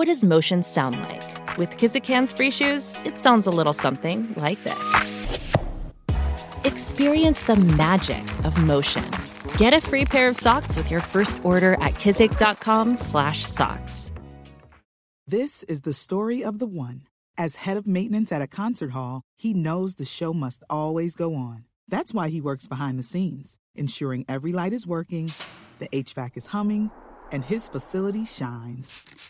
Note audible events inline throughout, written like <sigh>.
What does motion sound like? With Kizikans free shoes, it sounds a little something like this. Experience the magic of motion. Get a free pair of socks with your first order at kizik.com/socks. This is the story of the one. As head of maintenance at a concert hall, he knows the show must always go on. That's why he works behind the scenes, ensuring every light is working, the HVAC is humming, and his facility shines.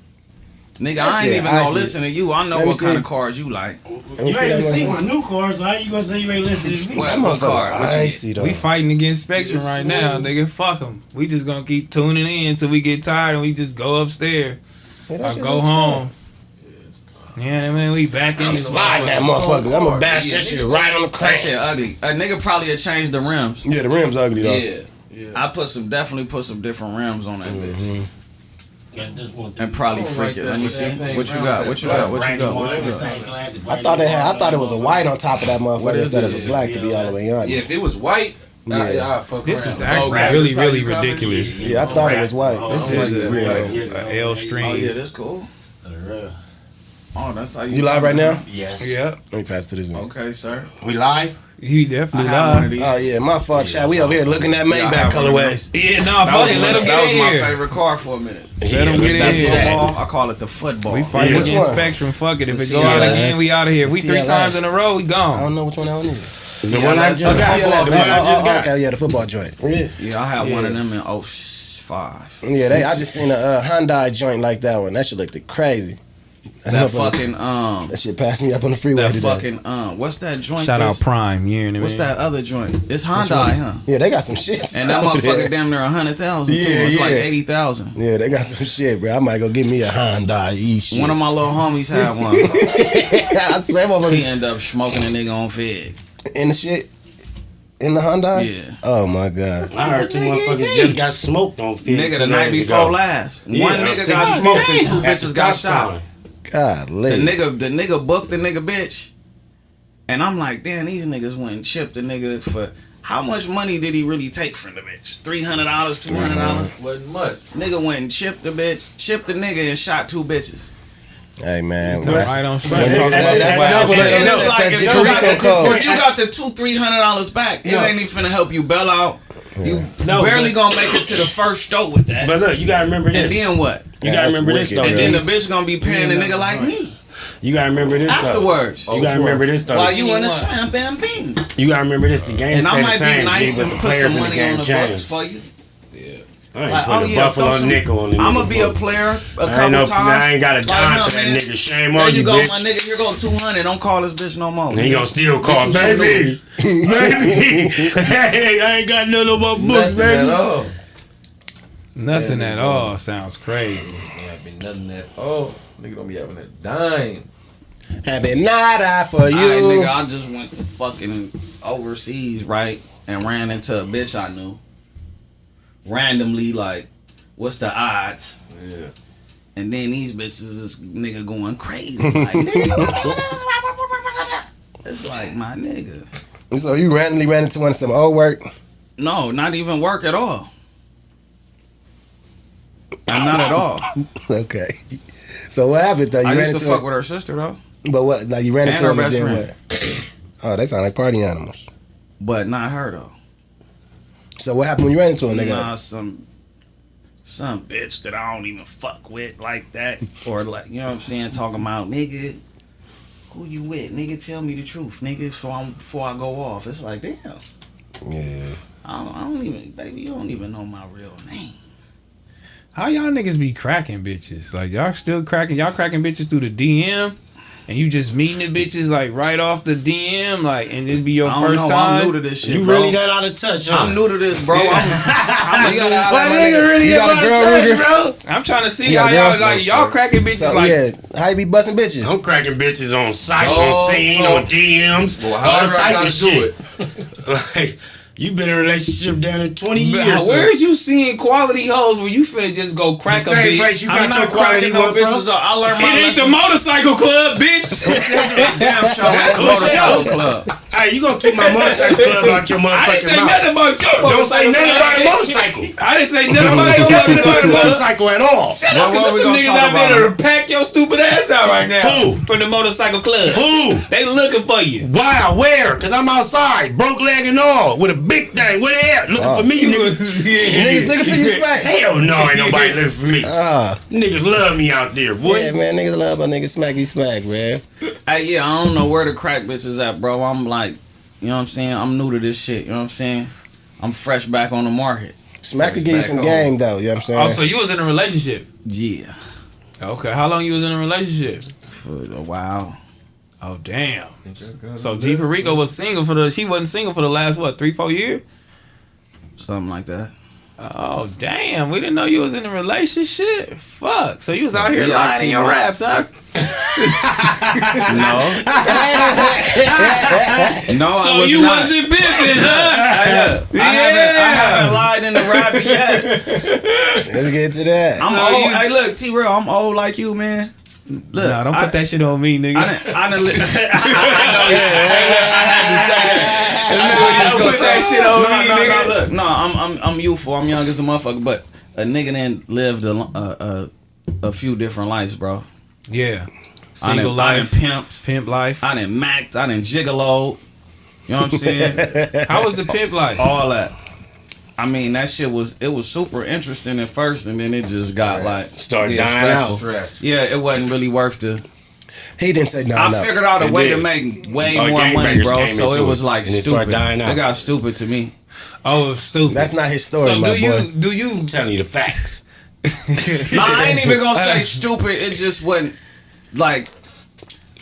Nigga, That I ain't shit even gonna icy. listen to you. I know Let me what kind of cars you like. You ain't that even seen my new cars, so how you gonna say you ain't listening to me? What, That what car? motherfucker What you icy though. We fighting against Spectrum right now, nigga. Fuck them. We just gonna keep tuning in until we get tired and we just go upstairs Yeah, that or go look home. Yeah, I mean we back in I'm sliding that motherfucker. I'm gonna bash that shit right on the That shit ugly. A nigga probably had changed the rims. Yeah, the rims ugly though. Yeah. I put some definitely put some different rims on that mm-hmm. bitch. Got this one. And probably I freak it. Let me see. What you got? What you got? What you got? What you got? same class, the I thought new they had. I thought it was a white on top of that What motherfucker is instead of a black to be all the way on. Yeah, if it was white, Yeah. yeah, yeah, fuck This around. is actually Okay, really, that's really ridiculous. Yeah, I thought it was white. Oh, This oh, is a, yeah. a L Oh stream. yeah, that's cool. Uh, Oh, that's how you. You live right now? Yes. Yeah, Let me pass to this nigga. Okay, sir. We live? He definitely have one of live. these. Oh yeah, my fault, Chad. We over here looking at Maybach have colorways. Yeah, no, That fuck was, it. Let him that get was my favorite car for a minute. Let him get not in do here. that. Football, I call it the football. We fighting Which against? Spectrum. Fuck it. If The it go out again, we out of here. We three times in a row. We gone. I don't know which one I want either. The one I just got. The one I just got. okay, yeah, the football joint. Yeah. Yeah, I had one of them in oh sh- five. Yeah, they. I just seen a uh, Hyundai joint like that one. That shit looked crazy. That fucking um, That shit passed me up on the freeway that today. fucking um, what's that joint? Shout out Prime. You know what I What's that other joint? It's Hyundai, huh? Yeah, they got some shit. And that motherfucker there. damn near a hundred thousand too. Yeah, like eighty thousand. Yeah, they got some shit, bro. I might go get me a Hyundai E shit. One of my little homies had <laughs> one. I swear, he motherfucker, ended up smoking a nigga on Fed. in the shit, in the Hyundai. Yeah. Oh my god. I heard two motherfuckers just got smoked on film. Nigga, the night before ago. last. One I'm nigga got smoked and two bitches got shot. Sign. God, The nigga, the nigga booked the nigga bitch. And I'm like, damn, these niggas went and chipped the nigga for how much money did he really take from the bitch? Three hundred dollars, two hundred dollars. Wasn't much. Nigga went and chipped the bitch, chipped the nigga and shot two bitches. Hey man, right on when Spectrum. they- Talk that- about that's that why I wild was shit. like, And that's it's like if you, got the, code. if you got the two, three hundred dollars back, it No. ain't even gonna help you bail out. You No, barely but- gonna make it to the first store with that. But look, you gotta remember this. and then what? you Yeah, gotta that's remember this though. And then the bitch gonna be paying a nigga like me You gotta remember this though. afterwards. You gotta oh, remember this though. While you in the slam bam bing. You gotta remember this. The game And I stay the might same. be nice and put some money on the books for you. I ain't Like, put oh a yeah, buffalo some, nickel on the I'm gonna be a player a I ain't, couple no, times. I ain't got a Like, dime no, for that man. nigga. Shame There on you you, go, bitch. my nigga. Here go 200. Don't call this bitch no more. And he gonna still call, Bitch, baby, <laughs> baby. hey, I ain't got none of my books, baby. Nothing at all. Nothing Yeah, at nigga. all sounds crazy. Ain't be nothing at all. Nigga don't be having a dime. Having nada for you. Alright, nigga, I just went to fucking overseas, right? And ran into a bitch I knew. Randomly, like, what's the odds? Yeah. And then these bitches is nigga going crazy. Like, <laughs> it's like my nigga. So you randomly ran into one of some old work. No, not even work at all. And not at all. <laughs> Okay. So what happened though? You I ran used to into fuck with her sister though, But what? Like you ran And into her him and best then what? Oh, they sound like party animals. but not her though. So what happened when you ran into him, nigga? Nah, some some bitch that I don't even fuck with like that, or like you know what I'm saying, talking about nigga. Who you with, nigga? Tell me the truth, nigga. So I'm before I go off. It's like damn. Yeah. I don't, I don't even, baby. You don't even know my real name. How y'all niggas be cracking bitches? Like y'all still cracking? Y'all cracking bitches through the DM, and you just meeting the bitches like right off the DM, like, and this be your I don't first know. time. I'm new to this shit. You bro. really that out of touch, huh? I'm new to this, bro. I'm, I'm <laughs> You got a- My my nigga nigga, really you got a out girl, of touch, Ruger? bro. I'm trying to see how y'all like No, y'all cracking bitches So, like. yeah, how you be busting bitches? I'm cracking bitches on site, Oh, on scene, oh. on DMs, Well, all however I type gotta of do shit. it. <laughs> Like, you been in a relationship down in 20 years. how- Where is you seeing quality hoes where you finna just go crack The a same bitch? place you I'm got your quality cracking no one bitches. from? up. I learned my It ain't the motorcycle club, bitch. <laughs> damn show. That's Cool motorcycle show. club. Hey, you gonna keep my motorcycle club out your <laughs> I didn't say motherfucking nothing about your Don't say motorcycle nothing about a motorcycle. <laughs> I didn't say nothing about your nothing about a motorcycle at all. Shut Well, up, what cause there's some niggas out there about? to pack your stupid ass out right now. Who? From the motorcycle club. Who? They looking for you. Why? Where? Cause I'm outside, broke leg and all, with a big thing. Where they at? Looking for me, <laughs> niggas. Niggas looking for you Smac. Hell no, ain't nobody <laughs> looking for me. Ah, Niggas love me out there, boy. yeah, man, niggas love a nigga smacky smack, man. Hey, yeah, I don't know where the crack bitches at, bro. I'm like, you know what I'm saying? I'm new to this shit. You know what I'm saying? I'm fresh back on the market. Smac could give you some home. game though. You know what I'm saying? Oh, so you was in a relationship? Yeah, Okay, how long you was in a relationship? for a while. Oh damn. So G Perico was single for the. She wasn't single for the last what three four years. Something like that. Oh damn, we didn't know you was in a relationship. Fuck. So you was out here Yeah, lying in your raps, huh? No. <laughs> no, I wasn't. So you not. wasn't pimping, huh? I, I, haven't, I haven't lied in the rabbit yet. <laughs> Let's get to that. I'm So old. you- hey, look, T-Rell, I'm old like you, man. Look, Nah, don't I, put that shit on me, nigga. I done, I done li- <laughs> <laughs> I know you. I had to say that. I knew you was gonna Put say that shit on no, me, no, nigga. no, look, no, I'm, I'm, I'm youthful. I'm young as a motherfucker, but a nigga then lived a, a, a, a few different lives, bro. yeah. I Single done, I done pimped. pimp life. I done macked. I done gigolo. You know what I'm saying? <laughs> How was the pimp life? All that. I mean, that shit was it was super interesting at first, and then it just got like Started yeah, dying stressful. out. Stress. Yeah, it wasn't really worth the. He didn't say no. I no. figured out a It way to make way Oh, more money, bro. So it was like and it stupid. started dying out. It got stupid to me. Oh, stupid. That's not his story, so my do boy. you do you I'm telling you the facts. No, I ain't even gonna say stupid. It just wasn't like.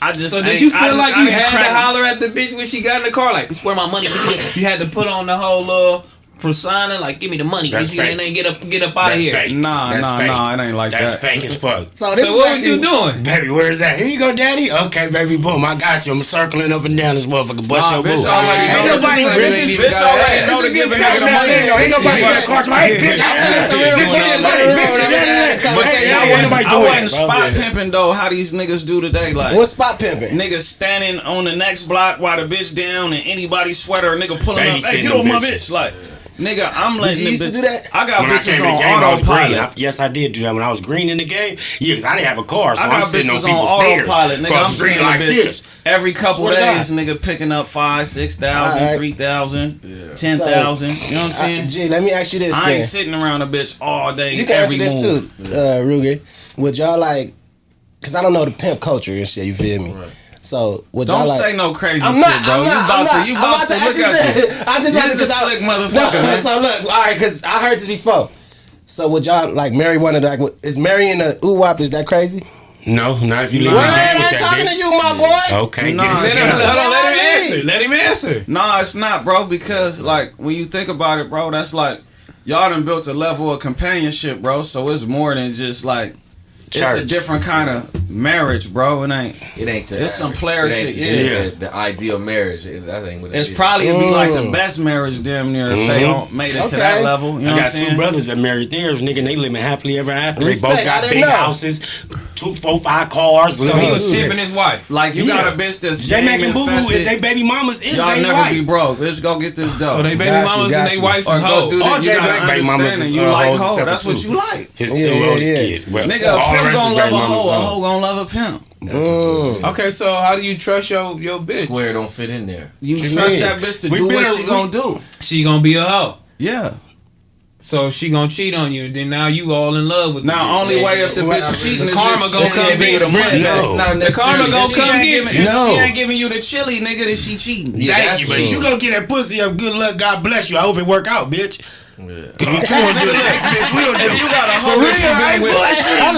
I just. So did you feel I- like I you didn't had to holler at the bitch when she got in the car? Like, it's where my money. You had to put on the whole little persona, like, give me the money, That's bitch, fake. and then get up, get up out of here. fake. Nah, That's nah, fake. nah, it ain't like That's that. That's fake as fuck. So this So is what was actually- you doing? Baby, where's that? Here you go, daddy. Okay, baby, boom. I got you. I'm circling up and down this motherfucker. Bust Nah, your bitch boo. already Ain't nobody- Bitch this is- bitch already know to this is give a nigga the stuff. money. Ain't nobody Yeah. got a car to my hey, bitch. That's a real This one. nigga money. But see, I I wasn't, doing wasn't that, bro. spot pimping though. How these niggas do today? Like What's spot pimping? niggas standing on the next block while the bitch down and anybody sweater, a nigga pulling up. Hey, get off my bitch! Like, nigga, I'm letting you the used to do that? I got When I bitches came in the on game, I was green. I, autopilot. yes, I did do that when I was green in the game. Yeah, because I didn't have a car, so I I'm got sitting on bitches on people's stairs. autopilot, nigga. I'm green like bitch this. every couple Swear days, nigga picking up five, six thousand, Alright. three thousand, ten thousand. You know what I'm saying? G, let me ask you this. I ain't sitting around a bitch all day. You can every answer this move. too, uh, Ruger. Would y'all like? Cause I don't know the pimp culture and shit. You feel me? So would Don't y'all like? say no crazy I'm shit, bro. I'm not. you about I'm to, you I'm about to ask look you at you. <laughs> I just like a because I- slick motherfucker, No, man. So look, all right, because I heard this before. So would y'all like marry one of the, like? Is marrying a uwap? Is that crazy? No, not if you leave Well, the I game with ain't that talking bitch. to you, my boy. Okay, Nah, get it Let him, together. on, let him answer. Let him answer. Nah, it's not, bro. Because like when you think about it, bro, that's like y'all done built a level of companionship, bro. So it's more than just like it's a different kind of marriage, bro. It ain't. It ain't to It's some player It ain't shit, to yeah. The, the ideal marriage. It- That ain't what it It's is. probably it'd be like the Mm. best marriage, damn near, if they Mhm. don't made it to that level. You know I what got I'm saying? two brothers that married theirs, nigga, and they living happily ever after. Respect, they both got didn't big know. houses, two, four, five cars. So he was pimping his wife. Like you Yeah. got a bitch that's J game Mac and Boo Boo, infested. if they baby mamas is Y'all never wife. be broke. Let's go get this dough. So they baby mamas and they wives is go hoes. All that. You J Mac baby mamas and you like hoes hoe. That's what you like. His two oldest kids. Well, Nigga, all a the pimp rest gonna love a hoe. A hoe gonna love a pimp. Mm. Okay, so how do you trust your your bitch? Square don't fit in there. You What you trust mean? that bitch to We do what a- she we- gonna do. She gonna be a hoe. Yeah. So she gonna cheat on you, and then now you all in love with. the Now, bitch. only way if the Well, bitch the cheating is karma if gonna come ain't giving you get the you. money. No. That's not The karma necessarily- gonna If come ain't get giving- you. If No. she ain't giving you the chili, nigga, then she cheating. Yeah, Thank you, but you gonna get that pussy up. Good luck. God bless you. I hope it work out, bitch. Yeah. We don't do the bitch. We don't do If you got a hoe that you been with, I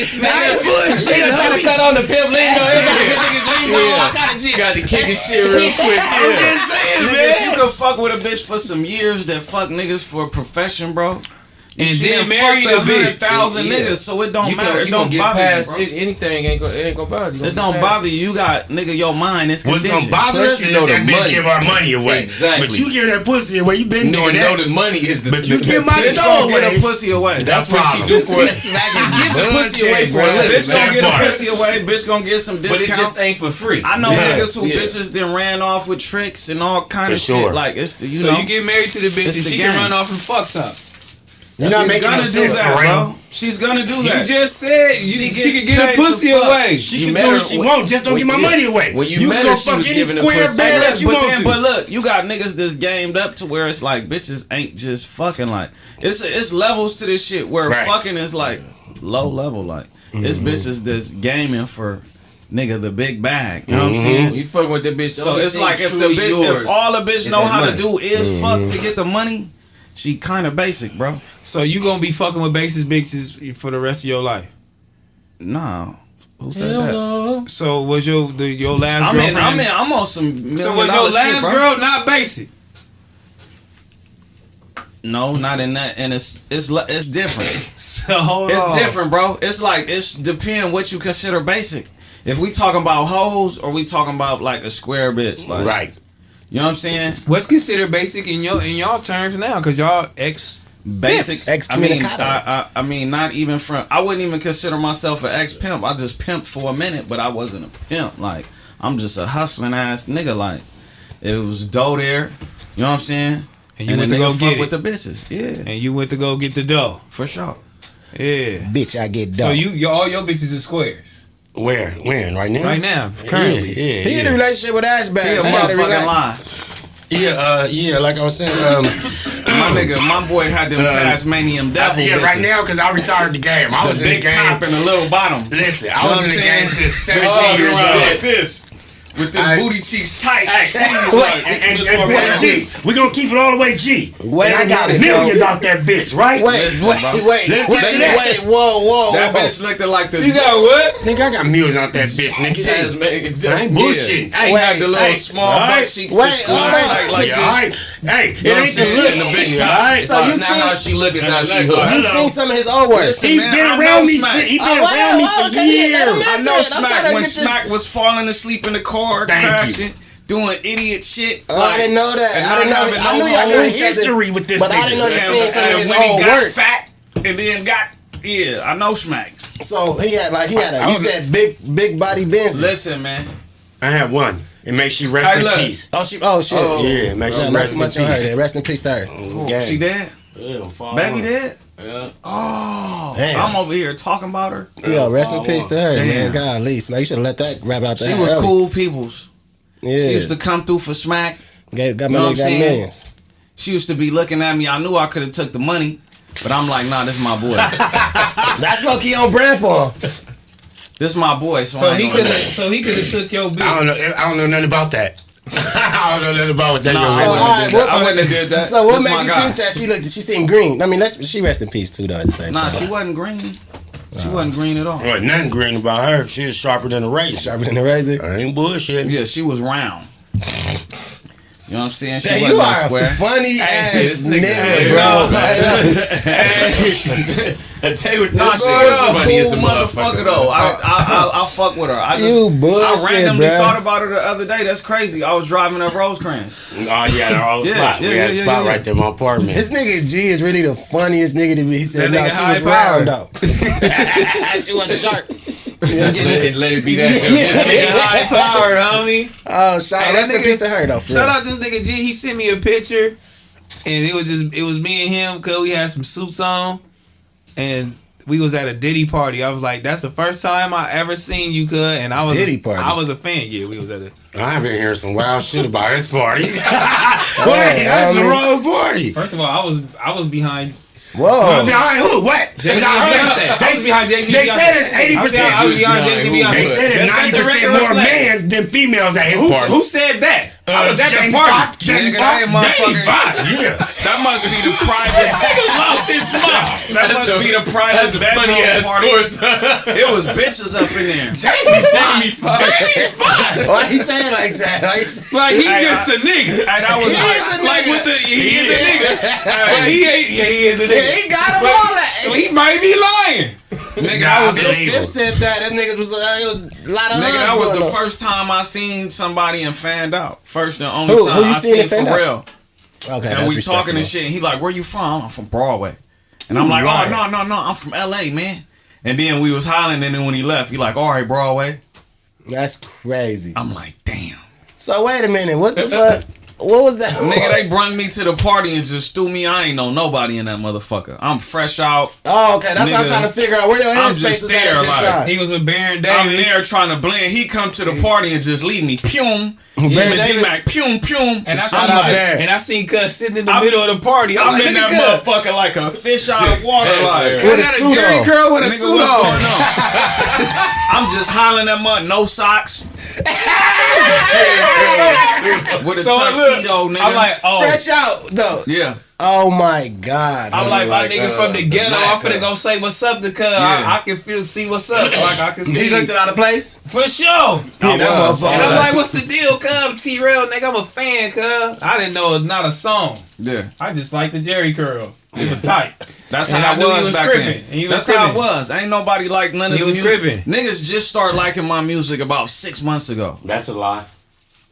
love this nigga Smac. Nigga trying to cut on the pimp lingo. Everybody good niggas lingo. All kind of shit. Got to kick his shit real <laughs> quick. I'm just saying, nigga, man. if you could fuck with a bitch for some years that fuck niggas for a profession, bro. And she then done marry a bitch. hundred thousand Yeah. niggas, so it don't You matter. can, It you don't get bother past you, bro. it, anything. Ain't gonna, it ain't gonna bother you. It don't bother you. You got nigga, your mind is What's gonna bother us you is know if that bitch money. give our money away. Exactly. But you give that pussy away. You been Nigga doing know that. the money is the. But you give my Bitch dog don't get away. a pussy away. That's That's what she do problem. for. <laughs> She give the pussy away for a living. Bitch gonna get a pussy away. Bitch gonna get some But it just ain't for free. I know niggas who bitches then ran off with tricks and all kind of shit. Like it's the, you so know. you get married to the bitch and she can run off and fuck something. You're not She's making gonna do that, bro. She's gonna do that. You just said you, She she, could get a pussy away. She You can do what she when- want. Just don't give my yeah. money away. When you you met can her, go she fuck was any giving square pussy. that look, you but want then, to. but look, you got niggas that's gamed up to where it's like bitches ain't just fucking like it's it's levels to this shit where Right. fucking is like low level like it's Mm-hmm. bitches that's gaming for nigga the big bag. You know Mm-hmm. what I'm saying? You fucking with that bitch. So it's like if the bitch, if all the bitch know how money. to do is Mm-hmm. fuck to get the money, she kind of basic, bro. So you gonna be fucking with basis bitches for the rest of your life. Nah, who said Hell that? no. So was your the, your last I'm in, girlfriend? I'm in, I'm on some so was your last shit, girl not basic? No, not in that, and it's it's it's different. <laughs> So hold It's on. different, bro. It's like it's depend what you consider basic. If we talking about hoes or we talking about like a square bitch, like, Right. You know what I'm saying? What's considered basic in your in y'all terms now? Because y'all ex Basic. Ex I mean. I, I, I mean, not even from. I wouldn't even consider myself an ex pimp. I just pimped for a minute, but I wasn't a pimp. Like I'm just a hustling ass nigga. Like it was dough there. You know what I'm saying? And you the went to nigga go fuck get with the bitches. Yeah, and you went to go get the dough. for sure. Yeah. Bitch, I get dough. So dumb. you all your bitches are squares Where? When? Right now? right now currently. Yeah, yeah. he in a relationship with Ash He a Bags. Motherfucking relax. lie. Yeah, uh, yeah, like I was saying, um, <coughs> My nigga, my boy had them Uh, Tasmanian devil. yeah, right now because I retired the game. I the was in the big game. top and the little bottom. Listen, I was in the game since Bitch 17 years old. this. With the I- booty cheeks tight. Hey, squeezed, wait, like, and, and, and walking wait, around G, we gonna keep it all the way G. Wait and I a got minute, millions yo. out that bitch, right? Wait, Listen, wait, bro. wait, Let's wait, get to that. wait, whoa, whoa, That whoa. bitch looked like the. You got what? Nigga, I got millions out that bitch, nigga. Tasmanian I ain't bullshitting. Hey, Wait, had the little hey, small alright? butt cheeks. Wait, that squeeze alright. like, like yeah, this. Hey, it ain't the I'm look, saying? The big all right? So you it's not how she look, it's how she Like, hook. You seen some of his old work. Listen, He been around me. He been Oh, around me oh, for okay, yeah, let him years. I know Smac when Smac was falling asleep in the car, Thank you. crashing, doing idiot shit. Oh, I didn't know that. I didn't know. having I no knew y'all I knew got history with this But I didn't know you And, seen some and when he old got work. fat and then got yeah, I know Smac. So he had like he had a, he was- said big big body Benz. Listen, man. I have one. And may she rest Hey, in look. peace. Oh she oh shit. Oh. Yeah, make Yeah, she not rest too in much on her. peace. Then. Rest in peace to her. Yeah. She dead? Yeah, Baby on. dead? Yeah. Oh, Damn. I'm over here talking about her. Yeah, rest in oh, peace to her, Damn. man. God, at least. Now you should have let that rabbit out the She was early. cool peoples. Yeah, She used to come through for Smac. Gave, got You know what got I'm saying? millions. She used to be looking at me. I knew I could have took the money, but I'm like, nah, this is my boy. <laughs> That's lucky on brand for him. this is my boy. So, So he could have. So he could have took your I don't know. I don't know nothing about that. I don't know nothing about what that Nah, young I wouldn't right, did that. what- I wouldn't have did that. So what This made you guy. think that she looked? She seemed green. I mean, let's she rest in peace too, though. At the same Nah, time, she wasn't green. She wasn't green at all. Well, nothing green about her. She was sharper than a razor. sharper than a razor. I ain't bullshit. Yeah, she was round. You know what I'm saying? She Hey, you no are a square. funny ass this nigga nigga, here, bro. I <laughs> <laughs> tell you what, Nah, this she is was a funny as a cool motherfucker though. I, I, I, I fuck with her. I just, You bullshit, I randomly bruh. thought about her the other day. That's crazy. I was driving up Rosecrans. Oh yeah, they're all Yeah, spot. yeah, we had a spot yeah, right there in my apartment. This nigga G is really the funniest nigga to be. He said, "No, nigga she high was round powered. though. <laughs> she wasn't <laughs> sharp." Just let it, let it be that. This nigga high <laughs> power, homie. Oh, shout Hey, out, that rest in nigga- peace to her though. For Shout real. out this nigga G. He sent me a picture, and it was just it was me and him because we had some suits on, and we was at a Diddy party. I was like, "That's the first time I ever seen you, cuz." And I was Diddy party? I was a fan. Yeah, we was at a. I've been hearing some wild shit about his party. <laughs> <laughs> Wait, Hey, that's oh, the wrong party. First of all, I was I was behind. Whoa. Behind who? What? Jay Z. But I heard- I was behind Jay Z. They said it's eighty I was behind- I was percent. behind Jay Z. They said it's ninety percent more men than females at his Who, party. who said that? I was at that Jamie party. Foxx, Jamie Nigga, that ain't Foxx. Jamie motherfucker. Foxx. Yes. That must be the private. <laughs> Nigga lost his mind. That must be the private bedroom party. <laughs> It was bitches up in there. Jamie Foxx. Jamie Foxx. Why he say it like that? Why he say- Like he just I- a nigga. Hey, that was He like, is a Like nigga. with the he, is a nigga. Like, he ain't yeah he is a Yeah, nigga. he got him all that. He might be lying. nigga, Nah, I was I the, Fifth said that. Them niggas was uh, it was a lot of nigga, that was the on. first time I seen somebody and fanned out. First and only Who- time who you I seen seen and fanned? Pharrell. Okay, and that's we talking and shit. And he like, where you from? I'm from Broadway. And I'm like, oh, right. oh no no no, I'm from L.A. man. And then we was hollering, and then when he left, he like, all right, Broadway. That's crazy. I'm like, damn. So wait a minute. What the fuck? What was that? Nigga, they brung me to the party and just threw me. I ain't know nobody in that motherfucker. I'm fresh out. Oh, okay. That's what I'm trying to figure out. Where your I'm headspace just was at at this like, time? He was with Baron I'm there trying to blend. He come to the party and just leave me. Pum. Baron Baron Davis. Mac. Pum pum. And I Shout seen out like, and I seen Cuz sitting in the I'm- middle of the party. I'm, I'm like, in that at motherfucker like a fish out of water. Like, there. I With a got a suit Jheri on. curl with a Nigga, suit what's on. going on? <laughs> I'm just hollering that mud, no socks, <laughs> <laughs> with a So look, tuxedo, nigga. I'm like, oh. Fresh out though. yeah. Oh my god. I'm like, my like, nigga uh, from the the ghetto. I'm black finna girl. go say what's up to Cuz. Yeah. I, I can feel, see what's up. Like I can <laughs> see. he looked it out of place. for sure. Yeah, that And I'm like- like, what's the deal, Cub? T-Rell, nigga, I'm a fan, Cub. I didn't know it's not a song. Yeah. I just like the Jheri curl. It was tight. That's And how I I was, was back then. and he was That's how it crippin'. was. Ain't nobody like none of He the was music. crippin'. Niggas just started liking my music about six months ago. That's a lie.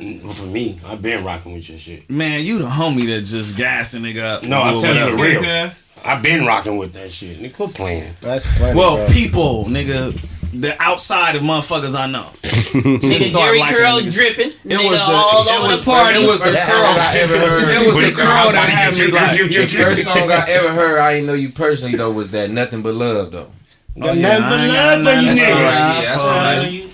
And For me, I've been rocking with your shit. Man, you the homie that just gassed a nigga up. No, I'm telling you the real. Yeah, cuz. I've been rocking with that shit. Nigga, quit playing. That's funny. Well, bro. people, nigga, the outside of motherfuckers I know. <laughs> Nigga, start Jheri liking curl niggas. dripping. It nigga, was the all it over was the party. It was the First curl. song I ever <laughs> heard. It was But the it's curl our that body, had me you- like. you- you- The first song I ever heard, I didn't know you personally though, was that "Nothing But Love" though. Oh, got yeah, nothing but love got for you nothing That's all niggas. right.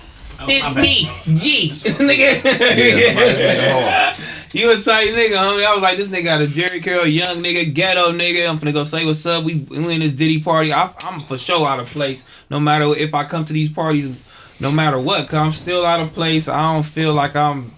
Yeah, that's all right. This me, G, <laughs> nigga. Yeah, this nigga. <laughs> You a tight nigga, homie. I was like, this nigga got a Jheri curl, young nigga, ghetto nigga. I'm finna go say what's up. We, we in this Diddy party. I, I'm for sure out of place. No matter if I come to these parties, no matter what, cause I'm still out of place. I don't feel like I'm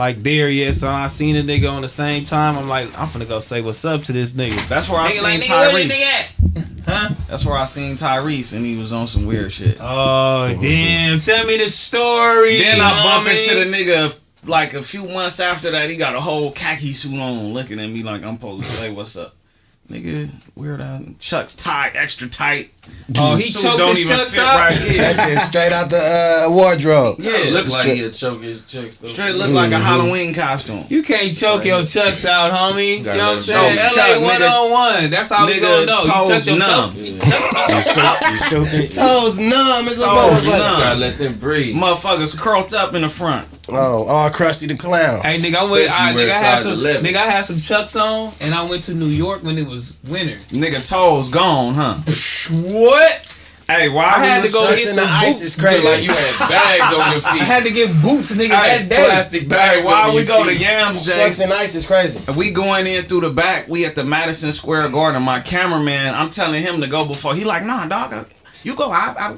like there yet. So I seen a nigga on the same time. I'm like, I'm finna go say what's up to this nigga. That's where I Nigga seen like, nigga, where this Tyrese. Huh? That's where I seen Tyrese, and he was on some weird shit. Oh damn! Tell me the story. Then I bump homie. into the nigga like a few months after that. He got a whole khaki suit on, looking at me like I'm supposed to say what's up. Nigga, weird out. Chucks tight, extra tight. Oh, he choked don't his even chucks fit out. right that shit straight out the uh, wardrobe. Yeah, It look look like he'll choke his chucks though. straight look like a Halloween costume. You can't choke your chucks out, homie. You Gotta know what I'm saying? them LA choke, one nigga. on one. That's how we Nigga, gonna know. You toes chuck your numb. chucks. Toes numb as a Toes motherfucker. numb. Gotta let them breathe. Motherfuckers curled up in the front. Oh, all crusty the clown. Hey nigga, I went. Especially I, where nigga, I had size some. 11. Nigga, I had some chucks on, and I went to New York when it was winter. Nigga, toes gone, huh? What? Hey, why I we had to go get in some the ice boots. is crazy. Like you had bags on your feet. I had to get boots, nigga, Hey, that day. Plastic Hey, bags. why on we your go to. Yams, Jay? Shucks and ice is crazy. We going in through the back. We at the Madison Square Garden. My cameraman, I'm telling him to go before. He like, nah, dog, you go. I, I.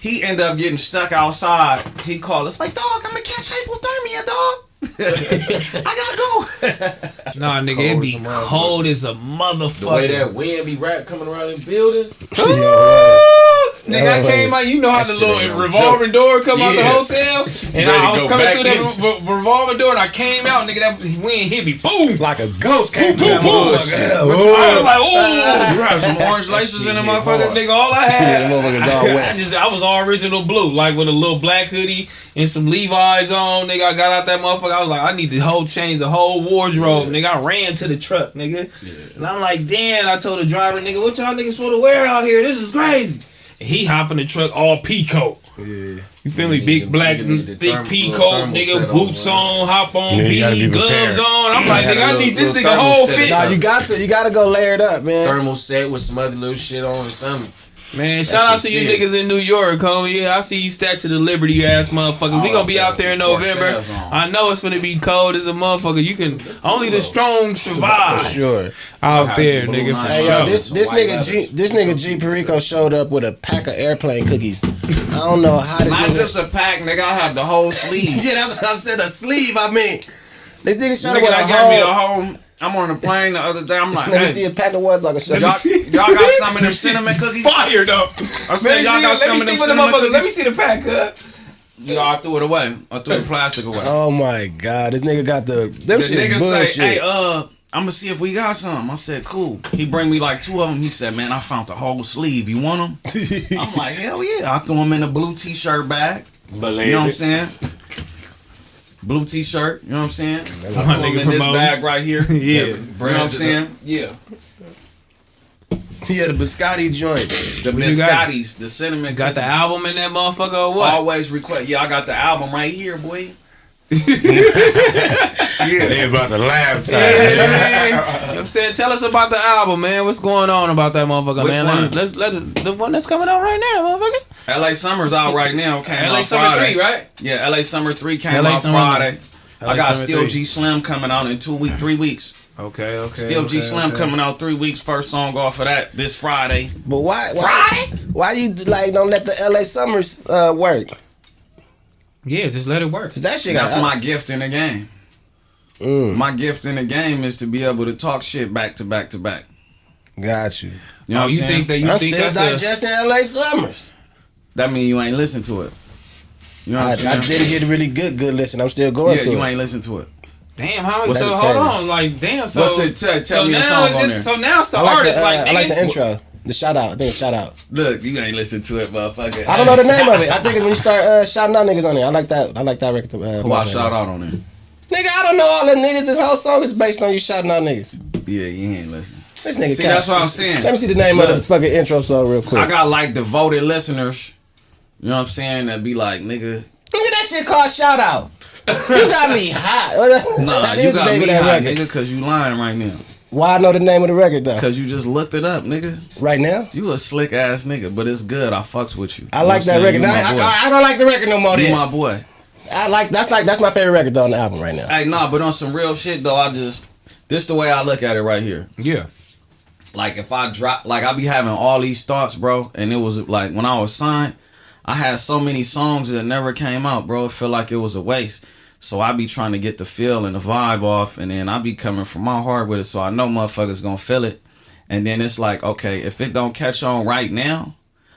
He end up getting stuck outside. He called us like, dog, I'm gonna catch hypothermia, dog. <laughs> I gotta go. <laughs> Nah, nigga, it Cold be as a motherfucker. cold as a The way motherfucker. that wind be right coming around in buildings. <laughs> Nigga, I came out. You know how That the shit little ain't no revolving door come out the hotel, and I was coming back through that in. re- re- revolving door, and I came out, nigga. That wind hit me, boom. Like a ghost came through that Boom, boom. motherfucker. I was like, ooh. You have some orange laces in the motherfucker. Nigga, all I had, Yeah, the motherfuckers all I, just, I was all original blue, like with a little black hoodie and some Levi's on. Nigga, I got out that motherfucker. I was like, I need to whole change the whole wardrobe. Nigga, I ran to the truck, nigga, and I'm like, damn. I told the driver, nigga, what y'all niggas supposed to wear out here? This is crazy. And he hop in the truck all peacoat. Yeah. You feel me? You Big need black, the- you need thick therm- pea little coat, thermal nigga, set on, boots on, hop on, Yeah, you beanie, be gloves on. I'm like, nigga, a I little- need this little nigga thermal whole set fit. Nah, you got to. You got to go layered up, man. Thermal set with some other little shit on or something. Man, shout out to you sick. niggas in New York, homie. Yeah, I see you Statue of Liberty ass motherfuckers. we Oh, gonna be out there in November. I know it's gonna be cold as a motherfucker. You can only the strong For survive sure. out there, nigga. blue for nights. Hey yo, this Some this nigga G this nigga G Perico showed up with a pack of airplane cookies. I don't know how this Not nigga. just a pack, nigga. I had the whole <laughs> sleeve. yeah, that's what I'm saying. A sleeve. I mean, This nigga shot up. Nigga with that a got me the whole. Whole. I'm on the plane the other day. I'm like, Let me see <laughs> a pack of what's like a shot. y'all, y'all got some of them cinnamon cookies? Fired up. I said y'all got some of them what the cinnamon motherfuckers. Let me cookies. see the pack, cut. Yeah, I threw it away. I threw the plastic away. Oh my god, this nigga got the them the shit nigga bullshit. say, hey, uh, I'm gonna see if we got some. I said, cool. He bring me like two of them. He said, man, I found the whole sleeve. You want them? <laughs> I'm like, hell yeah. I threw them in a blue t-shirt bag. You know what I'm saying? Blue t-shirt. You know what I'm saying? I threw them nigga in this promoting. bag right here. <laughs> Yeah. You know what I'm saying? Yeah. He had a biscotti joint. The What biscottis, the cinnamon. Got the album in that motherfucker or what? Always request. Yeah, I got the album right here, boy. They about to laugh. Yeah, man. You know what I'm saying? Tell us about the album, man. What's going on about that motherfucker, Which man? one? Let's let's the one that's coming out right now, motherfucker. LA Summer's out right now. Came LA out Summer Friday. 3, right? Yeah, LA Summer 3 came LA out Summer- Friday. I got Summer Still 3. G Slim coming out in two week, three weeks. Okay, okay. Still G okay, Slim okay. coming out three weeks. First song off of that this Friday. But why? Why? Why you like don't let the L.A. Summers uh, work? Yeah, just let it work. Cause that shit That's got my gift in the game. Mm, My gift in the game is to be able to talk shit back to back to back. got you. You know oh, you think that you I'm think still that's a, digesting L.A. Summers. that mean you ain't listen to it? You know I, what I'm I didn't get a really good good listen. I'm still going yeah, through. you it. ain't listen to it. damn how What's so that hold on like damn so What's the tell, tell so me a now song it's on just, there? so now it's the I like artist the, uh, like I like the intro, the shout out. I think it's shout out. Look, you ain't listen to it, motherfucker. I don't know the name of it. I <laughs> think it's when you start uh, shouting out niggas on it. I like that. I like that record. Uh, Who I shout out on there? Nigga, I don't know all the niggas. This whole song is based on you shouting out niggas. Yeah, you ain't listen. This nigga. See, that's what I'm saying. Let me see the name of the fucking intro song real quick. I got like devoted listeners. You know what I'm saying? That be like, nigga, Look at that shit called shout out. you got me <laughs> hot. <laughs> nah, you got me hot, record. nigga, cause you lying right now. Why I know the name of the record though? Cause you just looked it up, nigga. Right now, You a slick ass nigga, but it's good. I fucks with you. I You like that I'm record. saying? I, You my boy. I, I don't like the record no more. You Then. my boy. I like that's like that's my favorite record though on the album right now. Hey, nah, but on some real shit though, I just this the way I look at it right here. yeah Like if I drop, like I be having all these thoughts, bro, and it was like when I was signed, I had so many songs that never came out, bro. It felt like it was a waste. So I be trying to get the feel and the vibe off, and then I be coming from my heart with it, so I know motherfuckers gonna feel it. And then it's like, okay, if it don't catch on right now,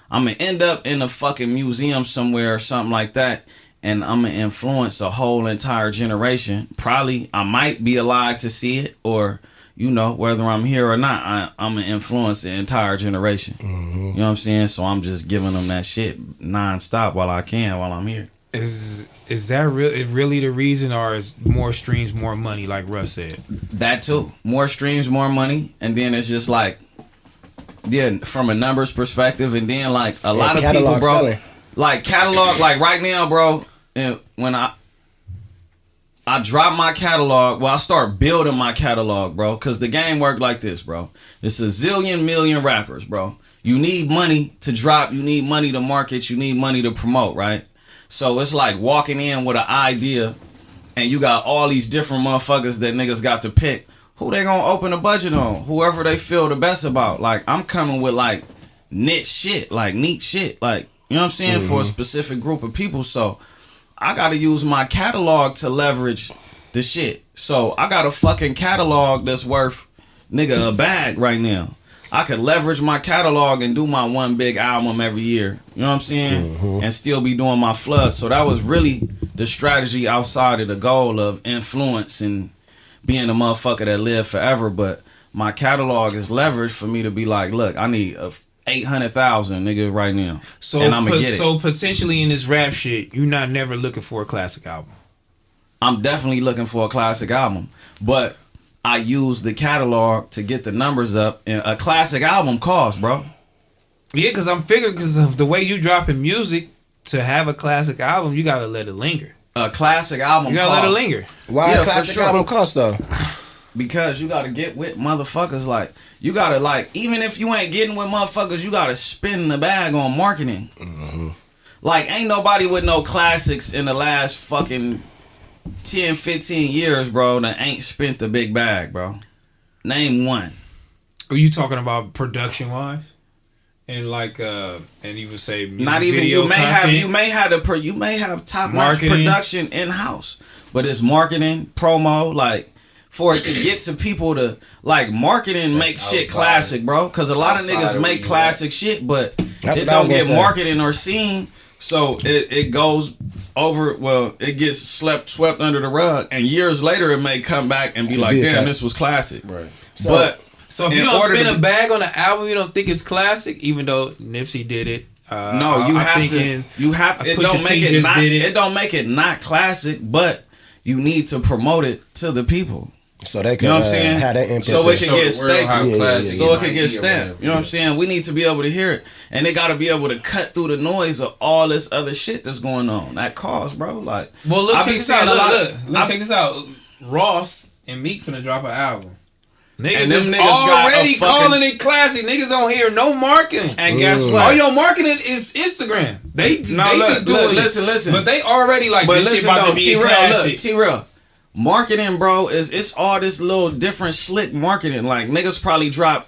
I'm gonna end up in a fucking museum somewhere or something like that, and I'm gonna influence a whole entire generation. Probably I might be alive to see it, or you know, whether I'm here or not, I, I'm gonna influence the entire generation. Mm-hmm. You know what I'm saying? So I'm just giving them that shit nonstop while I can, while I'm here. Is is that really really the reason or is more streams more money like Russ said That too. More streams, more money, and then it's just like, yeah, from a numbers perspective, and then like a lot of people, bro, selling. like catalog, like right now, bro. And when I I drop my catalog, well, I start building my catalog, bro, because the game work like this, bro. It's a zillion million rappers, bro. You need money to drop. You need money to market. You need money to promote, right? So it's like walking in with an idea and you got all these different motherfuckers that niggas got to pick. Who they gonna open a budget on? Whoever they feel the best about. Like I'm coming with like niche shit, like neat shit, like you know what I'm saying for a mm-hmm. specific group of people. So I gotta use my catalog to leverage the shit. So I got a fucking catalog that's worth nigga a bag right now. I could leverage my catalog and do my one big album every year. You know what I'm saying? Mm-hmm. And still be doing my flood. So that was really the strategy outside of the goal of influence and being a motherfucker that live forever. But my catalog is leverage for me to be like, look, I need a eight hundred thousand nigga right now. so and I'm gonna po- get it. so potentially in this rap shit you're not never looking for a classic album I'm definitely looking for a classic album, but I use the catalog to get the numbers up. And a classic album costs, bro. yeah because I'm figuring because of the way you dropping music to have a classic album you gotta let it linger A classic album you gotta costs let it linger Why Yeah, a classic sure. album cost though? because you gotta get with motherfuckers. Like you gotta like even if you ain't getting with motherfuckers, you gotta spin the bag on marketing. Mm-hmm. Like ain't nobody with no classics in the last fucking 10, 15 years, bro, that ain't spent the big bag, bro. Name one. are you talking about production wise and like uh and you would say Not even video you may content. have you may have the pro, you may have top notch production in house, but it's marketing promo like for it to get to people to like marketing makes shit outside. classic, bro. Because a lot of niggas make what you classic shit, but That's it what I was don't get say. marketing or seen. So it, it goes over well, it gets slept swept under the rug, and years later it may come back and be like, be damn, classic. this was classic. Right. but So if in you don't order spend to a bag on an album, you don't think it's classic, even though Nipsey did it. Uh, No, you I have think to. You have. It don't make it not. it. It. don't make it not classic, but you need to promote it to the people. So they can You know what I'm uh, saying? have that impact. So it can get the stamped. Yeah, yeah, yeah. So it might can get stamped. You know what I'm saying? We need to be able to hear it, and they got to be able to cut through the noise of all this other shit that's going on. That cost, bro. Like, Well, look, I check this out. a Look, lot- look, look, I- check this out. Ross and Meek finna drop an album. Niggas And them is niggas got a already fucking- calling it classic. Niggas don't hear no marketing. And guess what? All your marketing is Instagram. They, No, they look, just doing look, it. listen, listen. But they already like But this shit about though, to be T a real, classic. T-Rell. Marketing, bro, is it's all this little different slick marketing. Like niggas probably drop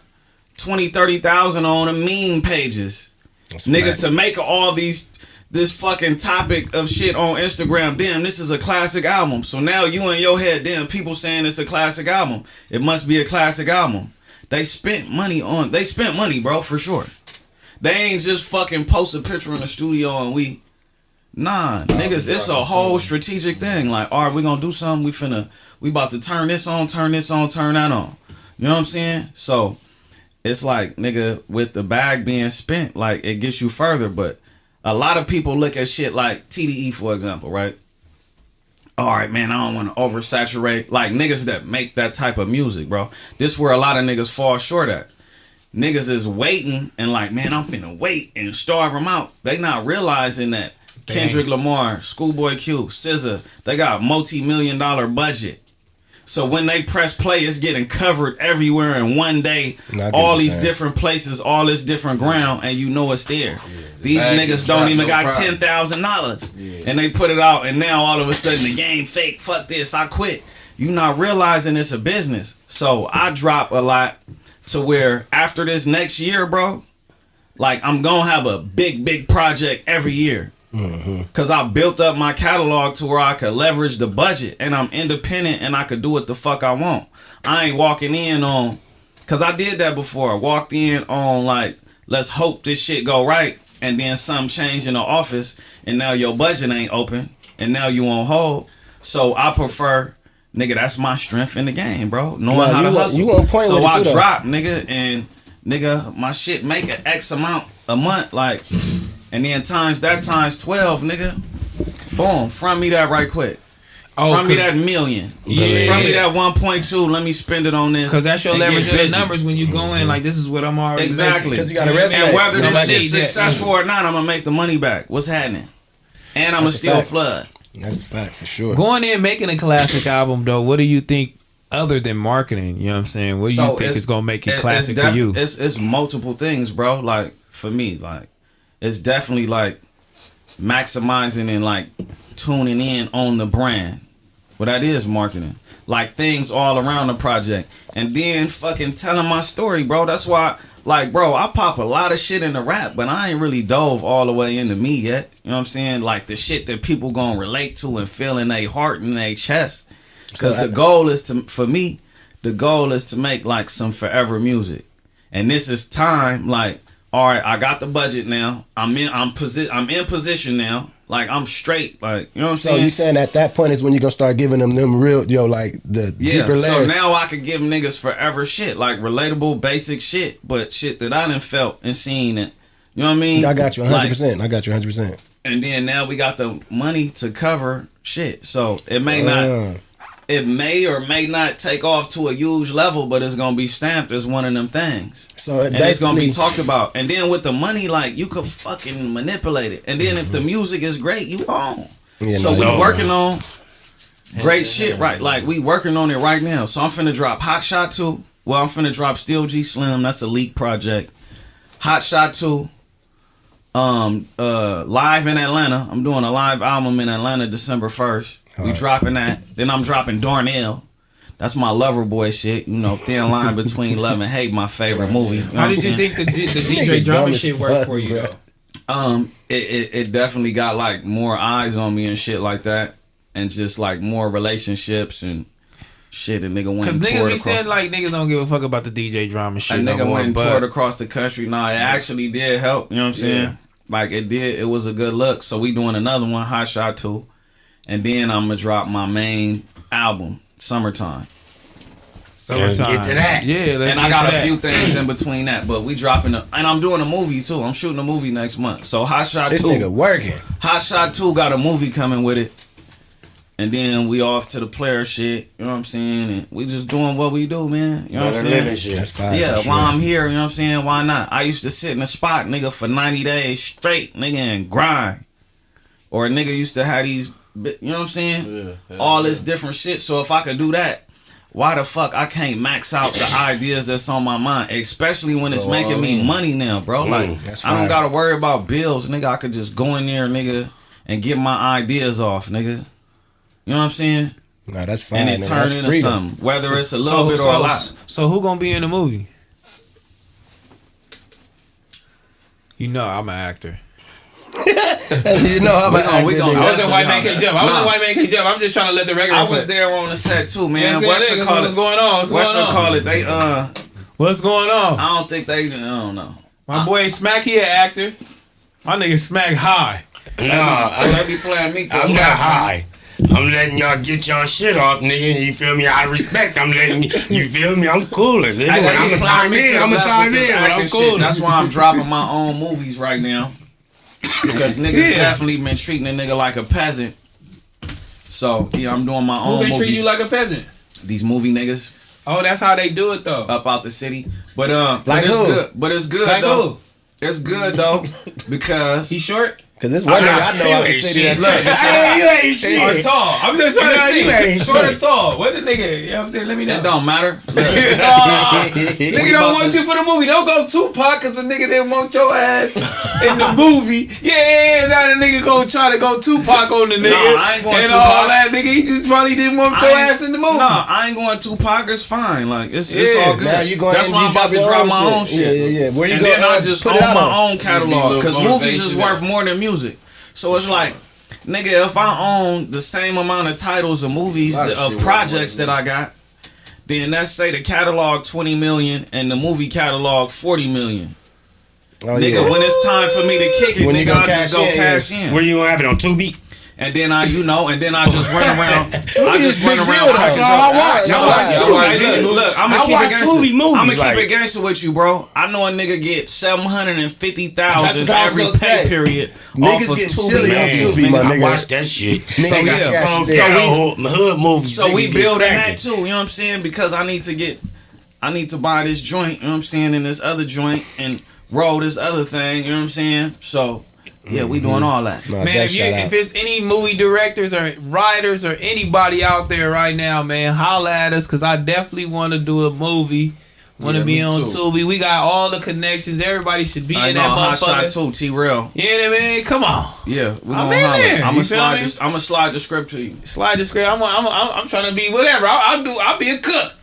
20, 30,000 on a meme pages. Nigga fact. to make all these this fucking topic of shit on Instagram. Damn, this is a classic album. So now you in your head, damn, people saying it's a classic album. It must be a classic album. They spent money on they spent money, bro, for sure. They ain't just fucking post a picture in the studio and we Nah, niggas, it's a whole strategic thing. Like, all right, we gonna do something. We finna, we about to turn this on, turn this on, turn that on. You know what I'm saying? So, it's like, nigga, with the bag being spent, like, it gets you further. But a lot of people look at shit like TDE, for example, right? All right, man, I don't want to oversaturate. Like, niggas that make that type of music, bro. This where a lot of niggas fall short at niggas is waiting and like, man, I'm finna wait and starve them out. They not realizing that Kendrick Lamar, Schoolboy Q, SZA, they got multi-million dollar budget. So when they press play, it's getting covered everywhere in one day. All what these saying. different places, all this different ground, and you know it's there. These niggas don't even no got problem. ten thousand dollars, and they put it out, and now all of a sudden the game fake. Fuck this, I quit. You not realizing it's a business. So I drop a lot to where after this next year, bro, like I'm gonna have a big, big project every year. Cause I built up my catalog to where I could leverage the budget and I'm independent and I could do what the fuck I want. I ain't walking in on cause I did that before. I walked in on like, let's hope this shit go right, and then some change in the office and now your budget ain't open and now you on hold. So I prefer nigga, that's my strength in the game, bro. Knowing Nah, how to hustle. you point so I drop, nigga, and nigga, my shit make an X amount a month, like and then times that times twelve, nigga. Boom, front me that right quick. Oh, from me that million. Yeah. From me that one point two. Let me spend it on this. Cause that's your leverage in the numbers when you go in. Like this is what I'm already Exactly. making. 'Cause you gotta know I mean? resonate. And whether this Somebody shit that. successful or not, I'm gonna make the money back. What's happening? And I'm gonna That's a still flood. That's a fact for sure. Going in making a classic album though, what do you think other than marketing? You know what I'm saying? What do you think is gonna make it it's classic def- for you? It's it's multiple things, bro. Like for me, like it's definitely like maximizing and like tuning in on the brand. Well, that is marketing. Like things all around the project. And then fucking telling my story, bro. That's why, like, bro, I pop a lot of shit in the rap, but I ain't really dove all the way into me yet. You know what I'm saying? Like the shit that people gonna relate to and feel in their heart and their chest. Because So I- the goal is to, for me, the goal is to make like some forever music. And this is time, like, all right, I got the budget now. I'm in, I'm posi- I'm in position now. Like I'm straight. Like you know what I'm So saying? you saying at that point is when you gonna start giving them them real yo like the Yeah, deeper layers. so now I can give niggas forever shit, like relatable, basic shit, but shit that I didn't felt and seen it. You know what I mean? I got you 100. Like, percent I got you 100. percent and then now we got the money to cover shit. So it may not, Uh. It may or may not take off to a huge level, but it's gonna be stamped as one of them things. So it and it's gonna be talked about. And then with the money, like you could fucking manipulate it. And then if the music is great, you own. Mm-hmm. Yeah, so no we doubt. working on great shit, right? Like we working on it right now. So I'm finna drop Hot Shot 2. Well, I'm finna drop Still G Slim. That's a leak project. Hot Shot 2. Um uh live in Atlanta. I'm doing a live album in Atlanta December 1st. We dropping that. Then I'm dropping Darnell. That's my lover boy shit. You know, thin line <laughs> between love and hate. My favorite movie. You know How did you think the, the <laughs> DJ drama dumb as shit worked for you bro. though? Um, it, it it definitely got like more eyes on me and shit like that, and just like more relationships and shit. A nigga went Because and niggas toured be saying like niggas don't give a fuck about the DJ drama a shit. no nigga more, went and toured across the country. Nah, it actually did help. You know what I'm saying? Yeah. Like it did. It was a good look. So we doing another one, Hot Shot Two, and then I'm gonna drop my main album, Summertime. Let's get to that. Yeah, let's and I got to a that. few things in between that, but we dropping a, and I'm doing a movie too. I'm shooting a movie next month. So Hot Shot This Two, nigga working. Hot Shot Two got a movie coming with it, and then we off to the player shit. You know what I'm saying? And we just doing what we do, man. You know what I'm saying? shit. That's fine. Yeah, for sure. while I'm here, you know what I'm saying? Why not? I used to sit in a spot, nigga, for 90 days straight, nigga, and grind. Or a nigga used to have these, bi- you know what I'm saying? Yeah, All this different shit. So if I could do that, why the fuck I can't max out the <coughs> ideas that's on my mind, especially when it's making me money now, bro? Mm, like, that's I don't gotta worry about bills, nigga. I could just go in there, nigga, and get my ideas off, nigga. You know what I'm saying? Nah, that's fine. And it turn into freedom. something, whether it's a little bit or a lot. So who gonna be in the movie? You know I'm an actor. <laughs> you know how We about gon- we acting, gon- I was in White Man Nah. Can't Jump. I was Nah. in White Man Can't Jump. I'm just trying to let the record I was there on the set too, man. what I'm What's call What's it? going on? What's What's going it on? call it? They uh, What's going on? I don't think they. I don't know. My boy Smac, he an actor. My nigga Smac high. Nah, I, they be playing me. I'm not high. I'm letting y'all get y'all shit off, nigga. You feel me? Out of respect, I'm letting you. You feel me? I'm cooling, nigga. When I'm be a playing time me in, I'm a left time with in. I'm acting cool. That's why I'm dropping my own movies right now. Because niggas Yeah. definitely been treating a nigga like a peasant. So yeah, I'm doing my Who own been treating movies. you like a peasant? These movie niggas Oh, that's how they do it though. up out the city. But uh, but Like it's who? good. But it's good Like though. who? It's good though <laughs> because He short Cause this one nigga I know You out the ain't city shit. that's Look, Hey, <laughs> you ain't or shit. tall? I'm just trying Yeah, to ain't see. Short or shit. tall? What the nigga? You know what I'm saying? Let me know. it don't matter. <laughs> Look, Nah, nigga don't want to- you for the movie. Don't go Tupac because the nigga didn't want your ass in the <laughs> movie. Yeah, yeah, yeah. Now the nigga gonna try to go Tupac on the nigga. I ain't going and Tupac. all that nigga. He just probably didn't want your I ain't- ass in the movie. Nah, I ain't going Tupac. It's fine. Like it's, it's all good. Now you going That's why I'm about to drop my own shit. Yeah, yeah, yeah. Where you and then I uh, just put own out my own catalog because movies is worth more than music. So it's like, nigga, if I own the same amount of titles of movies, of the, of uh, projects that I got, then let's say the catalog twenty million and the movie catalog forty million. Oh, nigga, yeah. when it's time for me to kick it, When you nigga, go I just cash go in, cash in. Where you gonna have it on Tubi? And then I, you know, and then I just run <laughs> around. I just run around. deal, though. pocket That's all I jokes. watch. I I watch watch Tubi. Hey, nigga. look, look, I'm gonna keep watch it gangster. Movies. I'm gonna like, keep it gangster with you, bro. I know a nigga get seven hundred and fifty thousand That's what I was every pay say. period. Niggas off of getting chilly off Tubi, my I watch that shit. Nigga They got got some cash Kung there. Fu hood movies. So we get building that too. You know what I'm saying? Because I need to get, I need to buy this joint. You know what I'm saying? And this other joint and roll this other thing. You know what I'm saying? So yeah, we doing all that. Nah, Man, if you if it's any movie directors or writers or anybody out there right now, man, holla at us because I definitely want to do a movie. Want to Yeah, be on too. Tubi. We got all the connections. Everybody should be I in know that hot shot too. T-Rell. Yeah, man. Come on. Yeah, we I'm gonna in holler. there, I'm you gonna slide. I'm gonna slide the script to you. Slide the script. I'm, I'm, I'm, I'm trying to be whatever. I'll, I'll do. I'll be a cook.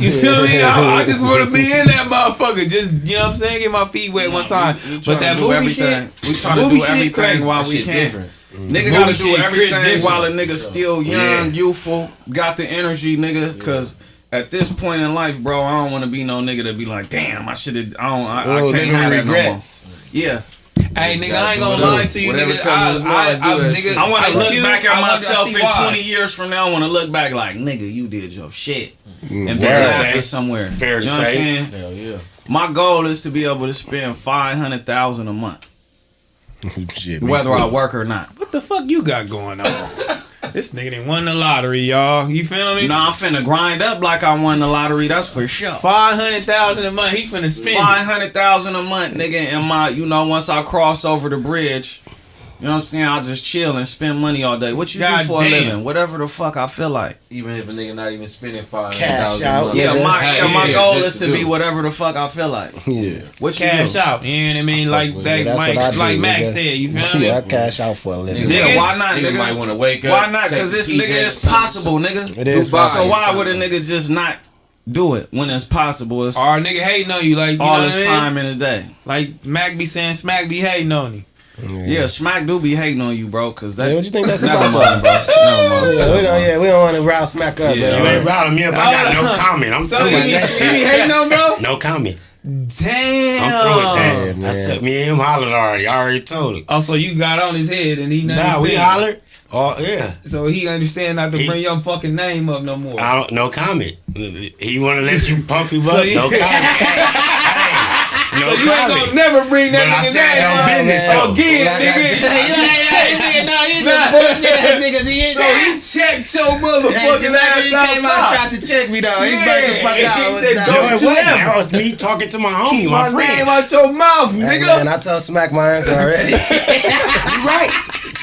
You feel me? I, I <laughs> just want to be in that motherfucker. Just you know what I'm saying. Get my feet wet one time. We, we but that movie everything. shit. we trying to movie do shit everything crazy. while we shit can. different. Nigga mm-hmm. Movie gotta do everything while a nigga still young, Yeah. youthful, got the energy, nigga. Cause at this point in life, bro, I don't want to be no nigga that be like, damn, I should have. I don't. I, I Oh, can't have that no more. regrets. Yeah, Hey, nigga, I ain't gonna it. lie to you, Whatever nigga. comes I, to his I, mind, I, nigga. I want to Ice look Cube, back at I myself in why. 20 years from now. I want to look back like, nigga, you did your shit, mm. and be Fair to laughing somewhere. Fair you to know what I'm say. saying? Hell yeah. My goal is to be able to spend five hundred thousand a month, <laughs> Shit, whether too. I work or not. What the fuck you got going on? <laughs> this nigga didn't win the lottery, y'all. You feel me? Nah, I'm finna grind up like I won the lottery. That's for sure. Five hundred thousand a month. He finna spend. Five hundred thousand a month, nigga. And my, you know, once I cross over the bridge, You know what I'm saying? I'll just chill and spend money all day. What you God do for damn. a living? Whatever the fuck I feel like. Even if a nigga not even spending five Cash out. Yeah, Yeah, my yeah, my yeah, goal is to to be whatever the fuck I feel like. Yeah. What you Cash do? out. You know what I mean? Like with that, it. That's like, what I do, like Max nigga. said. You feel me? Yeah, I cash out for a living. Nigga, why not, nigga? nigga? might want to wake up. Why not? Because this nigga, is possible, nigga. It is possible. So why would a nigga just not do it when it's possible? It's Or a nigga hating on you, like you all know this what I mean? time in a day. Like Mac be saying, Smac be hating on you. Yeah, Smac do be hating on you, bro. Cause that. Yeah, what you think that's Never about, mind, bro. Never mind. Yeah, we don't, yeah, we don't want to route Smac up, Yeah. You ain't routing me up. I got no <laughs> comment. I'm So through you with be, that. you be hating on bro? No comment. Damn. I'm through with that. Yeah, I man. said, me and him hollered already. I already told him. Oh, so you got on his head and he Nah, understand. we hollered. Oh, yeah. So he understand not to He- bring your fucking name up no more. I don't, no comment. He want to let you pump him So up? no <laughs> comment. Hey, no so you ain't gonna never bring that nigga stand name on up. business, though. Again, nigga. just- No, he's a bullshit ass nigga. He ain't So he checked your Hey, motherfucking Smac, he came out tried to check me, though. He Yeah, burnt the fuck he out. said, What's "Don't that? No, it you wasn't. ever- That was me talking to my homie, Keep my, my name friend. out your mouth, nigga. man, I told Smac my answer already. <laughs> You right.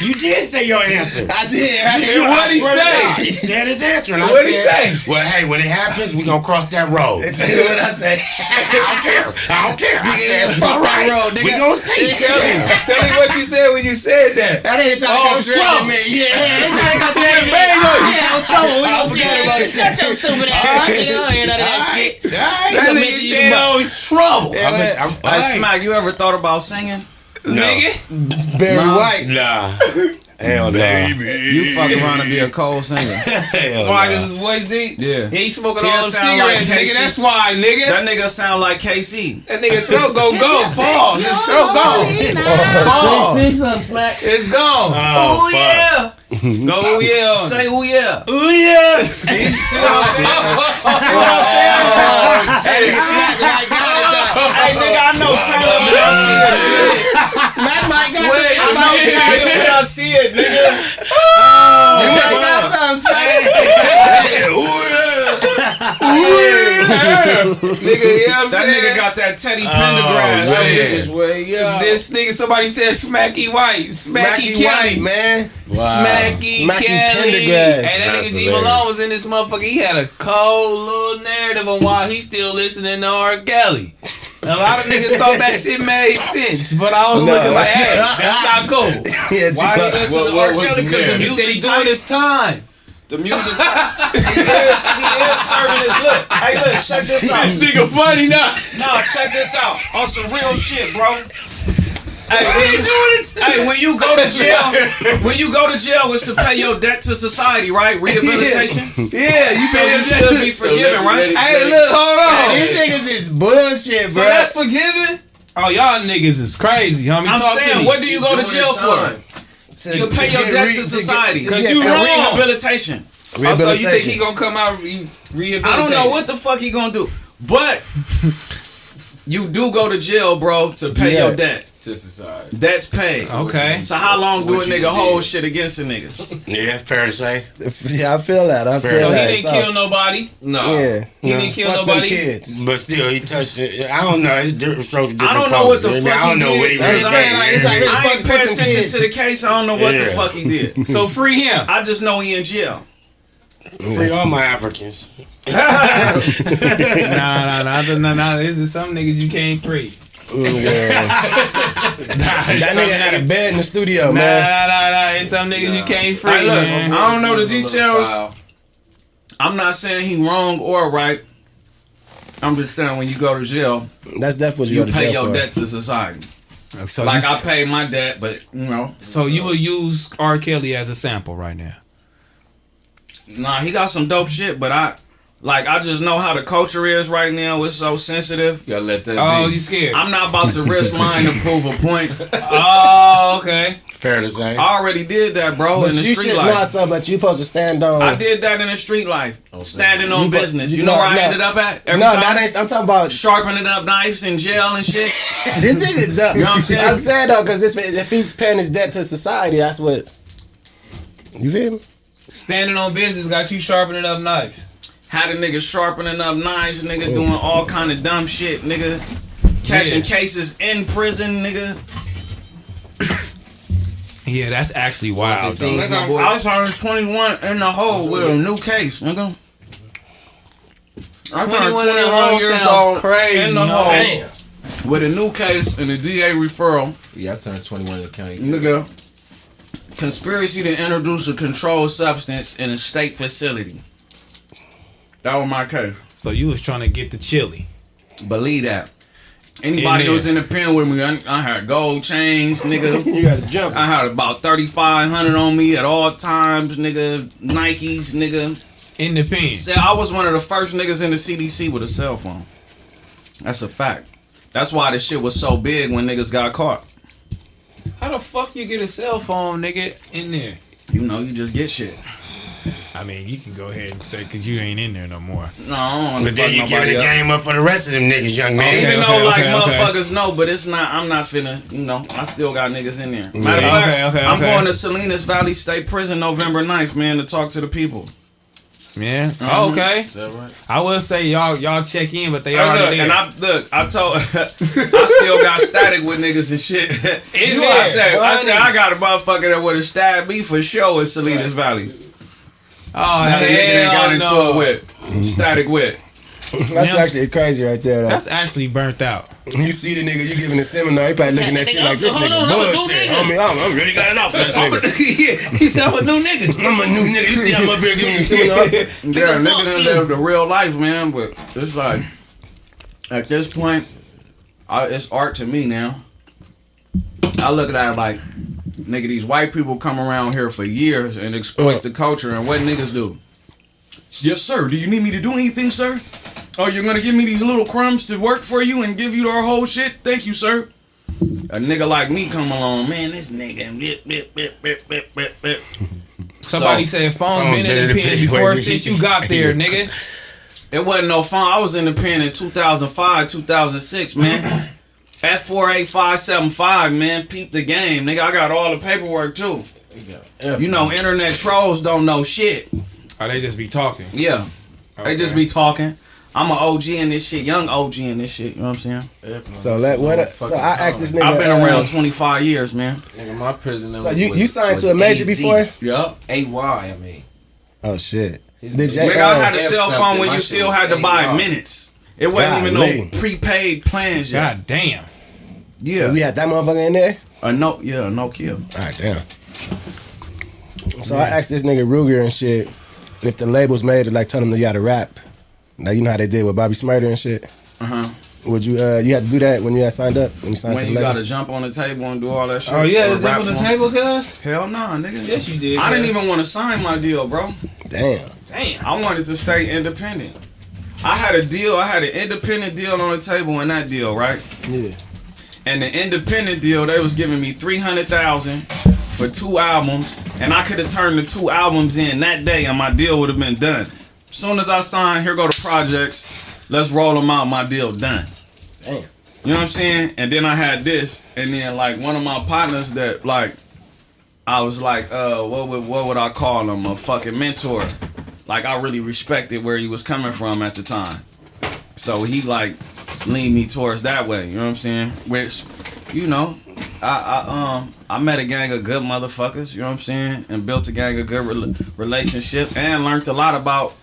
You did say your answer. I did. I did. What'd I he say? He said his answer. And I What'd he say? Well, hey, when it happens, we gonna cross that road. Tell <laughs> you what I say. I don't care. I don't care. I Nigga, said, fuck all that road, nigga. we gonna see. Tell me, <laughs> tell me what you said when you said that. That nigga trying to Oh, come trouble. threaten me. Yeah, they trying to come <laughs> threaten me. Bang on you. Yeah, I'm trouble. We I'll gonna see forget about it it. Shut your stupid ass up, nigga. I don't hear none of that shit. That nigga mention you said tomorrow. on oh, trouble. Yeah, I'm just, I'm, uh, all Hey. Smac, you ever thought about singing? Nigga. Barry White. Nah. <laughs> Hell no. You fuck around and be a cold singer. <laughs> Hell Why? nah. Cause his voice deep. Yeah. He smoking He'll all the sound like cigarettes, nigga. That's why, nigga. That nigga sound like KC. That nigga throat go go. <laughs> Pause. His throat gone. Oh, see, see something, Smac. It's gone. Oh, Ooh, fuck. yeah. Go yeah. Say ooh yeah. Ooh, yeah. See, see what I'm saying? <laughs> See what I'm saying? Hey, Smac might got it, though. Hey, nigga, I know Tyler when I see it. Smac might got Wait, it. I know Tyler when I see it, nigga. You might oh, got something, Smac. Nigga, you know what I'm That saying? nigga got that Teddy oh, Pendergrass. man. shit. This way, yeah. This nigga, somebody said Smacky White. Smacky, Smacky Kelly. White, man. Smacky, Smacky Kelly. Pendergrass. Hey, that That's nigga G. Malone was in this motherfucker. He had a cold little narrative on why he still listening to R. Kelly. A lot of niggas thought that <laughs> shit made sense, but I was No. looking like, hey, that's not cool. <laughs> Yeah, Why he G- listen What- to what R. was Kelly? the Because the narrative? Music he doing his time. The music. <laughs> he, is, he is serving his look. Hey, look, check this out. This out. nigga funny now. Nah, check this out. On some real shit, bro. Hey, when you, hey, when you go to jail, when you go to jail, it's to pay your debt to society, right? Rehabilitation. Yeah, you So you should be forgiven, right? Hey, look, hold on. These niggas is bullshit, So bro. that's forgiven? Oh, y'all niggas is crazy, homie. I'm Talk to saying, me. what do you go to jail for? To- You pay to your debt re- to society. Cause get you And wrong. rehabilitation. Oh, so you think rehabilitation. he gonna come out re- rehabilitated? I don't know what the fuck he gonna do, but you do go to jail, bro, to pay Yeah. your debt. to society. That's paid. Okay. So how long do a nigga hold shit against a nigga? Yeah, fair to say. Yeah, I feel that. I feel Fair. So he didn't So, kill nobody. No. Yeah. He No. didn't kill Fuck nobody. kids. But still, he touched it. I don't know. It's different strokes, different I don't know what the folks. fuck I don't know what he really saying, like, it's like- did. I ain't fuck pay attention to the case. I don't know what the fuck he did. <laughs> So free him. I just know he in jail. Free all my Africans. <laughs> nah, nah, nah, nah, nah, nah. This is some niggas you can't free. Mm, yeah. <laughs> that nigga had a bed in the studio, Nah, man. nah, nah, nah. It's some niggas you can't free, Hey, look, man. I don't know the Give him a little details. I'm not saying he wrong or right. I'm just saying when you go to jail, That's definitely what you, you pay your for. debt to society. So Like I paid my debt, but you know, so you will use R. Kelly as a sample right now. Nah, he got some dope shit. But I, like, I just know how the culture is right now. It's so sensitive. You gotta let that Oh, be. you scared? I'm not about to risk mine to prove a point. <laughs> oh, okay. Fair to say. I already did that, bro, But in the you street should know life. something, but you supposed to stand on. I did that in the street life, oh, standing on You business. you You know know- where I no. ended up at? Every no, time? that ain't. I'm talking about sharpening up knives in jail and shit. <laughs> this nigga. Dumb. You know what I'm saying? I'm saying though, because if he's paying his debt to society, that's what. You feel me? Standing on business got you sharpening up knives. Had a nigga sharpening up knives, nigga doing oh. all kind of dumb shit, nigga catching Yeah. cases in prison, nigga. <coughs> Yeah, that's actually wild. though. 15. my Nigga, boy. I turned 21 in the hole with a new case, nigga. I turned 21 in the 21 hole years sounds old crazy, in the yo. hole Damn. with a new case and a DA referral. Yeah, I turned 21 in the county. Nigga, conspiracy to introduce a controlled substance in a state facility. That was my case. So you was trying to get the chili. Believe that. Anybody In that was in the pen with me, I, I had gold chains, nigga. <laughs> You gotta jump. I had about 3500 on me at all times, nigga. Nikes, nigga. In the pen. I was one of the first niggas in the CDC with a cell phone. That's a fact. That's why this shit was so big when niggas got caught. How the fuck you get a cell phone, nigga, in there? You know, you just get shit. I mean, you can go ahead and say because you ain't in there no more. No, I don't But then you giving nobody the up. game up for the rest of them niggas, young man. Okay, Even okay, though like okay, okay. motherfuckers know, but it's not. I'm not finna. You know, I still got niggas in there. Matter of Okay, fact, okay, I'm okay. going to Salinas Valley State Prison November 9th, man, to talk to the people. Yeah. Mhm. Oh, okay. Is that right? I will say y'all y'all check in, but they Hey, already look, there. and I look, I told, <laughs> I still got static with niggas and shit. <laughs> In you know, I there, said, I said, I got a motherfucker that would have stabbed me for sure in Salinas Valley. oh That a nigga that got hell into no. it with static with. That's actually crazy right there. Though. That's actually burnt out. you see the nigga, you giving a seminar, he probably looking at you like this nigga on, I'm a new bullshit. nigga. Homie, I'm, I'm really got it off for this nigga. <laughs> yeah, he said I'm a new nigga. <laughs> I'm a new nigga. You see I'm up here giving a seminar. <laughs> Yeah, nigga done lived a real life, man. But it's like, at this point, I, it's art to me now. I look at it like, nigga, these white people come around here for years and exploit uh. the culture, and what niggas do? Yes, sir. Do you need me to do anything, sir? Oh, you're gonna give me these little crumbs to work for you and give you our whole shit? Thank you, sir. A nigga like me come along, man. This nigga, bip, bip, bip, bip, bip, bip, bip. Somebody So- said phone's Phone been been in in the the pen pen before before since you- you got <laughs> there, nigga. It wasn't no phone. I was in the pen in 2005, 2006, man. <coughs> F48575, man. Peep the game. Nigga, I got all the paperwork too. You know, internet trolls don't know shit. Oh, they just be talking. Yeah. They just be talking. I'm an OG in this shit, young OG in this shit. You know what I'm saying? So let what? So I asked this nigga. I've been uh, around 25 years, man. Nigga, my prison So number you was- you signed was to a major AZ. before? Yup. AY, I mean. Oh shit. His Did name- Jay- Nigga, I had a F cell phone when you still had to buy minutes. It wasn't even Golly. no prepaid plans yet. God damn. Yeah. We had that motherfucker in there. A no, yeah, a no kill. All right, damn. So I asked this nigga Ruger and shit if the labels made it, like told him that you had to rap. Like you know how they did with Bobby Shmurda and shit. Uh huh. Would you uh you had to do that when you had signed up when you signed When to you the label? gotta jump on the table and do all that shit. Oh yeah, or is that rap on the for 'em. table, cuz? Hell nah, nigga. Yes, you did. I didn't even want to sign my deal, bro. Damn. Damn. I wanted to stay independent. I had a deal. I had an independent deal on the table in that deal, right? Yeah. And the independent deal, they was giving me three hundred thousand for two albums, and I could have turned the two albums in that day, and my deal would have been done. Soon as I signed, here go the projects. Let's roll them out. My deal done. Damn. You know what I'm saying? And then I had this, and then like one of my partners that like, I was like, uh, what would what would I call him? A fucking mentor. Like I really respected where he was coming from at the time. So he like leaned me towards that way. You know what I'm saying? Which, you know, I, I um I met a gang of good motherfuckers. You know what I'm saying? And built a gang of good rel relationship and learned a lot about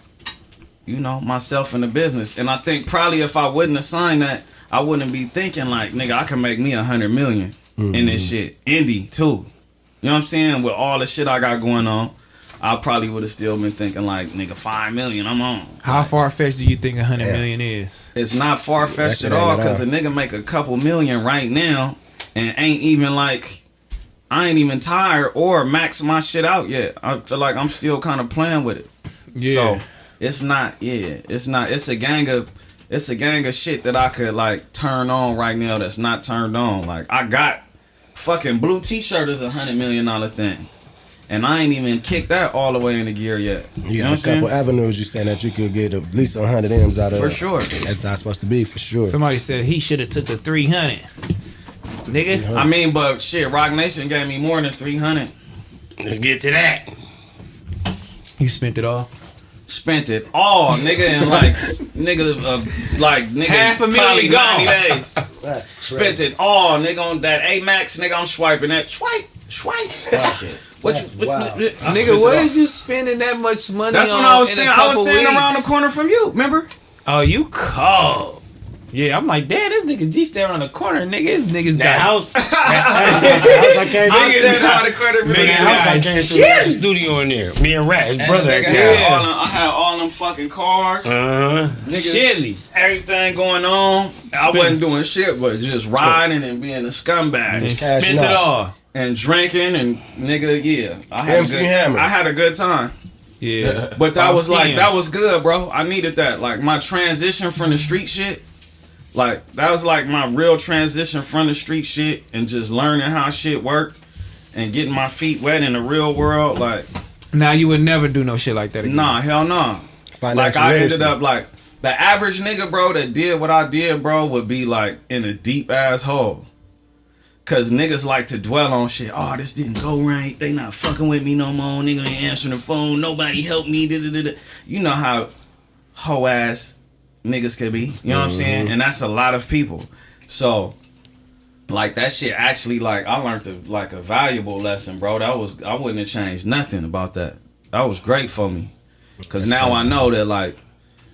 you know, myself in the business. And I think probably if I wouldn't have signed that, I wouldn't be thinking like, nigga, I can make me a hundred million in this mm-hmm. shit. Indie too. You know what I'm saying? With all the shit I got going on, I probably would have still been thinking like, nigga, five million, I'm on. How far fetched do you think a hundred Yeah. million is? It's not far fetched That at all ain't at because a nigga make a couple million right now and ain't even like I ain't even tired or max my shit out yet. I feel like I'm still kind of playing with it. Yeah. So it's not, yeah, it's not. It's a gang of, it's a gang of shit that I could like turn on right now. That's not turned on. Like I got fucking blue T-shirt is a hundred million dollar thing, and I ain't even kicked that all the way into gear yet. You know got a couple saying? avenues you saying that you could get at least hundred M's out of. For sure. That's not supposed to be for sure. Somebody said he should have took the three hundred. Nigga. I mean, but shit, Roc Nation gave me more than three hundred. Let's get to that. You spent it all. Spent it all, nigga, in <laughs> like nigga, uh, like nigga, Half a million gone. days. That's Spent it all, nigga, on that Amex, nigga. I'm swiping that swipe. Swipe. Fuck. <laughs> What you, That's wild. Nigga, what is you spending that much money That's on? when I was in standing. I was standing weeks? around the corner from you. Remember? Oh, you cold. Yeah, I'm like, damn, this nigga G stay around the corner. Nigga, this nigga's That got. house, that, <laughs> that, that house I came I was through. standing around the corner from Nigga, you. that house I got came through. That studio in there. Me and Rat, his And brother. nigga had had Yeah. all them, I had all them fucking cars. Uh-huh. Nigga, Chili. everything going on. I wasn't doing shit but just riding and being a scumbag And Cash spent it all. and drinking and nigga, yeah. I had MC a good, Hammer. I had a good time. Yeah. But that Off was like that was good, bro. I needed that. Like my transition from the street shit. Like that was like my real transition from the street shit and just learning how shit worked and getting my feet wet in the real world. Like Now you would never do no shit like that again. nah, hell no. Like I ended up like the average nigga, bro, that did what I did, bro, would be like in a deep ass hole. Cause niggas like to dwell on shit. Oh, this didn't go right. They not fucking with me no more. Nigga ain't answering the phone. Nobody helped me. Da, da, da, da. You know how hoe ass niggas could be. You know what I'm mm-hmm. saying? And that's a lot of people. So like that shit actually like I learned a, like a valuable lesson, bro. That was I wouldn't have changed nothing about that. That was great for me. Cause now I know that like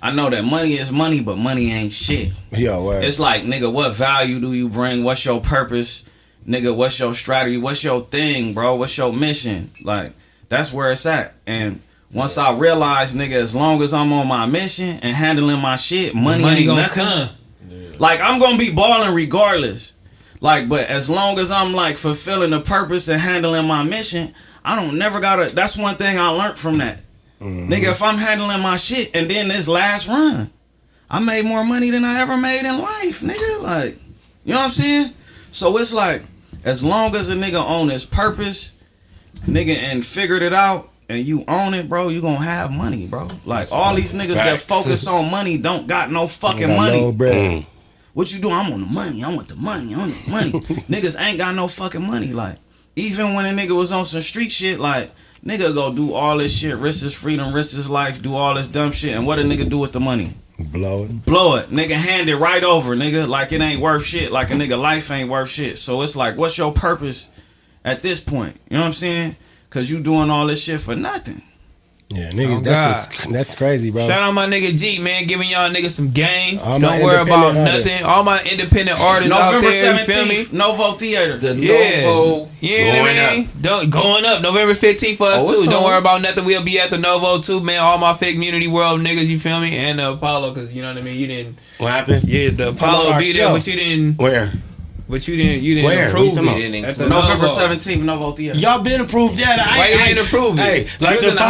I know that money is money, but money ain't shit. Yo, word. It's like, nigga, what value do you bring? What's your purpose? Nigga, what's your strategy? What's your thing, bro? What's your mission? Like, that's where it's at. And once I realize, nigga, as long as I'm on my mission and handling my shit, money, Money ain't gonna nothing. come. Like, I'm gonna be balling regardless. Like, but as long as I'm like fulfilling the purpose and handling my mission, I don't never gotta. That's one thing I learned from that. Mm-hmm. Nigga, if I'm handling my shit and then this last run, I made more money than I ever made in life, nigga. Like, you know what I'm saying? So it's like, as long as a nigga own his purpose, nigga, and figured it out, and you own it, bro, you gonna have money, bro. Like all these niggas that focus on money don't got no fucking Got money. no bread. Mm. What you do? I'm on the money. I want the money. I want the money. <laughs> Niggas ain't got no fucking money. Like, even when a nigga was on some street shit, like, nigga go do all this shit, risk his freedom, risk his life, do all this dumb shit. And what a nigga do with the money? Blow it. Blow it. Nigga hand it right over, nigga. Like it ain't worth shit. Like a nigga life ain't worth shit. So it's like, what's your purpose at this point? You know what I'm saying? Cause you doing all this shit for nothing. Yeah, niggas, Oh, that's just, that's crazy, bro. Shout out my nigga G, man, giving y'all niggas some game. All Don't worry about independent nothing. All my independent artists November out there, you feel me? Novo Theater. The Yeah, Novo. yeah, Going man. Don't going up November fifteenth for us Oh, too. Don't on. worry about nothing. We'll be at the Novo too, man. All my fake community world niggas, you feel me? And the Apollo, cause you know what I mean. You didn't, What happened? yeah, the Apollo our be there, show. but you didn't, Where? But you didn't, you didn't Where? approve What you it talking at the November Novo. 17th, Novo Theater. Y'all been approved that. I, Why you I, didn't approve it? Hey, like the in the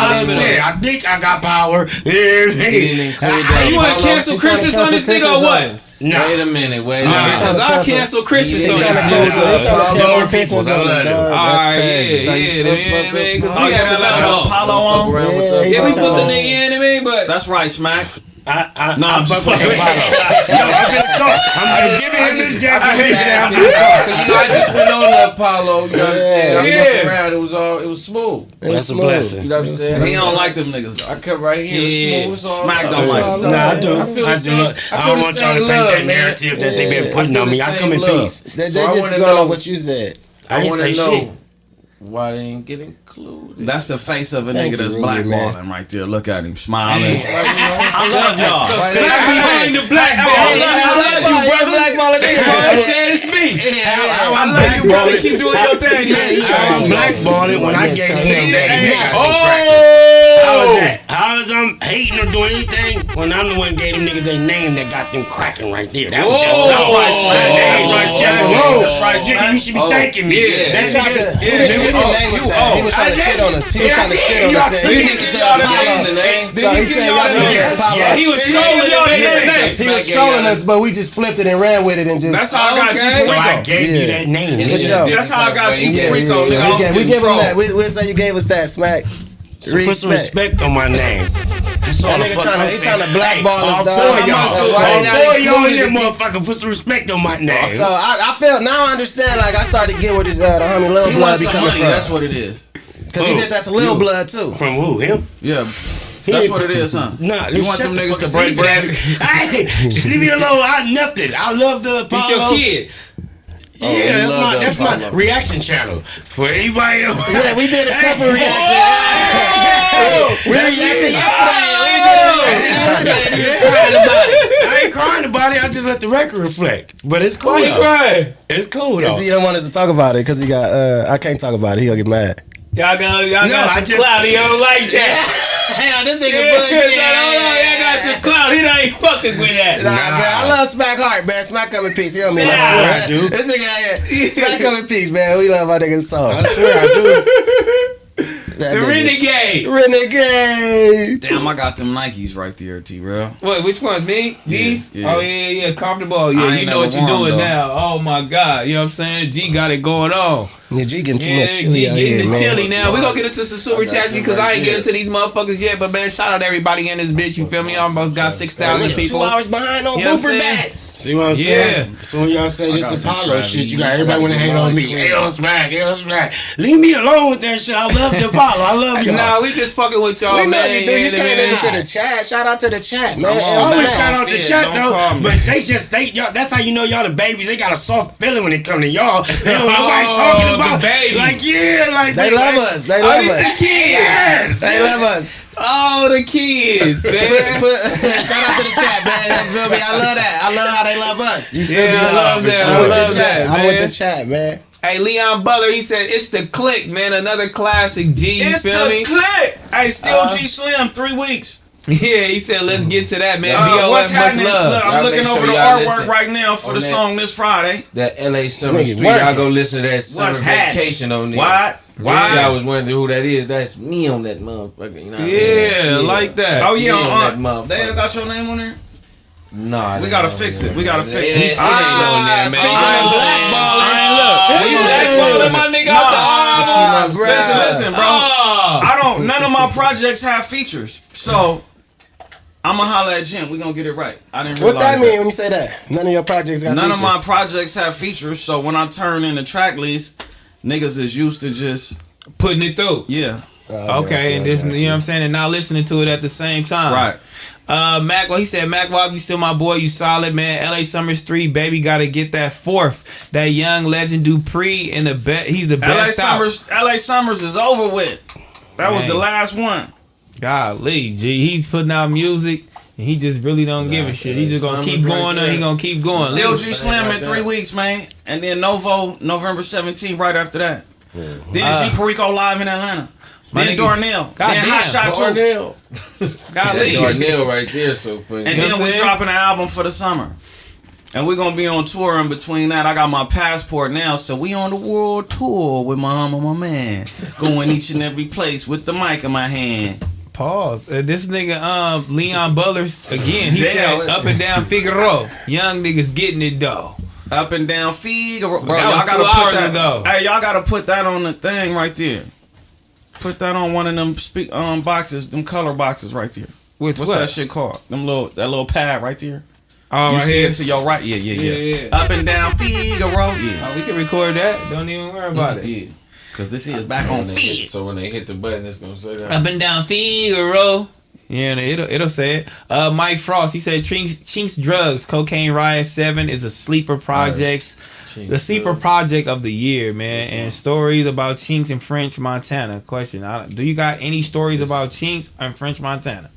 said, I think I got power. Yeah, <laughs> hey. I- You want to cancel you trying to Christmas on this nigga or what? Christmas Nah. Wait a minute. Wait a Nah, minute. because I cancel. cancel Christmas Yeah, on they this tryna nigga. cancel- They tryna Apollo cancel more Christmas peoples, I love us, them. All That's right, crazy. yeah, yeah, fuck- yeah, man. Because we oh, got yeah, to let let the Apollo on. Fuck around with Yeah, the- he Yeah, we put the nigga in, man, but That's right, Smac. I, I, No, I'm I'm just fucking fucking Yo, <laughs> I'm gonna talk. I'm giving him his Japanese. I'm gonna talk. Cause you know I just went on the Apollo. You know what I'm saying? I Yeah. looked around. It was all. It was smooth. It was That's a blessing. You know what I'm saying? He don't like them niggas though. I come right here. Yeah. It was smooth. It's all Smac love. don't like all it. love. Nah, I do. I feel I the do. same. I I don't want y'all to same paint that narrative that they've been putting on me. I come in peace. They, they So I just wanna going know- off what you said. I I want to know shit. Why they didn't get included. That's the face of a Thank nigga that's you, man. blackballing right there. Look at him smiling. Like, you know, I love y'all. Smac behind the black I ball. love you, brother. I said it's me. I love you, brother. Keep doing your thing. I'm blackballed when I gave him that. nigga. How Oh! is that? How is I'm um, hating or doing anything when I'm the one gave them niggas their name that got them cracking right there? That was Whoa. that's right, Smac. That's right, Smac. Whoa. That's right, Nigga, Smac. you should be Oh. thanking me. Yeah. That's He tried to, it. he didn't, he name us that. He was trying to shit on us. He was trying to shit on us. took He it. niggas Y'all the Apollo. name. Did So he he give said y'all y'all the niggas name? Apollo. Yeah, he was He trolling y'all them the in name. name. He was trolling us, but we just flipped it and ran with it and just. That's how I got Okay. you. So I gave you that name. And For then sure. the That's how I got you. difference yeah, Rico, yeah, nigga, yeah. I We, gave, was we getting give him that. We, we say you gave us that smack. So put some respect on my name. That's all That nigga fuck tryna- I'm he saying. tryna blackball Hey, us, all dog. four of y'all, right. all Now four of y'all in included that motherfucker put some respect on my name. So I, I felt now I understand. Like I started to get where this uh, the homie Lil He Blood wants be coming money. from. That's what it is. Because he did that to Lil Blood too. From who? Him? Yeah. That's what it is, huh? Nah, you want shut them the niggas to up. break <laughs> See, bread? Hey, leave me alone. I nothing. I love the It's your Apollo. kids. Oh, yeah, that's my that's my reaction channel for anybody. Else. <laughs> Yeah, we did a couple reactions. <laughs> we reacted <laughs> I ain't crying about it. I just let the record reflect. But it's cool. Why you though. crying? It's cool Because though. he don't want us to talk about it because he got, uh, I can't talk about it. He gonna get mad. Y'all got y'all No, got I some just- clout. He don't like that. <laughs> Hell, this nigga Yeah, hold on, oh, y'all got some clout. He ain't fucking with that. Nah, man, I love Smac Heart, man. Smac come in peace. He don't mean Yeah, nothing. I do. This nigga out here. Smac come in peace, man. We love our niggas song. I swear I do. <laughs> That The nigga. renegade. Renegade. Damn, I got them Nikes right there, T-Rell. What? Which ones? Me? These? yeah. Oh yeah, yeah, yeah. Comfortable. Yeah, I you know what you're doing doing 'em, now. Oh my God. You know what I'm saying? G got it going on. Yeah, G getting too Yeah, much G chili out here, the man. chili now. We gonna get into some super I chats because right I ain't here. get into these motherfuckers yet. But man, shout out to everybody in this bitch. You feel me? I almost got six thousand Two people. Two hours behind on You know what I'm booper saying? bats. See what I'm Yeah. saying? So when y'all say this got some Apollo shit, you got everybody want to hate on me. Hell smack, hell smack. Leave me alone with that shit. I love the Apollo. I love y'all. Nah, we just fucking with y'all, we know man. you do. You Yeah, can't listen to the chat. Shout out to the chat, man. I'm I on Hell always shout smack. out the chat though, but they just they y'all. That's how you know y'all the babies. They got a soft feeling when it come to y'all. <laughs> They don't nobody Oh, talking the about baby. like yeah, like They love us. They Oh, love these the us. kids. Yes, They love us. Oh, the kids, man. put, <laughs> shout out to the chat, man. You feel me? I love that. I love how they love us. You feel Yeah, me? I love that. I'm I with love the chat. that, I'm with man. the chat, man. Hey, Leon Butler, he said it's the click, man. Another classic G. You It's feel the me? click. Hey, still Uh, G Slim, three weeks. Yeah, he said let's get to that, man. Uh, BOF, what's much happening? love. Look, Y'all I'm looking make over the artwork listen right now for on the that. song this Friday. That LA Summer Nigga, Street. work. Y'all go listen to that Summer What's happening? Vacation on there. What? Why? Y'all was wondering who that is. That's me on that motherfucker. You know what I mean? Yeah, like that. Oh yeah, Me on uh, that motherfucker. they got your name on there. Nah, We gotta don't fix know it. We gotta fix It it. ain't- it Ah, ain't on there, man. speaking You know of what I'm blackballing. I ain't look. Who you blackballing, my nigga? out there? Ah, Oh. Listen, listen, bro. Oh. I don't. None of my projects have features, so I'ma holler at Jim. We gonna get it right. I didn't What realize that mean when you say that? None of your projects got features. None features. of my projects have features, so when I turn in the track list, niggas is used to just Putting it through. yeah, Oh, Okay, and this, you know what I'm saying, and not listening to it at the same time. right. Uh, Mac, well, he said, Mac Wop, you still my boy, you solid, man. LA Summers 3, baby, gotta get that fourth. That young legend Dupree in the bet. He's the LA best out. Summers, LA Summers is over with. That was the last one. Golly, G, he's putting out music. And he just really don't give a shit. He just gonna keep going there. and he gonna keep going. Still G Slim in three weeks, man, and then Novo November 17th right after that. Then Uh, G Perico live in Atlanta. my Then nigga- Darnell. Then Goddamn, Hot Shot Darnell. <laughs> golly. Darnell right there, so funny. And You then we saying? dropping an album for the summer. And we're gonna be on tour in between that. I got my passport now, so we on the world tour with my mama, my man. Going each and every place with the mic in my hand. Pause. Uh, this nigga, um, Leon Butler, again, he Damn. said up and down Figaro. Young niggas getting it though. Up and down Figaro. Bro, That y'all gotta put that. ago. Hey, y'all gotta put that on the thing right there. Put that on one of them speak um boxes, them color boxes right there. With What's what? that shit called? Them little that little pad right there. Oh, you right see here. it to your right? Yeah, yeah, yeah. Yeah, yeah. Up and down Figaro. Yeah. Oh, we can record that. Don't even worry about it. Yeah. Cause this is back on they feed. hit- so when they hit the button, it's gonna say that. Up and down Figaro. Yeah, it'll it'll say it. Uh, Mike Frost, he said Chinx, Chinx Drugs, Cocaine Riot Seven is a sleeper projects, Chinx the sleeper Drugs. project of the year, man. And stories about Chinx in French Montana. Question: I, Do you got any stories about Chinx in French Montana?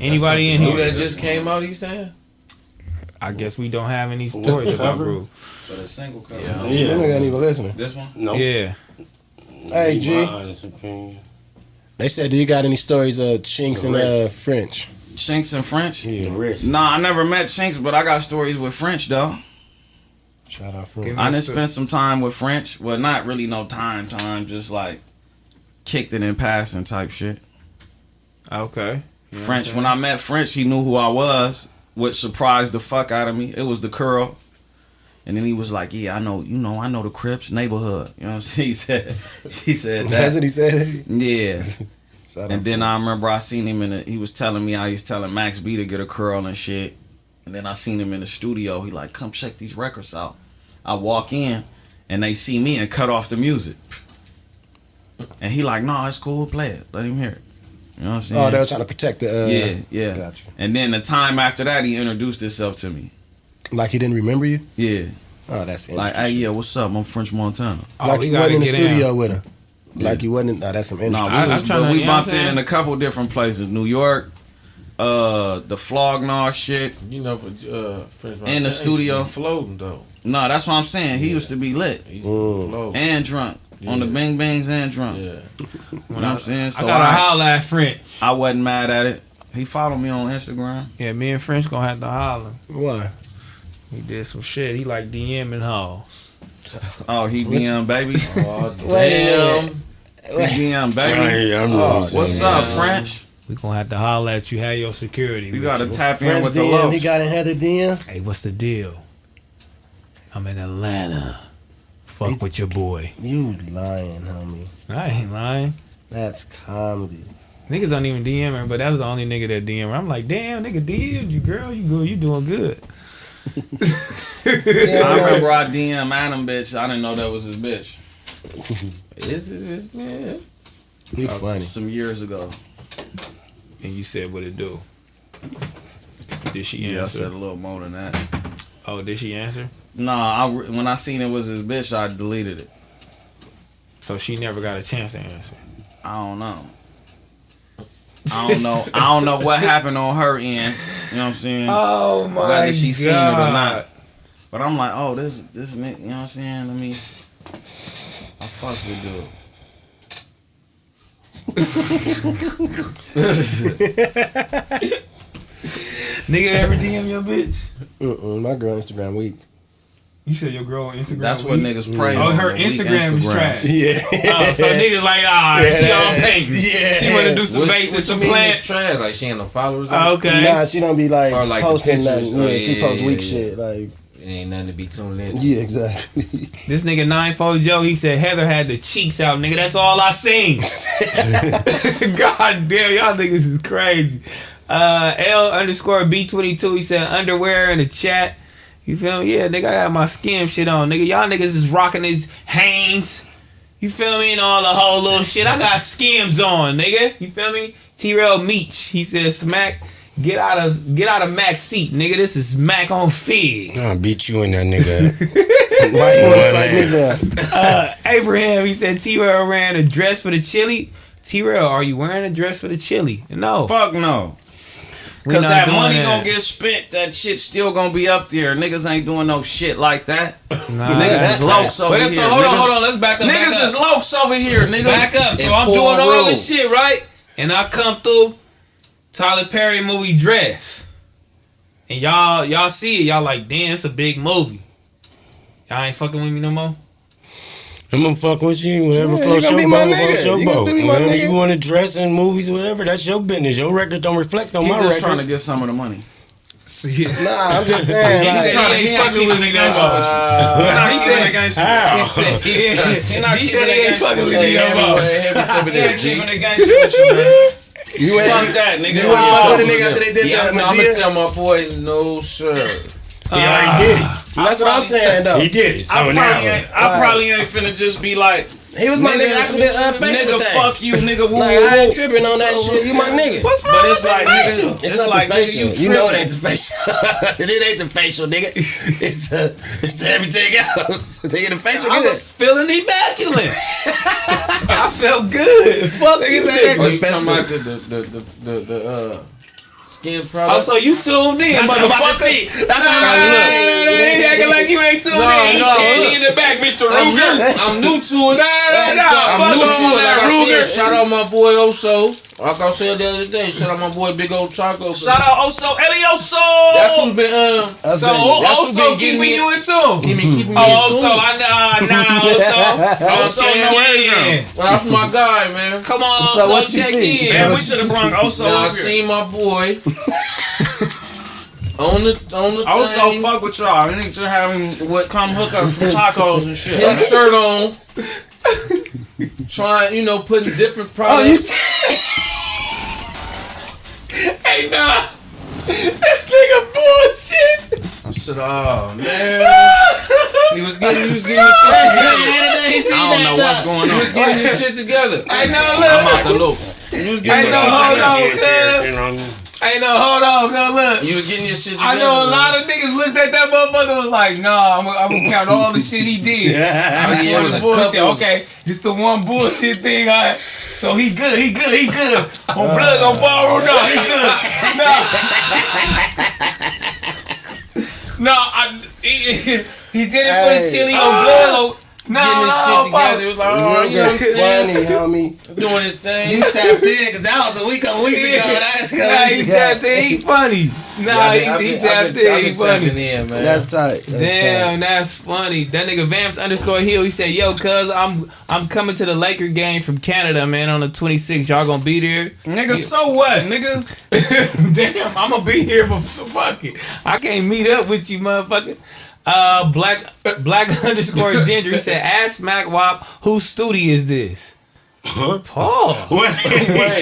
Anybody in Who here? that just came out? He saying? I guess we don't have any stories about Brew. For the single cover. Yeah. You nigga ain't even listening. This one? No. Yeah. Hey, G. They said, do you got any stories of Chinx in uh, French? Shanks in French? Yeah. wrist. Nah, I never met Shanks, but I got stories with French though. Shout out French. I done Yes, sir. spent some time with French. Well, not really no time, time, just like kicked it in passing type shit. Okay. French. When I met French, he knew who I was, which surprised the fuck out of me. It was the curl. And then he was like, "Yeah, I know. You know, I know the Crips neighborhood." You know what I'm saying? <laughs> He said, he said That's what that. he said. Yeah. <laughs> And then I remember I seen him in. The, he was telling me I was telling Max B to get a curl and shit. And then I seen him in the studio. He like, "Come check these records out." I walk in, and they see me and cut off the music. And he like, "No, it's cool. Play it. Let him hear it." You know what I'm saying? Oh, they were trying to protect the. Uh, Yeah, yeah. Gotcha. And then the time after that, he introduced himself to me. Like he didn't remember you? Yeah. Oh, that's Like, hey, yeah, what's up? I'm French Montana. Oh, like we you wasn't in the get in. studio with him. Like you wasn't. In, nah, that's some industry. No, we, I- was, trying but to- we you know what bumped in in a couple different places. New York, uh, the Flog Gnaw shit. You know, for uh, French Montana, In the Montana, studio. he floating though. No, that's what I'm saying. He used to be lit He's Mm. floating. and drunk on the Yeah. bing bangs and drunk. Yeah. You know what I'm saying? I So gotta I, holler at French. I wasn't mad at it. He followed me on Instagram. Yeah, me and French gonna have to holler. Why? He did some shit. He like DMing hoes. Oh, he DM baby. <laughs> Oh Wait damn. He DM baby. Hey, I'm Oh. What's up, French? We gonna have to holler at you. Have your security. We gotta you. tap in Friends with the DM, lows. he got in Heather DM. Hey, what's the deal? I'm in Atlanta. Fuck with your boy. You lying, homie. I ain't lying. That's comedy. Niggas don't even DM her, but that was the only nigga that DM her. I'm like, damn, nigga DM'd you, girl. You good? You doing good? I remember I DM Adam bitch. I didn't know that was his bitch. Is it? Is, man. You funny. Some years ago. And you said what it do? Did she Yeah, I answer? said a little more than that. oh, did she answer? Nah, I, when I seen it was his bitch, I deleted it. So she never got a chance to answer. I don't know. I don't know. I don't know what happened on her end. You know what I'm saying? <laughs> Oh my Whether she seen it or not. But I'm like, oh, this this nigga, you know what I'm saying? Let me. I fuck with dude. <laughs> Nigga ever DM your bitch? Mm-mm, my girl Instagram weak. You said your girl on Instagram. That's what weak? niggas pray Oh, on. her the weak Instagram is trash. Yeah. Oh, so <laughs> niggas like, ah, she all pink. Yeah. She want to do some What, bait what with you some mean plants. it's trash? Like she ain't no followers. Oh, okay. Nah, she don't be like, Or like the posting pictures. nothing. Oh, Yeah, she yeah, posts yeah, weak yeah. shit. Like, It ain't nothing to be tuned in. to. yeah, exactly. <laughs> This nigga nine four Joe, he said Heather had the cheeks out, nigga. That's all I seen. <laughs> God damn, y'all niggas is crazy. Uh, L underscore B twenty two. He said underwear in the chat. You feel me? Yeah, nigga, I got my skim shit on, nigga. Y'all niggas is rocking these Hanes. You feel me? And all the whole little shit. I got skims on, nigga. You feel me? T Rail Meach. He said Smac. Get out of get out of Mac's seat, nigga. This is Mac on Fig. I'll beat you in that nigga. Why <laughs> you wanna fight man. nigga? uh, Abraham, he said T-Rell ran a dress for the chili. T-Rell, are you wearing a dress for the chili? No. Fuck no. We Cause that money that. gonna get spent. That shit still gonna be up there. Niggas ain't doing no shit like that. <laughs> Nah, Niggas is lokes over But here. so hold on, hold on. Let's back up. Niggas back is up. lokes over here, nigga. back up. So And I'm doing all this shit right, and I come through Tyler Perry movie dress, and y'all y'all see it. Y'all like, damn, it's a big movie. Y'all ain't fucking with me no more. I'm gonna fuck with you. Whatever Yeah, floats you gonna your be my boat, nigga. floats your You gonna boat. still be my Whatever nigga. you want to dress in movies, whatever, that's your business. Your record don't reflect on He my just record. trying to get some of the money. <laughs> See, Nah, I'm just <laughs> he saying. said Like, he ain't fucking with me no more. Nah, he he said- said gangster. How? He not he keeping said he it ain't fucking with Hey, me no have more. me- have me some of He ain't that, G. keeping the gangster with you, man. you ain't. Fuck that, nigga. You wouldn't fuck with a nigga after they did Yeah, that I'm, I'm gonna Madea? tell my boy, no sir. He already did it. That's what I'm saying, though. He did it. So I now, probably, ain't, I probably ain't finna just be like, He was my nigga after the uh, facial nigga, thing. fuck you, nigga, woo, Like, woo, I ain't woo. tripping on that shit. You my nigga. What's wrong But with it's the like, facial? nigga, It's, it's not like, the nigga, facial. you You, know it ain't the facial. <laughs> it ain't the facial, nigga. <laughs> It's the it's the everything else. <laughs> nigga, the facial I good. was feeling immaculate. I felt good. Fuck you, Niggas ain't Oh, nigga. you talking about the the the the, the, the uh, skin Oh, so you tuned in, That's what I'm about to motherfucker? That's what I'm Nah, about to nah, see. nah, nah, nah, ain't acting like you ain't tuned No, in. no, Candy in the back, Mr. Ruger. I'm new to it. Nah, nah, nah, I'm new to it. Like that, I Ruger. said, shout out my boy Oso. Like I said the other day, shout out my boy Big Old Choco. Shout out Oso Elioso. That's who's been uh, So That's who also been getting keeping me- you in tune. he been keeping me Oh, in also, tune. I know, nah, also, also, <laughs> Okay, no yeah. in. Well, that's my guy, man. Come on, So also, what check see? in. Man, we should have brought Oso Now I seen my boy <laughs> on the on the Oso thing, fuck with y'all. We need to have him What- come hook up some tacos and shit. his shirt on, trying you know putting different Oh, you products. <laughs> Hey, nah. This nigga bullshit. I said, oh man, he was getting he was getting his shit together. I don't know what's going on. He was on. getting his shit together. Hey, no, I'm look. out the loop. He was Hey, getting no, his shit hold together. On, cuz. Hey, no, hold on, no, look. You was getting your shit together. I know a man. lot of niggas looked at that motherfucker and was like, nah, I'm, I'm gonna count all the shit he did. <laughs> Yeah. I Oh, yeah, it was bullshit. couple. Okay, it's the one bullshit thing. I so he good, he good, he good. <laughs> On blood, on borrow, no, he good. No, <laughs> no, I, he, he did it for the chili on blood. Ah! No, Getting his no, shit together. It was like, oh, you know what I'm saying? funny, homie. <laughs> Doing his thing. You tapped in because that was a week, a week <laughs> ago. That's Nah, he tapped in. He funny. Nah, Yeah, I've he, been- he tapped been- in. He funny. in, man. That's tight. That's Damn, tight. that's funny. That nigga Vamps underscore Hill. He said, "Yo, cuz I'm I'm coming to the Laker game from Canada, man, on the 26th. Y'all gonna be there? Nigga, so what, nigga? <laughs> Damn, I'm gonna be here, but so fuck it. I can't meet up with you, motherfucker." Uh, black black <laughs> underscore ginger. He said, "Ask Mac Wop, whose studio is this?" Paul. <laughs> What,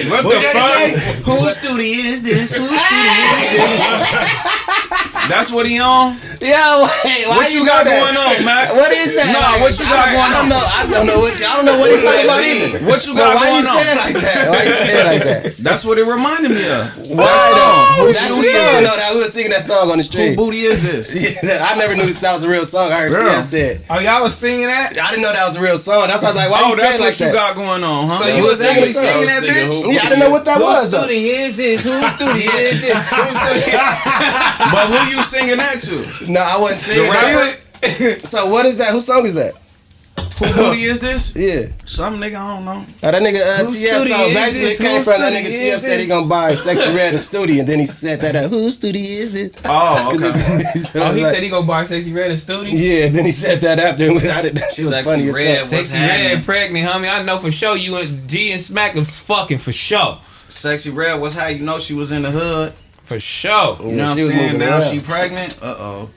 what the fuck? Whose studio is this? Whose studio is this? That's what he on? Yo, wait, why What you got that? going on, Mac? What is that? Nah, what you got I, going I don't on? know. I don't know what you, I don't know what he's talking about either. What you But got why going you on? say it like that? <laughs> Why you say like that? That's what it reminded me of. Why though? Whose That's the studio song. is No, that we was singing that song on the Who street. booty is this? <laughs> Yeah, I never knew this that was a real song. I heard Girl. Tia say it. Oh, y'all was singing that? I didn't know that was a real song. That's why I was like, why Oh, you that's saying what you got going on, huh? So you was was actually singing singing that bitch? who- Yeah, I didn't know what that was though. studio is this? Whose studio is this? Whose <laughs> studio? but who you singing that to? No, I wasn't singing that. rapper? So what is that? Whose song is that? Who booty is this? <laughs> Yeah. Some nigga I don't know. Now that nigga uh, TF studio song basically this? it came Whose from that nigga TF said he gonna buy Sexyy Red a studio, and then he said that uh, whose studio is it? Oh, <laughs> 'Cause okay. it's- so Oh, he like- said he gonna buy Sexyy Red in studio? Yeah, then he said that after, and I did, that shit was Sexy funny as Red fuck. was- Sexy happening? Red pregnant, homie. I know for sure you and G and Smac is fucking for sure. Sexyy Red was how you know she was in the hood. For sure. You Yeah, know what I'm saying? Now around. she pregnant. Uh oh.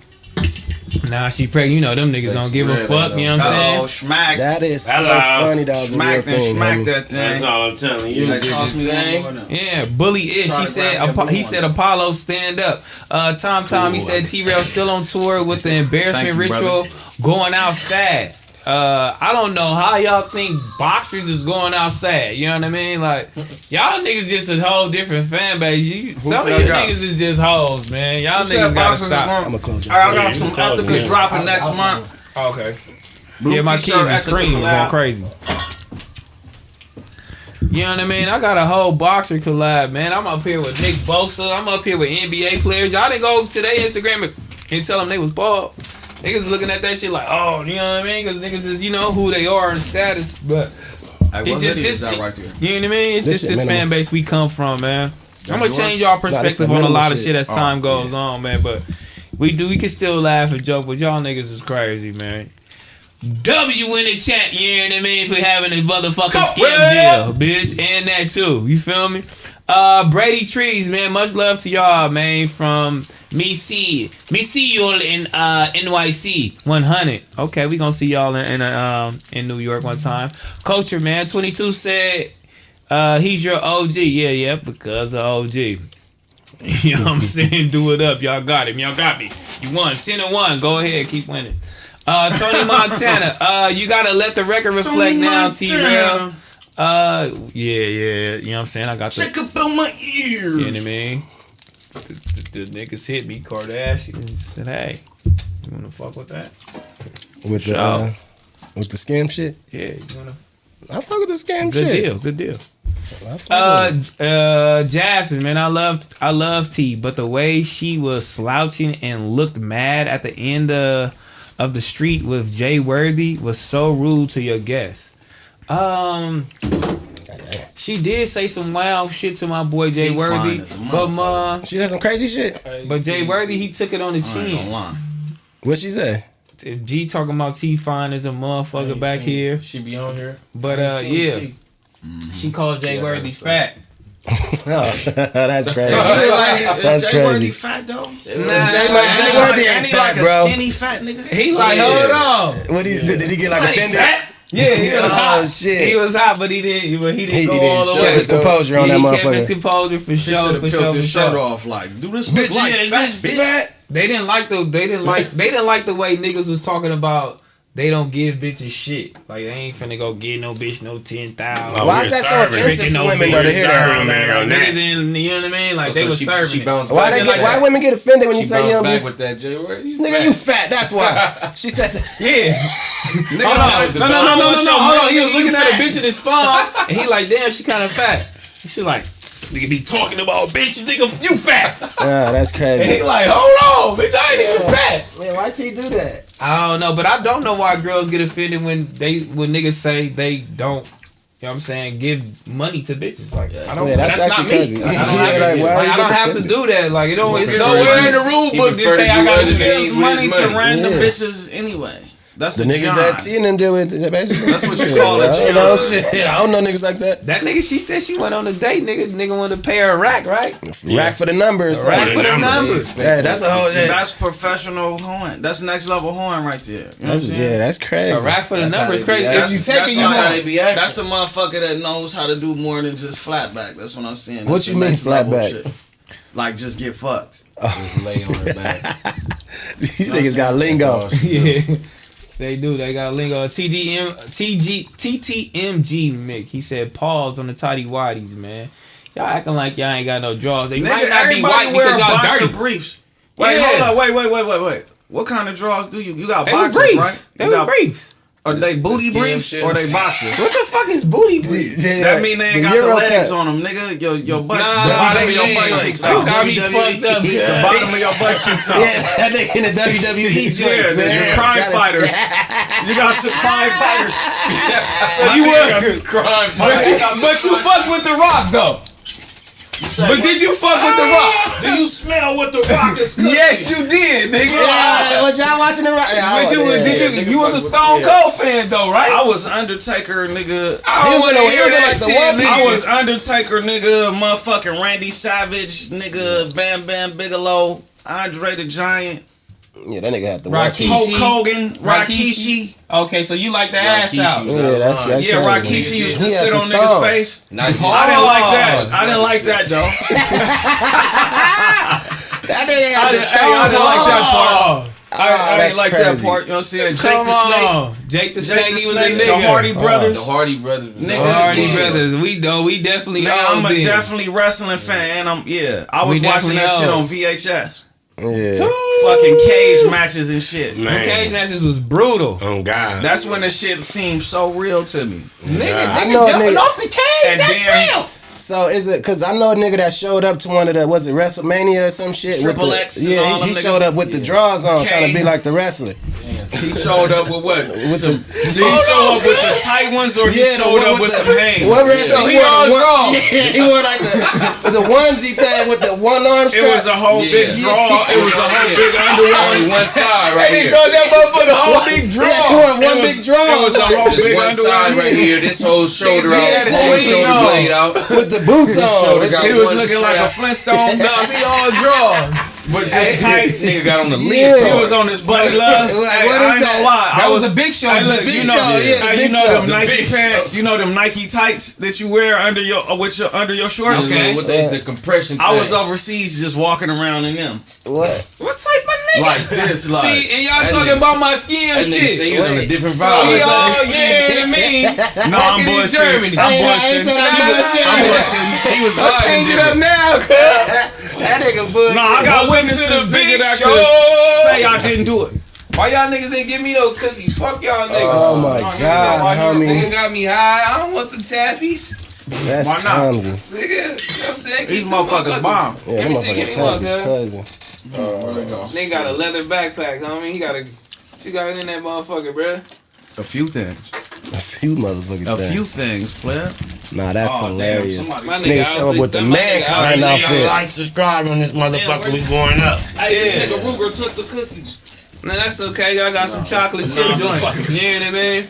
Nah, she pregnant. You know them niggas Sexy don't give a fuck. though. You know what I'm Oh, saying? schmack. That is so funny. That was a Smack that, thing. smack homie. that That's all I'm telling you. That Did cost me thing. Yeah, bully is. She said. Apo- he said. Apollo stand up. Uh, Tom Tom. He said T-Rell still on tour with the embarrassment you, ritual going outside. Uh, I don't know how y'all think boxers is going outside. You know what I mean? Like y'all niggas just a whole different fan base. You, some of y'all got? niggas is just hoes, man. Y'all Who niggas gotta stop. I'ma close All right, I got some Ethikas dropping next month. Okay. Blue yeah, my kids are screaming, going crazy. You know what I mean? I got a whole boxer collab, man. I'm up here with Nick Bosa. I'm up here with NBA players. Y'all didn't go to their Instagram and, and tell them they was bald. Niggas looking at that shit like, oh, you know what I mean? Because niggas is, you know, who they are and status. But Hey, it's just this, right there? you know what I mean? It's This just this minimal. fan base we come from, man. I'm gonna change y'all perspective the on a minimal lot of shit. shit as Oh, time goes yeah. on, man. But we do, we can still laugh and joke, but y'all niggas is crazy, man. W in the chat, you know what I mean, for having a motherfucking Go, scam deal, bitch, and that too. You feel me? Uh, Brady Trees, man, much love to y'all, man. From me see, me see y'all in uh NYC 100. Okay, we gonna see y'all in, in uh, um in New York one time. Culture, man, 22 said, uh, he's your OG. Yeah, yeah, because of OG. <laughs> You know what I'm <laughs> saying? Do it up. Y'all got him. Y'all got me. You won. 10 and 1. Go ahead. Keep winning. Uh, Tony <laughs> Montana. Uh, you gotta let the record reflect Tony now, T. Uh, yeah, yeah. You know what I'm saying? I got the. Check up on my ears. You know what I mean? The, the, the niggas hit me, Kardashian. Said, hey, you wanna fuck with that? with the uh, with the scam shit. Yeah, you wanna. I fuck with the scam Good shit. Good deal. Good deal. Uh, uh, Jasmine, man, I love, I love T, but the way she was slouching and looked mad at the end of, of the street with Jay Worthy was so rude to your guests. Um, she did say some wild shit to my boy Jay T Worthy, fine as a but motherfucker. uh, She said some crazy shit. but Jay Worthy he took it on the I ain't gonna chin. What she say? If G talking about T fine as a motherfucker back here, She be on here. but uh, seen yeah, T. she called Jay Yeah, Worthy fat. <laughs> oh, <laughs> that's crazy. Is That's Jay crazy. Worthy fat though? Nah, Jay Ain't Jay he Worthy like- ain't ain't fat, like a bro. skinny fat nigga? He like, Yeah. hold on. What he, did, did he get like Like offended? that? Yeah, he was <laughs> Oh, hot. shit. He was hot, but he didn't. But he didn't He go didn't all the show way. his composure on Yeah, that he kept his composure for He sure, should for have sure, peeled for his shirt sure. off. Like, Do this look Bitch, like yeah, is fat this bitch? fat? They didn't like the. They didn't like. They didn't like the way niggas was talking about they don't give bitches shit. Like they ain't finna go get no bitch no ten thousand. Oh, Why is that so offensive to no women though to hear that? Man, on. Niggas in, you know what I mean? Like Oh, they so was she- serving. she bounced Why back they like why that. women get offended when you say you bounced back with that J word. You Nigga, fat. you fat. That's why. <laughs> She said, to, Yeah. Nigga, <laughs> Hold that on. No, no, no, no, no, no. Hold on. He was looking at a bitch in his phone, and he like, damn, she kind of fat. She like, this nigga be talking about bitch, nigga, you fat. yeah, that's And he like, hold on, bitch, I ain't even fat. Man, why T do that? I don't know, but I don't know why girls get offended when they when niggas say they don't. You know what I'm saying? Give money to bitches. Like I don't. yeah, that's, that's, not me. I don't Yeah, have, like, like, I don't have to do that. Like it don't. It's nowhere to in the rule book prefer say I got to give money to random Yeah. bitches anyway. That's The the niggas John. that T and them deal with, basically. That's what you call a <laughs> I don't know John. shit. I don't know niggas like that. That nigga, she said she went on a date. Nigga, nigga wanted to pay her a rack, right? Rack for the numbers. Rack for the number. numbers. Yeah, that's a whole. Yeah, That's professional horn. That's next level horn right there. You know that's, yeah, that's crazy. A rack for the That's numbers, crazy. acting. If you That's- take it, you That's how they be acting. That's a motherfucker that knows how to do more than just flat back. That's what I'm saying. What you mean next flat back? shit. Like just get fucked. <laughs> Just lay on her back. <laughs> These niggas got That's lingo. all she do. Yeah. They do. They got a lingo. Uh, TDM, TG, TTMG Mick. He said, pause on the tidy whities, man. Y'all acting like y'all ain't got no drawers. They might Nigga, not be white because y'all dirty. briefs. Wait, Yeah. hold on. Wait, wait, wait, wait, wait. What kind of drawers do you? You got They boxers, briefs. right? They you got, briefs. Are they booty skin briefs shit. or they boxers? What the fuck is booty briefs? That mean they ain't got the legs on them, nigga. Your your butt, Nah, the bottom of your butt cheeks You out. got WWE. fucked. The bottom of your butt cheeks out. <laughs> Yeah, that nigga in the WWE joints, Yeah, man. the crime Shout fighters. <laughs> You got some crime fighters. <laughs> So you was, Crime but you, but you fucked with the rock though. But did you fuck with the rock? Ah! Do you smell what the rock is cooking? Yes, you did, nigga. Yeah, was y'all watching the Rock? Yeah, But you, yeah. did you, nigga you was a fuck with- Stone yeah. Cold fan though, right? I was Undertaker, nigga. I don't was want to hear that like, shit, one- nigga. I was Undertaker, nigga, motherfucking Randy Savage, nigga, Bam Bam Bigelow, Andre the Giant, Yeah, that nigga had the Rocky. watch. Hulk Hogan, Rikishi. Rikishi. Okay, so you like the ass out. Yeah, that's, out that's Yeah, crazy. Rikishi used to sit on niggas' thumb. face. Not just- I didn't oh, like Oh. that. I didn't like that though. <laughs> That nigga had the didn't, hey, I didn't like that part. Oh, I, I ah, didn't like that part. You know what I'm saying? Jake come the Snake. on. Jake the Jake Snake, the he was a nigga. the Hardy oh, Brothers. The Hardy Brothers. was Nigga, The Hardy good. Brothers. We know, we definitely Man, I'm a been. definitely wrestling fan. I'm yeah. I was We watching that definitely shit on VHS. Oh. Yeah. Fucking cage matches and shit. Man. Cage matches was brutal. Oh God. That's when the shit seemed so real to me. Nigga, I nigga know a jumping nigga- off the cage. And that's then- real. So is it because I know a nigga that showed up to one of the was it WrestleMania or some shit? with Triple the, X Yeah, all he, them he showed up with the drawers on, trying to be like the wrestler. He showed up with what? With Some- the did he show up with the tight ones or he Yeah, the showed up with with the- some hands? What wrestler? So he he wore all the one, draw. <laughs> Yeah, he wore like the <laughs> the onesie thing with the one arm strap. <laughs> It was a whole big Yeah. draw. It was a whole big Only underwear. one side right They here. throw that motherfucker the whole big Yeah, he wore one was- big draw. it was a whole Just big one underwear. side right here. This whole shoulder Niggas out. had Whole his shoulder on. blade out. with the boots on. shoulder With got the- He was looking like a. Flintstone, No, he all draws. But just tight. Nigga got on the Yeah. lead. He was on his buddy love. Like, Hey, what I is ain't that? gonna lie. That I was a big show. Hey, look, you know, show, yeah, the hey, big you know show. them The Nike big pants. You know them Nike tights that you wear under your uh, with your under your shorts. Okay. With the, the compression. I was overseas just walking around in them What? What type of nigga? like this, <laughs> like. See, and y'all talking nigga- about my skin That nigga say shit. he was on a different vibe. he It's all, like- yeah, me. <laughs> no, I'm in. Germany. I'm Hey, I ain't bullshit. said I'm bullshit. I'm. He was Let's change it up now, cuz. That nigga bullshit. No, I got Welcome to witnesses the nigga big that show. could say I didn't do it. Why y'all niggas ain't give me no cookies? Fuck y'all niggas. Oh my nigga, God, why homie. Nigga got me high. I don't want them tabbies. That's Why not? comedy. Nigga, you know what I'm saying? These the motherfuckers motherfuckers. bomb. Yeah, Give them me some, give motherfucking me one, cuz. Uh, nigga got a leather backpack, homie. He got a. What you got in that motherfucker, bruh? A few things. A few motherfucking A things. few things, player. Nah, that's Oh, damn, hilarious. somebody- My Nigga nigga show up with the my nigga mankind outfit- outfit. Like, subscribe on this motherfucker. We going up. Hey, Yeah. this nigga Ruger took the cookies. No, that's okay. I got some chocolate chip Nah, joints. You know what I mean?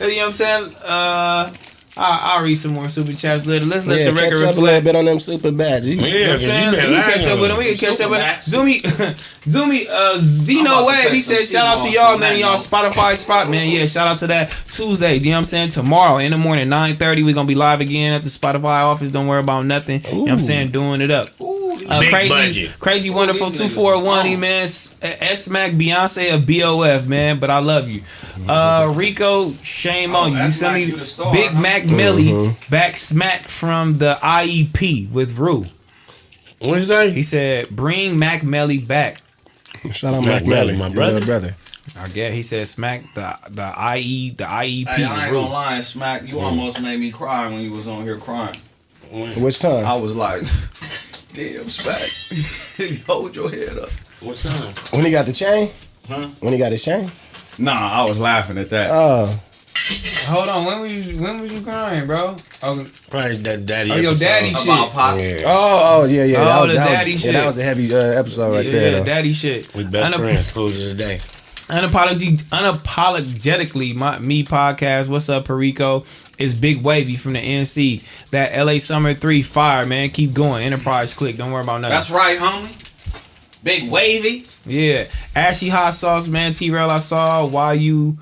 You know what I'm saying? Uh, I, I'll read some more super chats later. Let's let Yeah, the catch record up a little bit on them super bats. You- Yeah, You know what I'm you saying? been We can catch up with him. them. We can catch up with him. Supermax. Zoomy, Zoomy, uh, I'm Zeno about to Wave. take He some said, shout out to y'all, man. Y'all. Spotify spot, man. Yeah, shout out to that Tuesday. You know what I'm saying? Tomorrow in the morning, 9.30, we're going to be live again at the Spotify office. Don't worry about nothing. You know what I'm saying? Doing it up. Uh, Big crazy, budget. crazy, Who wonderful these two niggas four is one. on? He man, S S Mac Beyonce of BOF man, but I love you. Uh, Rico, shame on you. You S sent Mac, me you the star, Big huh? Mac Millie mm-hmm. back smack from the IEP with Rue. What you say? He said, "Bring Mac Melly back." Shout out Mac Mac Melly, Melly, my brother. little brother. I guess he said, "Smac the the IE the IEP Hey, I ain't gonna lie, Smac, you mm. almost made me cry when you was on here crying. When Which time? I was like, <laughs> damn, Smac. <laughs> Hold your head up. What time? when he got the chain? Huh? When he got his chain? Nah, I was laughing at that. Oh, Hold on, when was you, when was you crying, bro? Oh, Probably that daddy. Oh, your episode. daddy About shit. Pop. Yeah. oh, oh, yeah, yeah. Oh, that was, the that daddy was, shit. Yeah, that was a heavy uh, episode right yeah, there. yeah, though. daddy shit. We best Unap- friends. Cool to the day. Unapolog- unapologetically, my me podcast. What's up, Perico? Is Big Wavy from the NC. That LA Summer Three fire, man. Keep going. Enterprise click. Don't worry about nothing. That's right, homie. Big wavy. Yeah, Ashy hot sauce, man. T-Rell, I saw. Why you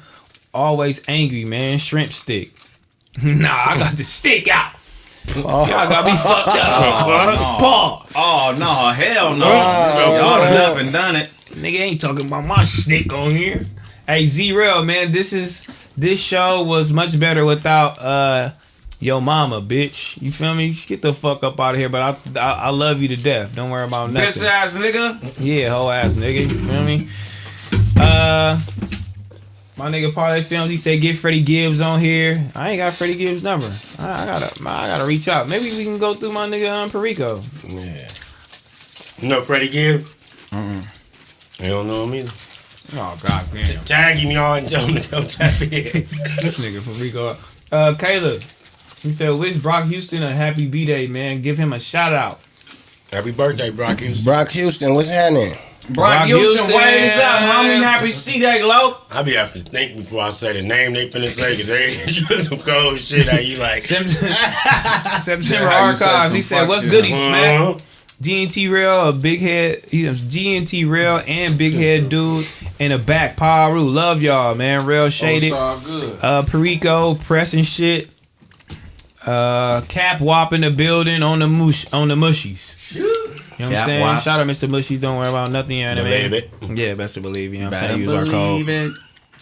always angry, man? Shrimp stick. <laughs> nah, I got the stick out. Y'all got me fucked up. Oh, Pause. Oh no, hell no. Oh, Y'all done oh. up and done it. Nigga ain't talking about my stick on here. Hey, Z Real, man, this is this show was much better without uh yo mama, bitch. You feel me? Get the fuck up out of here. But I I, I love you to death. Don't worry about Bitch nothing. ass nigga. Yeah, whole ass nigga. You feel me? Uh, my nigga Parlay Films. He said get Freddie Gibbs on here. I ain't got Freddie Gibbs' number. I, I gotta I gotta reach out. Maybe we can go through my nigga um, Perico. Yeah. You know Freddie Gibbs? Mm-mm. You don't know him either. Oh god damn. Tag him y'all and tell him to come tap in. <laughs> This nigga from Rico. Uh, Caleb. He said, wish Brock Houston a happy B day, man. Give him a shout out. Happy birthday, Brock Houston. Brock Houston, what's happening? Brock Brock Houston, Houston. waves up, homie. Happy C-Day, low. I be have to think before I say the name they finna say, cause they <laughs> some cold shit that you like. September <laughs> Yeah, you said Archives. He said, what's shit, good? He huh? Smac. Uh-huh. GNT Rail, a big head. He was GNT Rail and big head dude in the back. Paru, love y'all, man. Rail shaded. all good. Uh, Perico pressing shit. Uh, Mac Wop in the building on the mush on the mushies. You know what I'm saying? Wop. Shout out Mr. Mushies. Don't worry about nothing. You know what I mean? Believe it. Yeah, best to believe. You know what I'm saying? Use our code. it.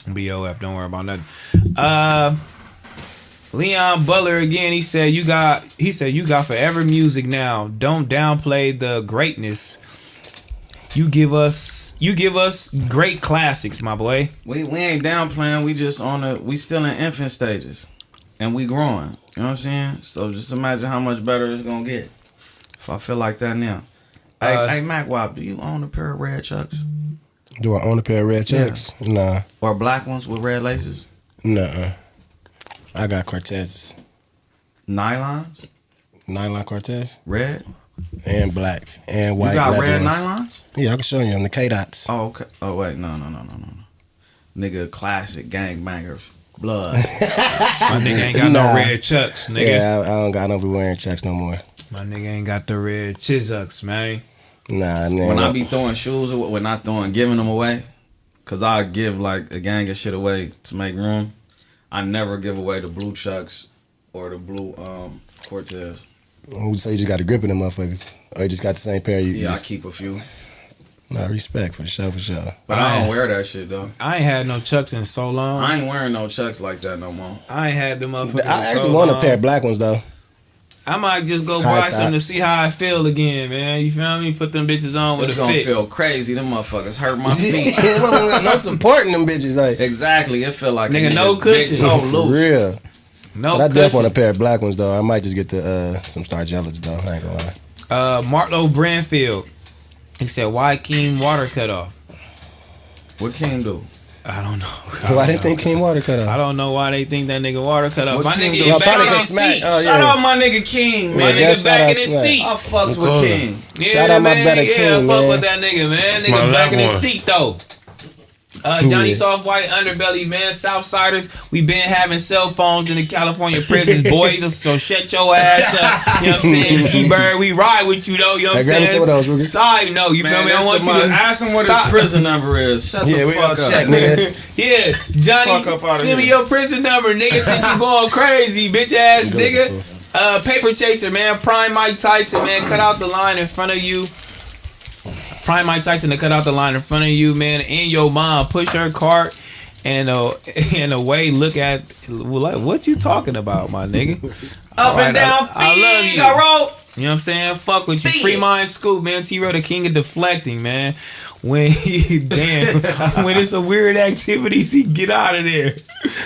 BOF. Don't worry about nothing. Uh, Leon Butler again. He said you got. He said you got forever music now. Don't downplay the greatness. You give us. You give us great classics, my boy. We we ain't downplaying. We just on the. We still in infant stages, and we growing. You know what I'm saying? So just imagine how much better it's gonna get. If I feel like that now. Hey, Uh, hey Mac Wop, do you own a pair of red chucks Do I own a pair of red checks? Nah, or black ones with red laces? nah. I got Cortezes, Nylons, nylon Cortez, red. and black and white. you got red ones. nylons? Yeah, I can show you them. The K dots. Oh okay. Oh wait, no no no no no no. Nigga, classic gangbangers, blood. <laughs> My nigga ain't got Nah. no red chucks, nigga. Yeah, I, I don't got. no don't be wearing checks no more. My nigga ain't got the red chizucks, man. Nah, nah. when I be throwing shoes away, when not throwing, giving them away, cause I give like a gang of shit away to make room. I never give away the blue chucks or the blue um Cortez. so you just got to grip in them motherfuckers, or you just got the same pair you Yeah, I keep a few, Nah, respect for sure, for sure. but I don't wear that shit though. I ain't had no chucks in so long. I I, ain't wearing no chucks like that no more. I ain't had them motherfuckers. I actually so want a pair of black ones though. I might just go High buy some to see how I feel again, man. You feel me? Put them bitches on with It's a gonna fit. feel crazy. Them motherfuckers hurt my <laughs> feet. no supporting them bitches, like exactly. It feel like Nigga, no big cushion. toe for loose. real. no But I definitely want a pair of black ones though. I might just get the uh, some Star Jellies though. I ain't gonna lie. Uh, Martlo Branfield. He said, "Why King water cut off?" What King do? I don't know. <laughs> Why didn't think King Water cut up? I don't know why they think that nigga water cut off. What My King nigga is back in his seat. Oh, Shout out my nigga King, My man. Yeah, nigga back in his Smac. seat. I fucks with King. Yeah, Shout out my man. brother yeah, King, fuck man. with that nigga, man. My Nigga back in his one. seat though. Uh, Johnny Yeah. Soft White Underbelly, man. Southsiders, we been having cell phones in the California prisons, <laughs> boys. So shut your ass up. You know what I'm saying? <laughs> G Bird, we ride with you though. You know what I'm Hey, grab me saying? some of those, Ruger. Side note, you feel me? I that's want the you to ask him what stop. his prison number is. Shut Yeah, the we fuck up. check, nigga. <laughs> Yeah, Johnny, Fuck up send me here. your prison number, nigga. Since you going crazy, bitch ass nigga. Uh, paper chaser, man. Prime Mike Tyson, man. Cut out the line in front of you. Prime Mike Tyson to cut out the line in front of you, man. And your mom push her cart and uh <laughs> and away. Look at like what you talking about, my nigga. <laughs> Up Alright, and down, I, I love you. Figaro. You know what I'm saying? Fuck with you. Free mind scoop, man. T Row the king of deflecting, man. When he <laughs> damn when it's a weird activities, he get out of there.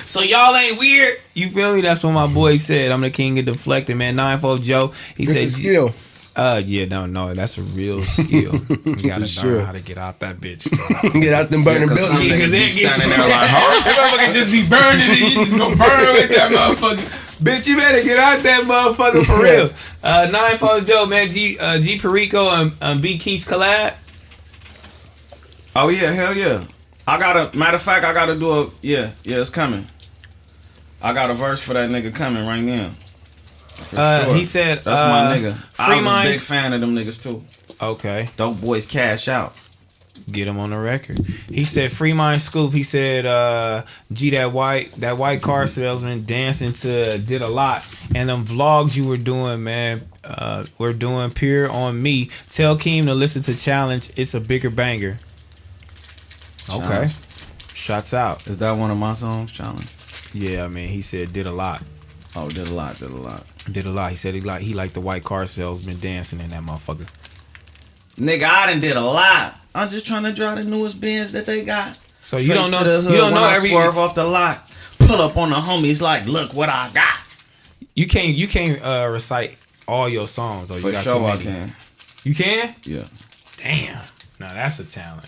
So y'all ain't weird. You feel me? That's what my boy said. I'm the king of deflecting, man. Ninefold Joe. He says This said is skill. Uh yeah, no, no, that's a real skill. <laughs> You gotta know sure. how to get out that bitch. <laughs> Get out them burning Yeah, 'cause some buildings. niggas Because be it gets standing there like, that motherfucker just be burning and you just gonna burn with that motherfucker. Bitch, you better get out that motherfucker for real. <laughs> Uh, Ninefold Joe, man, G uh, G Perico and um, B Keys collab. Oh yeah, hell yeah. I gotta matter of fact, I gotta do a yeah, yeah, it's coming. I got a verse for that nigga coming right now. Uh, sure. He said, That's uh, my nigga. I'm was a big fan of them niggas too. Okay, Dope boys cash out. get him on the record. He said, "Free mind scoop." He said, uh, "G that white that white car salesman dancing to did a lot, and them vlogs you were doing, man." Uh, we're doing pure on me. Tell Keem to listen to challenge. It's a bigger banger. Okay, shots out. Is that one of my songs? Challenge. Yeah, I mean, he said did a lot. Oh, did a lot, did a lot. Did a lot. He said he like he liked the white car salesman dancing in that motherfucker. Nigga, I done did a lot. I'm just trying to drive the newest Benz that they got. So you don't know the you don't know I every swerve off the lot. Pull up on the homies like, look what I got. you can't you can't uh, recite all your songs. Or you For got sure I can. You can. Yeah. Damn. Now that's a talent.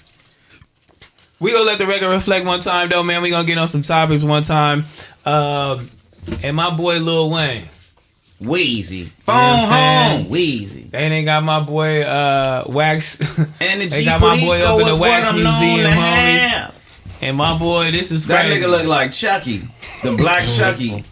We gonna let the record reflect one time though, man. We gonna get on some topics one time. Um, and my boy Lil Wayne. Weezy. what Phone I'm saying? home. Weezy. They ain't got my boy uh Wax <laughs> And the They got my boy up in the wax I'm known museum, to homie. and my boy. This is That crazy. nigga look like Chucky. The black <laughs> Chucky.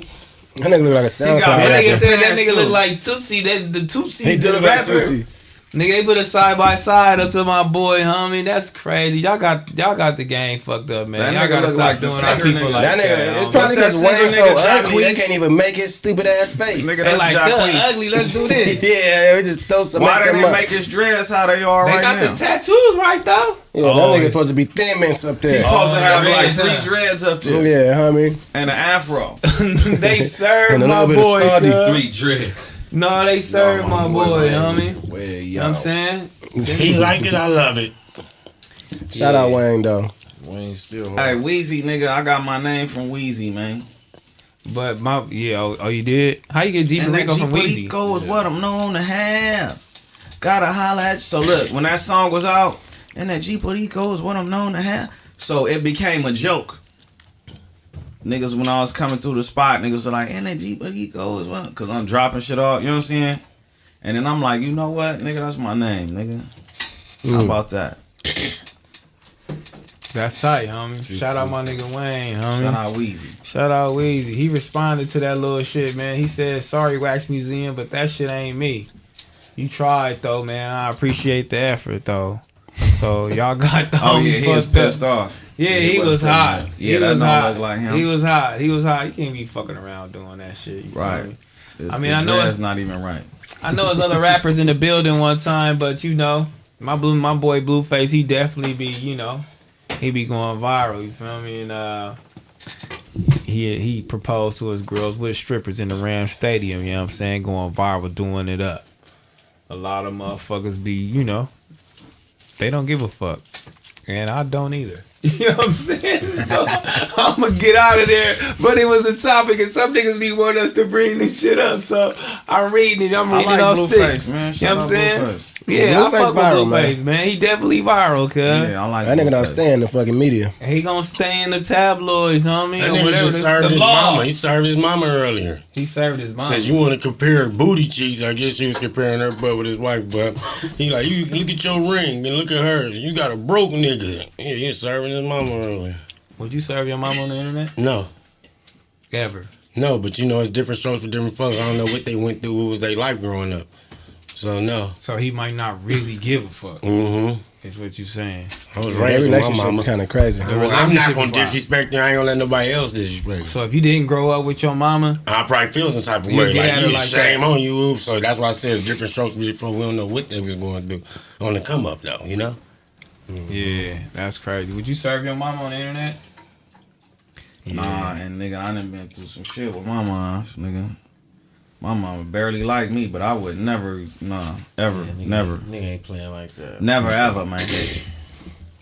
That nigga look like a SoundCloud got That nigga said that nigga look like Tootsie. That the Tootsie. He the did look like. Tootsie. Nigga, they put a side by side up to my boy, homie. That's crazy. Y'all got y'all got the game fucked up, man. That y'all gotta look stop like doing our people nigga. like That that. nigga, it's homie. probably What's because that Wayne's singer so ugly, they can't even make his stupid ass face. Nigga, that's like, Jacquees. Ugly. Let's do this. <laughs> yeah, we just throw some. Why make they didn't up. make his dreads how they are They right got the tattoos right though. Yeah, Oh, that nigga yeah. supposed to be thin mints up there. He's supposed Oh, to have yeah, like three dreads up there Yeah, homie. and an afro. <laughs> <laughs> they serve And a my little bit of boy. Three dreads. No, they serve my boy, homie. Where You know what I'm saying? He like it, I love it. Shout out Wayne though. Wayne still hard. Hey, Weezy, nigga, I got my name from Weezy, man. But my yeah, oh, oh, you did? How you get G And that Rico from Weezy? Rico is what I'm known to have. Gotta holla at you. So look, when that song was out, and that G Rico is what I'm known to have. So it became a joke. Niggas, when I was coming through the spot, niggas were like, and that G Rico is what? Because I'm dropping shit off, you know what I'm saying? And then I'm like, you know what, nigga, that's my name, nigga. How about that? That's tight, homie. Shout out my nigga Wayne, homie. Shout out Weezy. Shout out Weezy. He responded to that little shit, man. He said, "Sorry, Wax Museum, but that shit ain't me." You tried though, man. I appreciate the effort though. So y'all got the <laughs> Oh yeah, he was up. pissed off. Yeah, he he was wasn't hot. feeling Yeah, he that was hot. look like him. He was hot. He was hot. You can't be fucking around doing that shit. Right. me? It's I mean, I know it's- not even right. I know there's other rappers in the building one time, but you know, my blue, my boy Blueface, he definitely be, you know, he be going viral. You feel me? And uh, he he proposed to his girls with strippers in the Ram Stadium. You know what I'm saying? Going viral, doing it up. A lot of motherfuckers be, you know, they don't give a fuck, and I don't either. <laughs> You know what I'm saying? So I'm gonna get out of there. But it was a topic, and some niggas be wanting us to bring this shit up. So I'm reading it. I'm I reading like it off Blueface, six. man. You know what I'm saying? Blueface. Yeah, Blueface I fuck viral, with Blueface, man. He definitely viral, cuz. Yeah, I like That nigga don't Blueface. stay in the fucking media. He gonna stay in the tabloids, homie. That or nigga whatever just served the his law. mama. He served his mama earlier. He served his mama. Says you want to compare booty cheeks. I guess he was comparing her butt with his wife butt. He like you look at your ring and look at hers. You got a broke nigga. Yeah, he serving his mama earlier. Would you serve your mom on the internet? No, Ever. no, but you know it's different strokes for different folks. I don't know what they went through. What was they life growing up? So no. So he might not really give a fuck. Mm-hmm. Is what you're saying? I was Yeah, that raised with my relationship mama. kind of crazy. Well, I'm not gonna disrespect her. I ain't gonna let nobody else disrespect her. So if you didn't grow up with your mama, I probably feel some type of way. get Like, at her you like shame that. on you. So that's why I said it's different strokes for different. We don't know what they was going to do on the come up though. You know. yeah, that's crazy. Would you serve your mama on the internet? Nah, and nigga, I done been through some shit with my mom, nigga. My mama barely liked me, but I would never, nah, ever, Nigga, never, Nigga ain't playing like that. never, ever, man.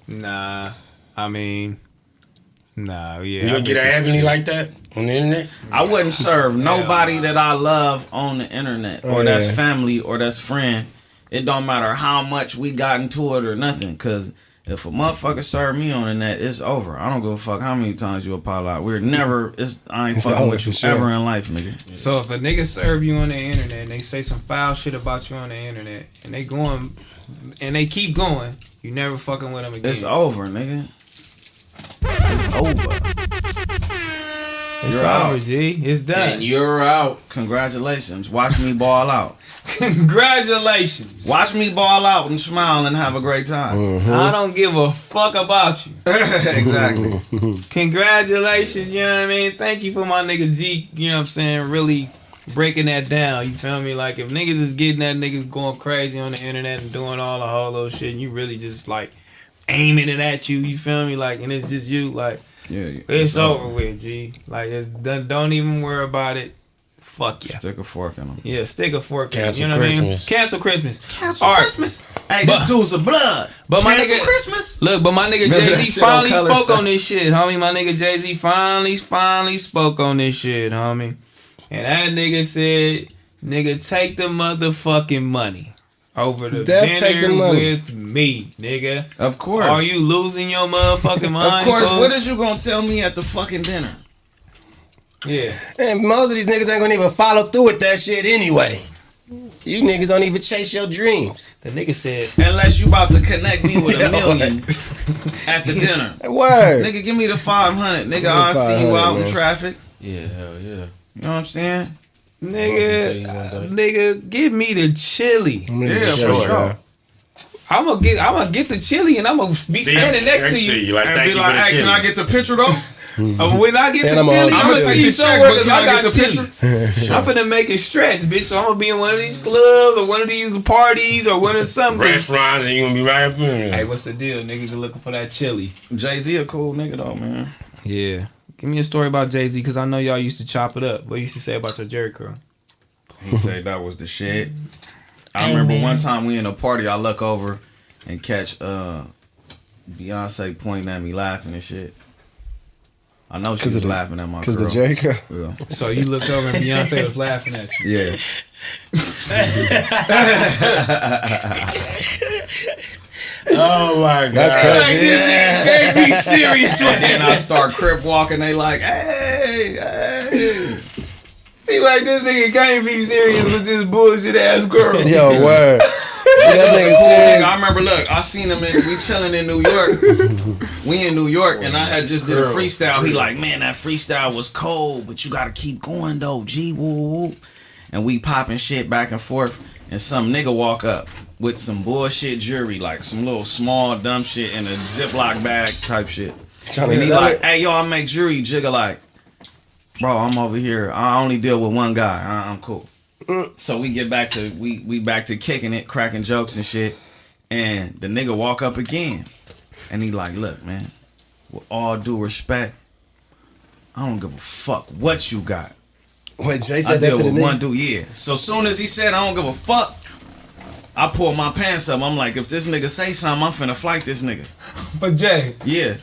Nah, I mean, nah, yeah. You gonna get bet an this like that on the internet? I wouldn't serve nobody that I love on the internet, oh, or Oh, that's yeah. family, or that's friend. It don't matter how much we got into it or nothing, cause if a motherfucker serve me on the net, it's over. I don't give a fuck how many times you apologize. We're never. It's I ain't <laughs> It's fucking with you sure. ever in life, nigga. So if a nigga serve you on the internet and they say some foul shit about you on the internet and they going and they keep going, you never fucking with them again. It's over, nigga. It's over. It's You're over, out. G. It's done. And you're out. Congratulations. Watch me ball out. Congratulations. Watch me ball out and smile and have a great time. Mm-hmm. I don't give a fuck about you. <laughs> exactly. <laughs> Congratulations, you know what I mean? Thank you for my nigga G, you know what I'm saying, really breaking that down. You feel me? Like if niggas is getting that niggas going crazy on the internet and doing all the whole little shit, and you really just like aiming it at you, you feel me? Like and it's just you, like Yeah. it's over with, G. Like it's don't even worry about it. Fuck yeah. Stick a fork in them. Yeah, stick a fork in it. Cancel You know what I mean? Christmas. Cancel Christmas. Cancel All right. Christmas. Hey, But- this dude's a blood. But my Cancel nigga- Christmas. Look, but my nigga Jay Z shit on finally spoke Stuff? on this shit, homie. My nigga Jay Z finally, finally spoke on this shit, homie. And that nigga said, "Nigga, take the motherfucking money over the Def, dinner take with me, nigga. Of course. Are you losing your motherfucking <laughs> mind? Of course. fool? What is you gonna tell me at the fucking dinner? Yeah, And most of these niggas ain't gonna even follow through with that shit anyway. You niggas don't even chase your dreams. the nigga said, Unless you about to connect me with a <laughs> million at the <laughs> dinner. Word. Nigga, give me the 500. Nigga, I'll see you 500, out in traffic. Yeah, hell yeah. You know what I'm saying? Welcome to you nigga, one nigga, give me the chili. Yeah, for sure. I'm gonna get, I'm gonna get the chili, and I'm gonna be standing next to you. Like, And be you like, hey, chili. can I get the picture though? <laughs> Uh, when I get And the chili, I'm gonna the see you check, somewhere because I I got get the chili. I'm <laughs> finna make it stretch, bitch. So I'm gonna be in one of these clubs or one of these parties or one of something. Restaurants and you gonna be right up in there. Hey, what's the deal? Niggas are looking for that chili. Jay Z a cool nigga though, man. Yeah. Give me a story about Jay Z because I know y'all used to chop it up. What you used to say about your Jheri curl? He said that was the shit. I remember one time we in a party, I look over and catch uh Beyonce pointing at me laughing and shit. I know she 'Cause was the- laughing at my Cause girl. the Jheri curl. Yeah. So you looked over and Beyonce was laughing at you. yeah. <laughs> Oh my god. That's crazy. This nigga can't be serious. And then I start crip walking, they like, hey, hey. See, like this nigga can't be serious with this bullshit ass girl. Yo, word. That Cool nigga nigga. I remember, look, I seen him in, we chilling in New York. we in New York, and I had just did a freestyle. He like, man, that freestyle was cold, but you gotta keep going though, G woo woo. And we popping shit back and forth, and some nigga walk up with some bullshit jewelry, like some little small dumb shit in a Ziploc bag type shit. trying And he like, it. hey, yo, I make jewelry. Jigga like, bro, I'm over here. I only deal with one guy. I- I'm cool. So we get back to we we back to kicking it, cracking jokes and shit. And the nigga walk up again, and he like, look, man, with all due respect, I don't give a fuck what you got. Wait, Jay I said that deal to the with one nigga. dude, yeah. So soon as he said I don't give a fuck, I pull my pants up. I'm like, if this nigga say something, I'm finna flight this nigga. But Jay, Yeah.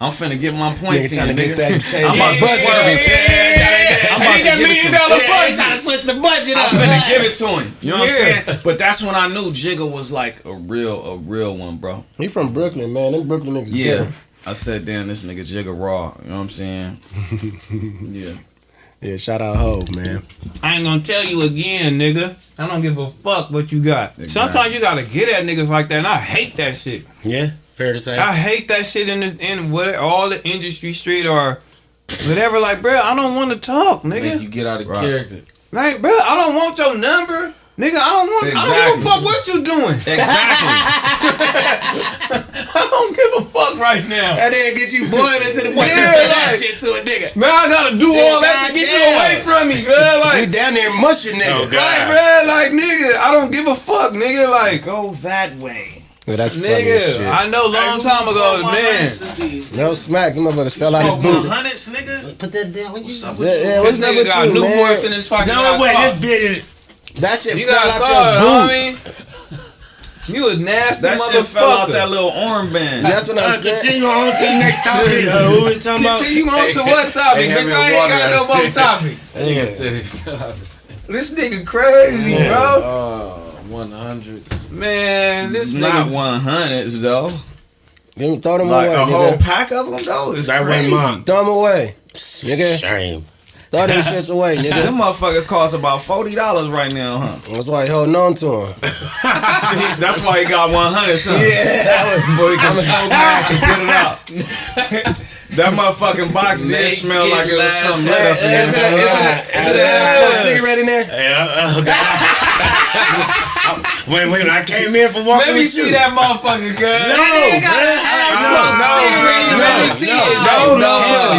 I'm finna get my points Nigga trying to nigga. get that change. I'm about to budget. swerve it. I'm about to give it to him. trying to switch the budget I'm finna <laughs> give it to him. You know what Yeah. I'm saying? But that's when I knew Jigga was like a real, a real one, bro. He from Brooklyn, man. Them Brooklyn niggas. Yeah. different. I said, damn, this nigga Jigga raw. You know what I'm saying? <laughs> yeah. Yeah, shout out Hove, man. I ain't gonna tell you again, nigga. I don't give a fuck what you got. Sometimes you gotta get at niggas like that, and I hate that shit. Yeah, fair to say. I hate that shit in this in what all the industry street or whatever. Like, bro, I don't want to talk, Make nigga. you get out of Right. character. Like, bro, I don't want your number. Nigga, I don't want. I don't give a fuck what you doing. Exactly. <laughs> I don't give a fuck right now. And then get you boiled into the point Yeah, to say that like- shit to a nigga. Man, I gotta do all that to get you away from me, man. You Like, down there mushing Oh. God. like, man, like, nigga, I don't give a fuck, nigga. Like, Go that way. Yeah, that's funny as nigga, shit. I know long time ago, man. No Smac, them motherfuckers fell out his boot. hundreds, nigga. Put that down. When you What's up Yeah, you? yeah, what's This up nigga with got you, Newports man? in his pocket. No way, caught. this bit is. That shit You fell got out caught, your homie. You a nasty That shit fell out that motherfucker. little armband. That's what Uh, I'm saying. continue on to the next topic. <laughs> Uh, who we talking about? Continue on to what topic, bitch? me I a ain't got no more <laughs> topics. Nigga said he fell out. This nigga crazy, bro. Oh, 100. Man, this It's not nigga. one hundreds though. Give him, throw them Like away, a whole nigga. pack of them though. It's That crazy. way, mom. Throw them away. Nigga, Shame. throw them shits away, <laughs> nigga. Them motherfuckers cost about forty dollars right now, huh? That's why he holding on to him. <laughs> That's why he got one hundred something. Yeah, boy, he can smoke back and put it out. <laughs> That motherfucking box did smell like it was something friend. lit up in Is it a, is it there. a, is it a smoke cigarette in there? Yeah, uh, wait, wait, I came in from walking Let me see you. that motherfucker, girl. No, man. No, no, no, no, no, no, no, Don't no.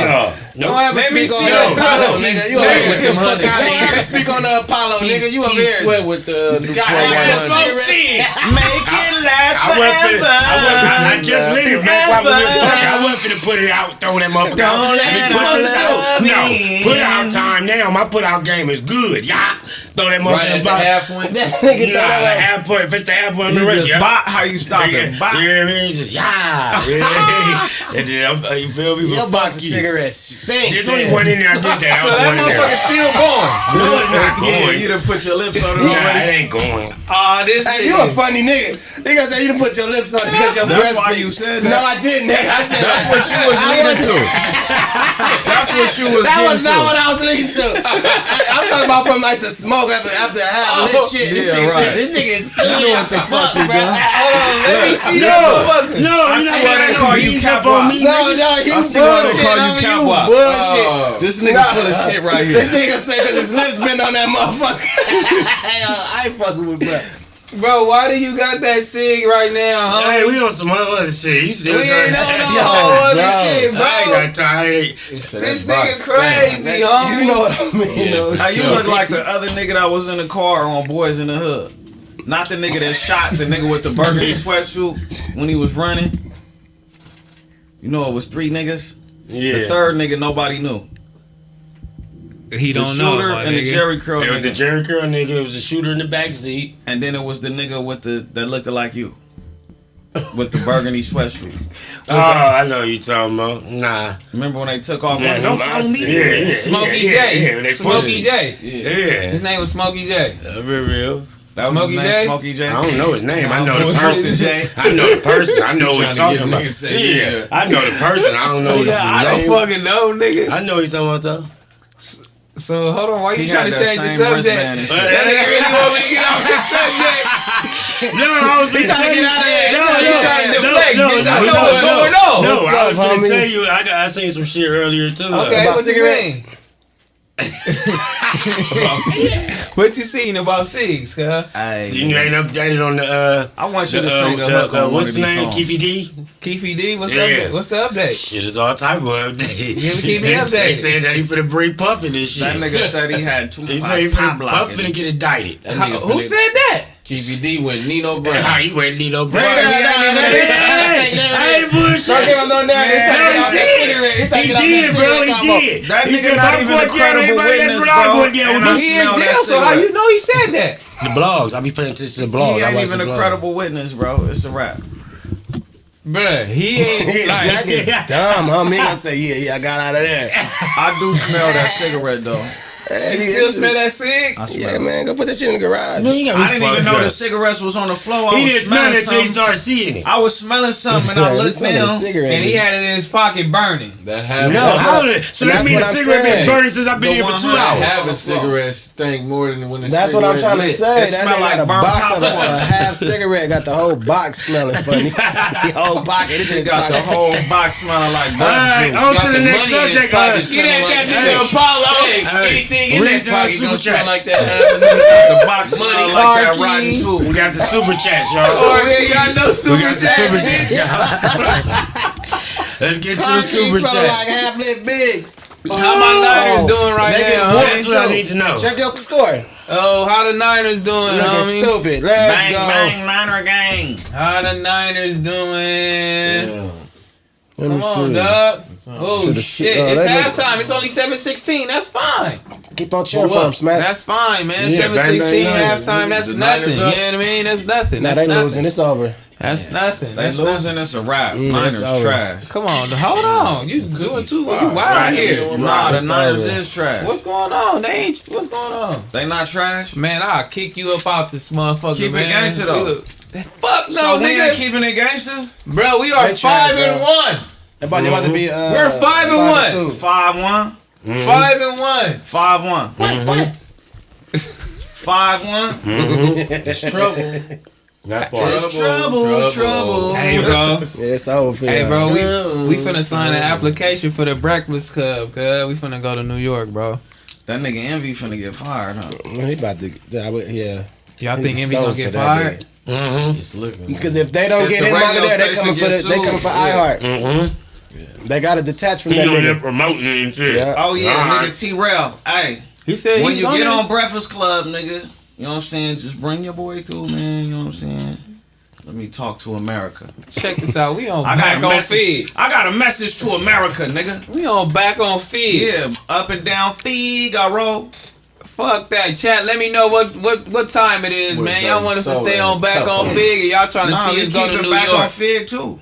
Ever Let me speak on the. Apollo, nigga. You over here. with them honey. Don't ever speak on the Apollo, nigga. You over here. Sweat with the Newport Goddamn 100. smoke <laughs> Make it last I went for the, forever. I went, I, I just leave, man. While we were Forever. I went for to put it out, throw that motherfucker out. Don't let Me it put it out. No, put out time now. My put out game is good. Yeah, throw that Right at motherfucker the about. half point. <laughs> That nigga Nah, throw the that half point. If it's the half point, I'm You the rest. just Yeah. bot how you stop Yeah, it. Bot. you know what I mean? Just yeah, yeah. <laughs> and then I'm, you feel me? Your box fuck of you. cigarettes stink. There's only one in there. I did that. So that one in there. motherfucker's still going. No, it's not Yeah, you done put your lips on it Nah, already. it ain't going. Ah, this Hey, you a nigga. funny nigga. Nigga say you done put your lips on it because your That's breath why you said No. I didn't, nigga. I said That's what you was leading to. That's what you was That was not to. what I was leading to. I, am talking about from like the smoke after after I had lit shit. This, yeah, nigga, right. this nigga is You know what the fuck you doing. Hold on, let me see No, no, I you see not they gonna call you Cap up on me. No, no, you I see why they call you Cap you Rock. Bullshit. Oh. This nigga Nah. full of shit right <laughs> here. This nigga say because his lips been on that motherfucker. <laughs> I ain't fucking with bro. Bro, why do you got that cig right now, huh? Hey, we on some other shit. You still We ain't on <laughs> no Yo, other bro. shit, I ain't bro. got time. This nigga crazy, stank. homie. You know what I mean? Yeah, though. Now you sure. look like the other nigga that was in the car on Boyz n the Hood. Not the nigga that shot the nigga with the burgundy sweatsuit when he was running. You know it was three niggas. Yeah. The third nigga nobody knew. He The don't know, shooter my and the nigga. Jheri curl It was the nigga. Jheri Curl nigga. It was the shooter in the back seat. And then it was the nigga with the that looked like you. With the burgundy sweatshirt. <laughs> Oh, I know you talking about. Nah. Remember when they took off? Yeah, like, don't I follow see- me. Yeah, yeah, Smokey yeah, J. Yeah, they Smokey J. Yeah. His name was Smokey J. Uh, real, real. That was Smokey his J? Smokey J. I don't know his name. I know the person. Mr. J. I know the person. I know what Trying you're talking about. say, yeah. yeah. I know the person. I don't know <laughs> the Nigga, I don't fucking know, nigga. I know what you're talking about though. So hold on, why you He trying to change the subject? wristband. That nigga really want me to get off the subject. <laughs> No, I was He trying to get out of there. No, He no, trying to no, deflect, no, bitch. I no, know no, what's no. going on. No, What's I was up, gonna homie? tell you. I got. I seen some shit earlier too. Okay, About what you cigarettes? Seen? What you seen about Sigs, huh? Hey, You ain't updated on the. uh I want you the, to uh, a hook uh, on one What's of the name? songs. Keffe D. Keffe D, what's Yeah. the update? What's the update? Shit is all type of update. <laughs> Yeah, keep me updated. They saying that he finna bring Puffin this shit. That nigga said he had two <laughs> He said he pop finna block Puff in finna it. get indicted. That How- who said that? KVD with Nino How <laughs> Brown. he went Nino Brown. Hey, hey, hey, hey, hey, I ain't bullshit. Don't give him no narrative. No, he did. cigarette. He taking off that did, bro. He did. That he nigga said, not "If even I a fuck you, credible everybody, that's witness, what I'm bro. gonna get And with I you." He in jail, so how you know he said that? The blogs. I be paying attention to the blogs. He ain't even a credible witness, bro. It's a rap. Bruh, he ain't <laughs> He's like that is <laughs> dumb, homie. He gonna say, yeah, yeah, I got out of there. I do smell that cigarette though. Hey, you he still smell that cig? I smell Yeah, man, go put that shit in the garage. Man, you got I didn't even know up. the cigarettes was on the floor. I He was didn't smell smelling it until he something. started seeing it. I was smelling something and I Yeah, <laughs> he looked smelling a down. cigarette. And he had it in his pocket burning. That habit. No, That's how what- did So and that that's means what the I'm cigarette been saying. burning since I've been The here for two 100. hours. habit cigarettes stink more than when the That's what I'm trying to lit. say. It That smell nigga like got a burnt box of a, popcorn. a half cigarette, got the whole box smelling funny. <laughs> <laughs> the whole pocket. It's in He his got the pocket. whole box smelling like All bubble right, juice. on Got to the the next money in his subject. pocket, uh, Get that Like that nigga that. Apollo. Hey, Hey, anything in read that pocket gonna super chat. like that. <laughs> The box Money like that Parky. riding. We got the super chats, y'all. <laughs> Oh, we ain't got no We super got the super chats, y'all. <laughs> Let's get to the super smell chat. like half lit bigs. How my oh. Niners Oh, doing right they get now, whooped. That's what I need to know. Check your score. Oh, how the Niners doing, Looking homie? stupid. Let's Bang go. bang Niner gang. How the Niners doing? Let me Come on, see. dog. Oh To the- shit! oh, it's that look- halftime. It's only seven sixteen. That's fine. Keep on cheering for him, Smac. That's fine, man. Yeah, Seven bang, bang, sixteen Niners. halftime. That's The nothing. Niners You know what I mean? That's nothing. Now That's they nothing. losing. It's over. That's nothing. They That's losing. It's a wrap. Mm, Niners trash. Come on, hold on. You doing too? Well. You wild Right here? Nah, the It's Niners over. is trash. What's going on? They ain't. What's going on? They not trash. Man, I'll kick you up off this motherfucker. Keep it man. gangster, though. You- Fuck no, so we nigga. ain't keeping it gangster. bro, we are They trash, five and one. They about, they about to be. Uh, We're five and one. two. Five one. Five and one. Five one. Five one. It's trouble. That part. It's trouble, trouble. Hey, bro. Yeah, it's over for Hey, bro, we, Trouble. we finna sign an application for the Breakfast Club, cuz. We finna go to New York, bro. That nigga Envy finna get fired, huh? He about to. Yeah. Y'all He think Envy sold gonna get fired? Mm-hmm. It's looking. Because if they don't If get the him out of there, they coming for station the, they coming for yeah. iHeart. Mm-hmm. They got to detach from He that on nigga. promoting it and shit. Yeah. Oh yeah, Alright. nigga T Rail. Hey, He said when you on get there. on Breakfast Club, nigga, you know what I'm saying? Just bring your boy through, man. You know what I'm saying? Let me talk to America. Check this out. We on I back got a on message. feed. I got a message to America, nigga. We on back on feed. Yeah, up and down Figaro. Fuck that. Chat, let me know what what what time it is, We're man. Y'all want us to stay on back on big or y'all trying to Nah, see we us go to New back York? on Fig too.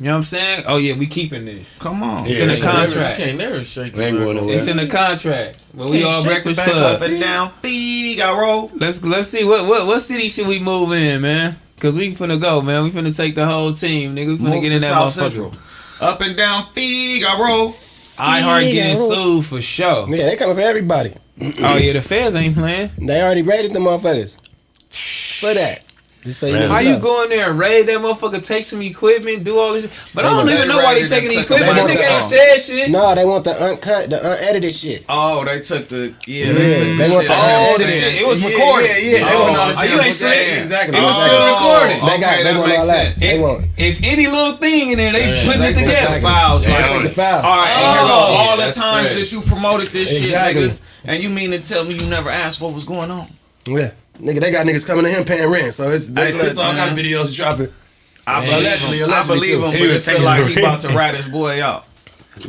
You know what I'm saying? Oh yeah, we keeping this. Come on. It's in the You Never- contract. You can't never shake the Ain't going nowhere. It's in the contract. But we all Breakfast back Club. Up and down Figueroa. Let's let's see what what what city should we move in, man? Cause we finna go, man. We finna take the whole team, nigga. We finna Move get to in that South. Central. Up and down Figueroa. iHeart getting sued for sure. Yeah, they coming for everybody. Oh yeah, the feds ain't playing. They already rated the motherfuckers. For that. Just so you Man. know. How you go in there and raid that motherfucker, take some equipment, do all this? But I don't even know why they raided taking the equipment. bunch Nigga ain't said shit. Uh, no, they want the uncut, the unedited shit. Oh, they took the yeah, Yeah, they took the they want shit. the out of Oh, the the shit. shit. It was Yeah, recorded. Yeah, yeah. They Oh, want all the oh, shit. you ain't Exactly, saying- Exactly. It was exactly. still recorded. They got, Okay, they that want makes all that. sense. They want. If any little thing in there, they Yeah, putting They it together. files. Yeah, like, the file. All right, and here go. Oh, all the times that you promoted this shit, nigga, and you mean to tell me you never asked what was going on? Yeah. Nigga, they got niggas coming to him paying rent, so it's, Hey, it's, it's all listen, kind of videos dropping. I believe Allegedly, him. I believe too. him, He but was it feel taking like he about to rat his boy out.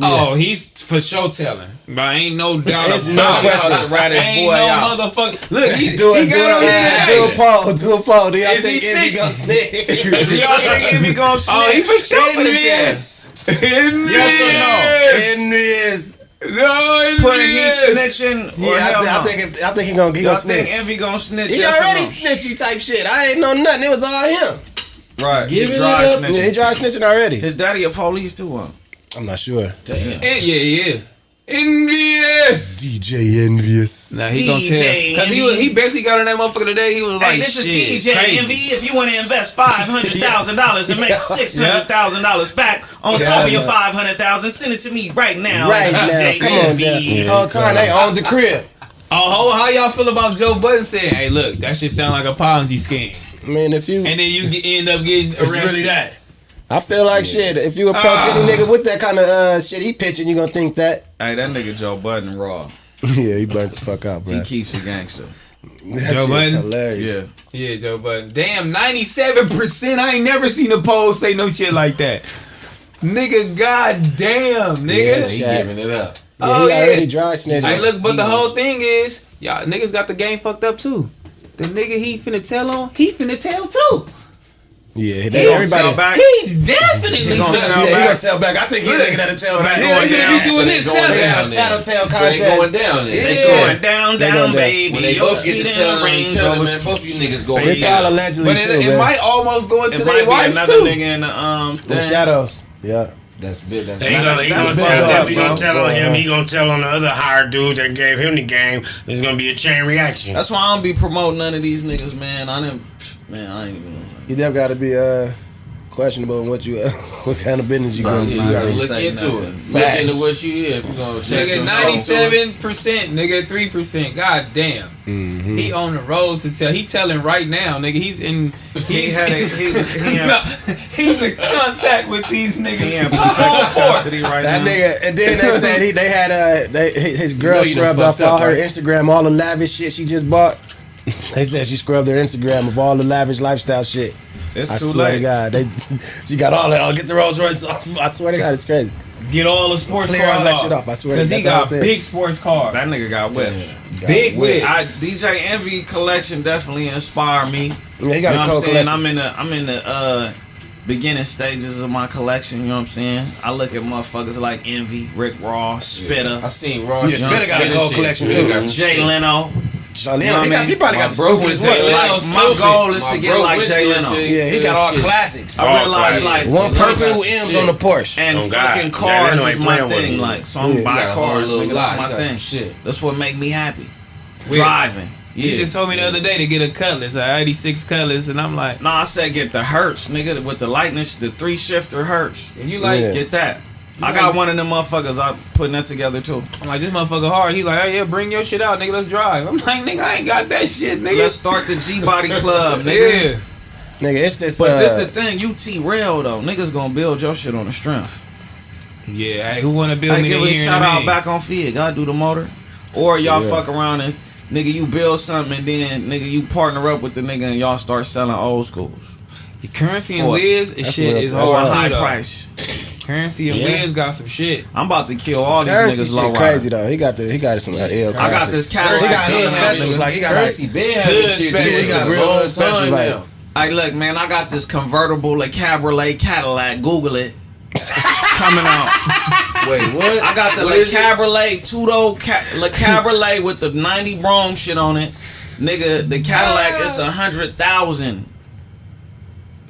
Oh, he's for sure telling. But ain't no doubt There's about no it. question. Rat his Ain't boy no out. motherfucker. Look, he, Do he it, do got on it, there do a today. poll, do a poll. Do y'all Is he think Envy gonna snitch? <laughs> Do y'all think Envy <laughs> gonna snitch? Oh, he for sure for the Yes. Yes Envy is. No, it Putting he is. snitching or Yeah, I, hell thi- I think if, I think he gonna he Y'all gonna think snitch. Envy gonna snitch? He yes or already no? snitchy type shit. I ain't know nothing. It was all him. Right. Give he it dry up. snitching. Yeah, he tried snitching already. His daddy a police too, huh? I'm not sure. Damn. Eh, Yeah, he is. Envious. DJ Envious. Nah, he gonna DJ tell. Cause he was, he basically got on that motherfucker today. He was like, Hey, this is DJ crazy. Envy. If you want to invest five hundred thousand dollars and make <laughs> six hundred thousand dollars back on Yeah, top of your man. five hundred thousand, send it to me right now. Right at now, DJ come on, Envy. man. Whole time they owned the crib. Oh, how y'all feel about Joe Budden saying, "Hey, look, that shit sound like a Ponzi scheme," I mean, if you, and then you end up getting arrested. that. I feel like shit. If you approach Ah. any nigga with that kind of uh, shit he pitching, you gonna think that. Hey, that nigga Joe Budden raw. <laughs> yeah, he burnt the fuck out, bro. He keeps it gangster. That Joe Budden? hilarious. Yeah. Yeah, Joe Budden. Damn, ninety-seven percent. I ain't never seen a poll say no shit like that. Nigga, goddamn, nigga. Yeah, He giving it up. Yeah, Oh, he yeah. already dry snitching. Hey, look, but the whole thing is, y'all niggas got the game fucked up too. The nigga he finna tell on, he finna tell too. Yeah, He gonna everybody. tell back. He definitely He gonna finna. tell yeah, he back. gonna tell back. I think he's Look, nigga that'll tell back. they Yeah, going he down. be doing So they this going telling. Down have a tattletale So they going down there. They going down, down, down. baby. When they Your both get feet to in tell the on Range each other, man, both you niggas going It's all allegedly But it, too, it man. might almost go into It their might be wives another too. nigga in the um. The shadows. Yeah. That's big. That's He gonna, he That's gonna fucked tell up. He gonna tell on him. He gonna tell on the other hired dude that gave him the game. There's gonna be a chain reaction. That's why I don't be promoting none of these niggas, man. I didn't, man. I ain't even. You definitely gotta be uh questionable in what you <laughs> what kind of business you Bro, going you to. gotta look into nothing. it. Look into what you hear. If you gonna check Nigga, some ninety soul to it. seven percent, nigga, three percent. God damn, Mm-hmm. he on the road to tell. He telling right now, nigga. He's in. He's He had a, he, <laughs> he in, No, he's in contact with these niggas. he in full force. custody right That now. nigga, and then they said he, they had uh, they, his his girl you done scrubbed off fucked up, all her right? Instagram, all the lavish shit she just bought. <laughs> They said she scrubbed her Instagram of all the lavish lifestyle shit. It's I too swear to late. God, they <laughs> she got all that. I'll get the Rolls Royce off. <laughs> I swear to God, it's crazy. Get all the sports Clear cars all that off. shit off. I swear. Cause he that's the whole got thing. big sports cars. That nigga got whips. big whips. I, DJ Envy collection definitely inspired me. Yeah, he You know got what I'm cold saying? collection. I'm in the I'm in the uh beginning stages of my collection, you know what I'm saying? I look at motherfuckers like Envy, Rick Ross, Spitta, I seen Raw. Yeah, shit. Spitta got a Spitta cold shit. collection, too. Jay. Leno. So, You yeah, know he, got, he probably My got the bro stupidest was one. Jay Like, my goal is My to get like went Jay Leno. Yeah, he got all shit. classics. I realized classic. like One purple M's on the Porsche. and Oh, fucking cars Leno is my thing. him. Like, so I'm Yeah. He buying got a whole cars, nigga. That's my thing. shit. That's what make me happy. Wait. Driving. He Yeah. just told me the other day to get a Cutlass, a '86 Cutlass, and I'm like, No, I said get the Hurst, nigga, with the lightness, the three shifter Hurst. and you like, Yeah. Get that. I got one of them motherfuckers. I'm putting that together too. I'm like, this motherfucker hard. He's like, oh yeah, bring your shit out, nigga. Let's drive. I'm like, nigga, I ain't got that shit, nigga. Let's start the G Body <laughs> Club, nigga. yeah. Nigga, it's this. But uh, this the thing, you T real though. Niggas gonna build your shit on the strength. Yeah, hey, who wanna build I me give the a shout out million? back on Fig. I do the motor. Or y'all Yeah. fuck around and nigga you build something and then nigga you partner up with the nigga and y'all start selling old schools. Your Curren$y and Wiz is shit is that's hard a high though. price. Curren$y and Yeah. Wiz got some shit. I'm about to kill all these niggas low shit crazy though. He got the he got some uh, ill. I got classics. this He got hood specials. Like he got Curren$y like been having Hood shit. specials. He got real hood specials, like- now. Hey, look, man, I got this convertible Le Cabriolet Cadillac. Google it. <laughs> Coming out. Wait, what? I got the What Le is it? Cabriolet two-door ca- Le Cabriolet with the 90 Brougham shit on it. Nigga, the Cadillac is a hundred thousand.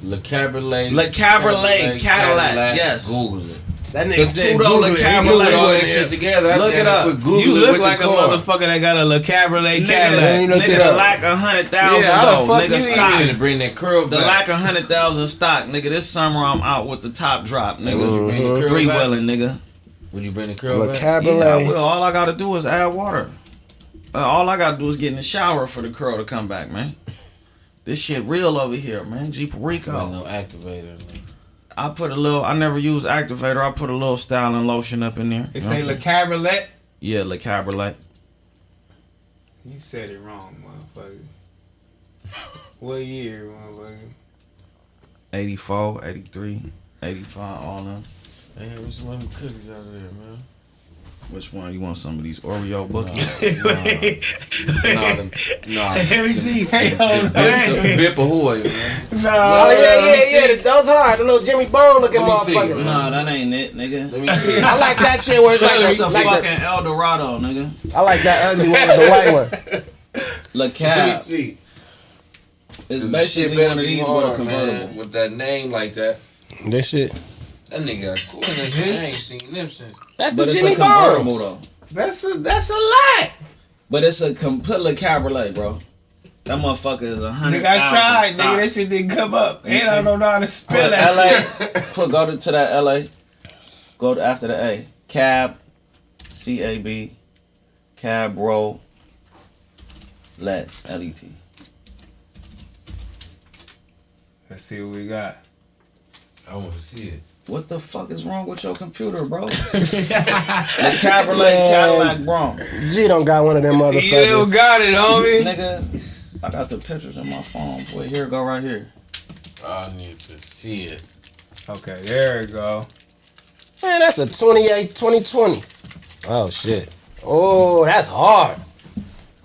Le Cabriolet. Le Cabriolet Cadillac, yes. Google it. that nigga The said two-door Google Le it. Cabriolet. Put it all that shit together. Look it up. put Google you look like a car. motherfucker that got a Le Cabriolet Nigga, Cadillac. look nigga, it the up. lack a hundred thousand Yeah, how the though. fuck Nigga, you I stock. need to bring that curl back. The back. lack a hundred thousand stock, nigga. This summer I'm out with the top drop, Hey, you nigga. bring the curl Three back? wheeling, nigga. Would you bring the curl Le back? Yeah, I will. All I gotta do is add water. Uh, all I gotta do is get in the shower for the curl to come back, man. This shit real over here, man. Jeep Got Rico. no activator. man. I put a little. I never use activator. I put a little styling lotion up in there. It You say what Le I'm? Cabriolet. Yeah, Le Cabriolet. You said it wrong, motherfucker. What year, motherfucker? 84, 83, 85, all them. Hey, what's some other cookies out there, man? Which one? You want some of these Oreo bookies? <laughs> Nah, them, nah. Let me see. Hang on. Bip, Bip Ahoy, man. Oh No. yeah, let yeah, yeah. see. Those hard. The little Jimmy Bone looking Let me see, motherfucker. man. nah, that ain't it, nigga. Let me see. I like that shit where it's like, It's a the, like fucking the, El Dorado, nigga. I like that ugly one with the white one. <laughs> Le Let me see. It's 'Cause the shit basically one of these with a convertible. With that name like that. This shit. That nigga cool in this shit. I ain't seen them since. That's But the it's Jimmy a convertible Bones. though. That's a that's a lot. But it's a complete cabriolet, bro. That motherfucker is a hundred. Nigga, I tried, thousand nigga. That shit didn't come up. You And I don't know how to Put spell that. LA. <laughs> Put go to, to that LA. Go to after the A. Cab. C A B. Cab roll. Let L E T. Let's see what we got. I want to see it. What the fuck is wrong with your computer, bro? <laughs> the cabriolet Cadillac Bronx. G don't got one of them motherfuckers. You motherfuckers. got it, homie. Nigga, I got the pictures in my phone. Boy, here go right here. I need to see it. Okay, there we go. Man, that's a 28 2020. Oh shit. Oh, that's hard.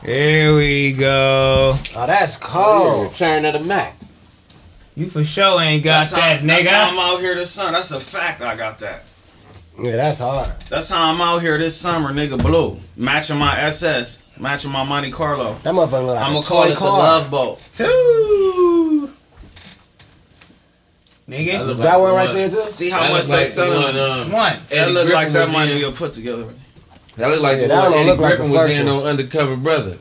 Here we go. Oh, that's cold. Return of the Mac. You for sure ain't got That's that, how, That's how I'm out here this summer. That's a fact. I got that. Yeah, that's hard. That's how I'm out here this summer, nigga. Blue, matching my SS, matching my Monte Carlo. That motherfucker look like I'm a gonna call toy it the. Love Boat. Two. That Nigga. look that like one the right there too? See how That much they like the selling. one, um, One. that Eddie look like that was might in. be a put together. That look like Yeah, the that one don't Eddie look like Griffin the was first in one. on Undercover Brother.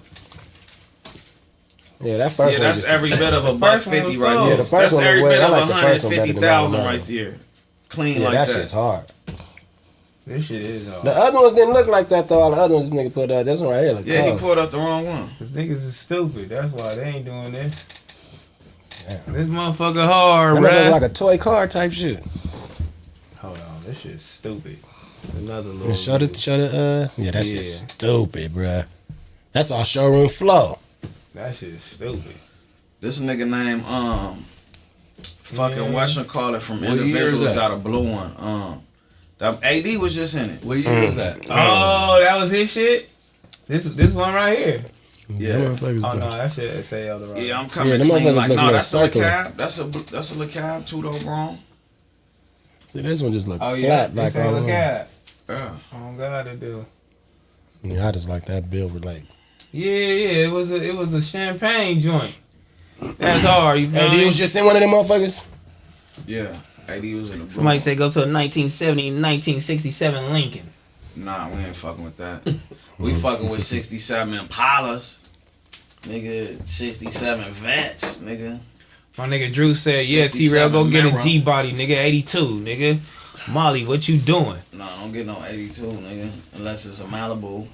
Yeah, that first Yeah, that's just- every bit of a buck first one fifty right cold. there. Yeah, the first that's one was every bit I of like one the hundred first one better than the thousand right one. there. Clean Yeah, like that that. shit's hard. This shit is hard. The other ones didn't look like that though. All the other ones this nigga put up. This one right here look Yeah, he cold. pulled up the wrong one. Cause niggas is stupid. That's why they ain't doing this. Damn. This motherfucker hard, That motherfucker like a toy car type shit. Hold on, this shit's stupid. Another little. Shut it, shut it. the, uh, yeah, that Yeah. shit's stupid, bruh. That's our showroom flow. That shit's stupid. This nigga name um fucking Yeah. Western call it from What individuals got a blue one. Um the AD was just in it. What year was that? Oh, that was his shit. This this one right here. Yeah. Them motherfuckers Oh no, that shit say other right. Yeah, I'm coming Yeah, them clean. Like, no, like that's a circular. cab. That's a that's a Le Cab, two door wrong. See, this one just look Oh flat. yeah, like this ain't all look along. at. Yeah. Oh God, it do. Yeah, I just like that bill with like. Yeah, yeah, it was a it was a champagne joint. That's hard. You feel Hey, me? he was just in one of them motherfuckers. Yeah. AD was in the Somebody one. said go to a 1970 1967 Lincoln. Nah, we ain't fucking with that. <laughs> we fucking with 67 Impalas. Nigga, 67 Vets, nigga. My nigga Drew said, "Yeah, T-Rell, go get a G body, nigga, 82, nigga." Molly, what you doing? Nah, don't get no 82, nigga. Unless it's a Malibu.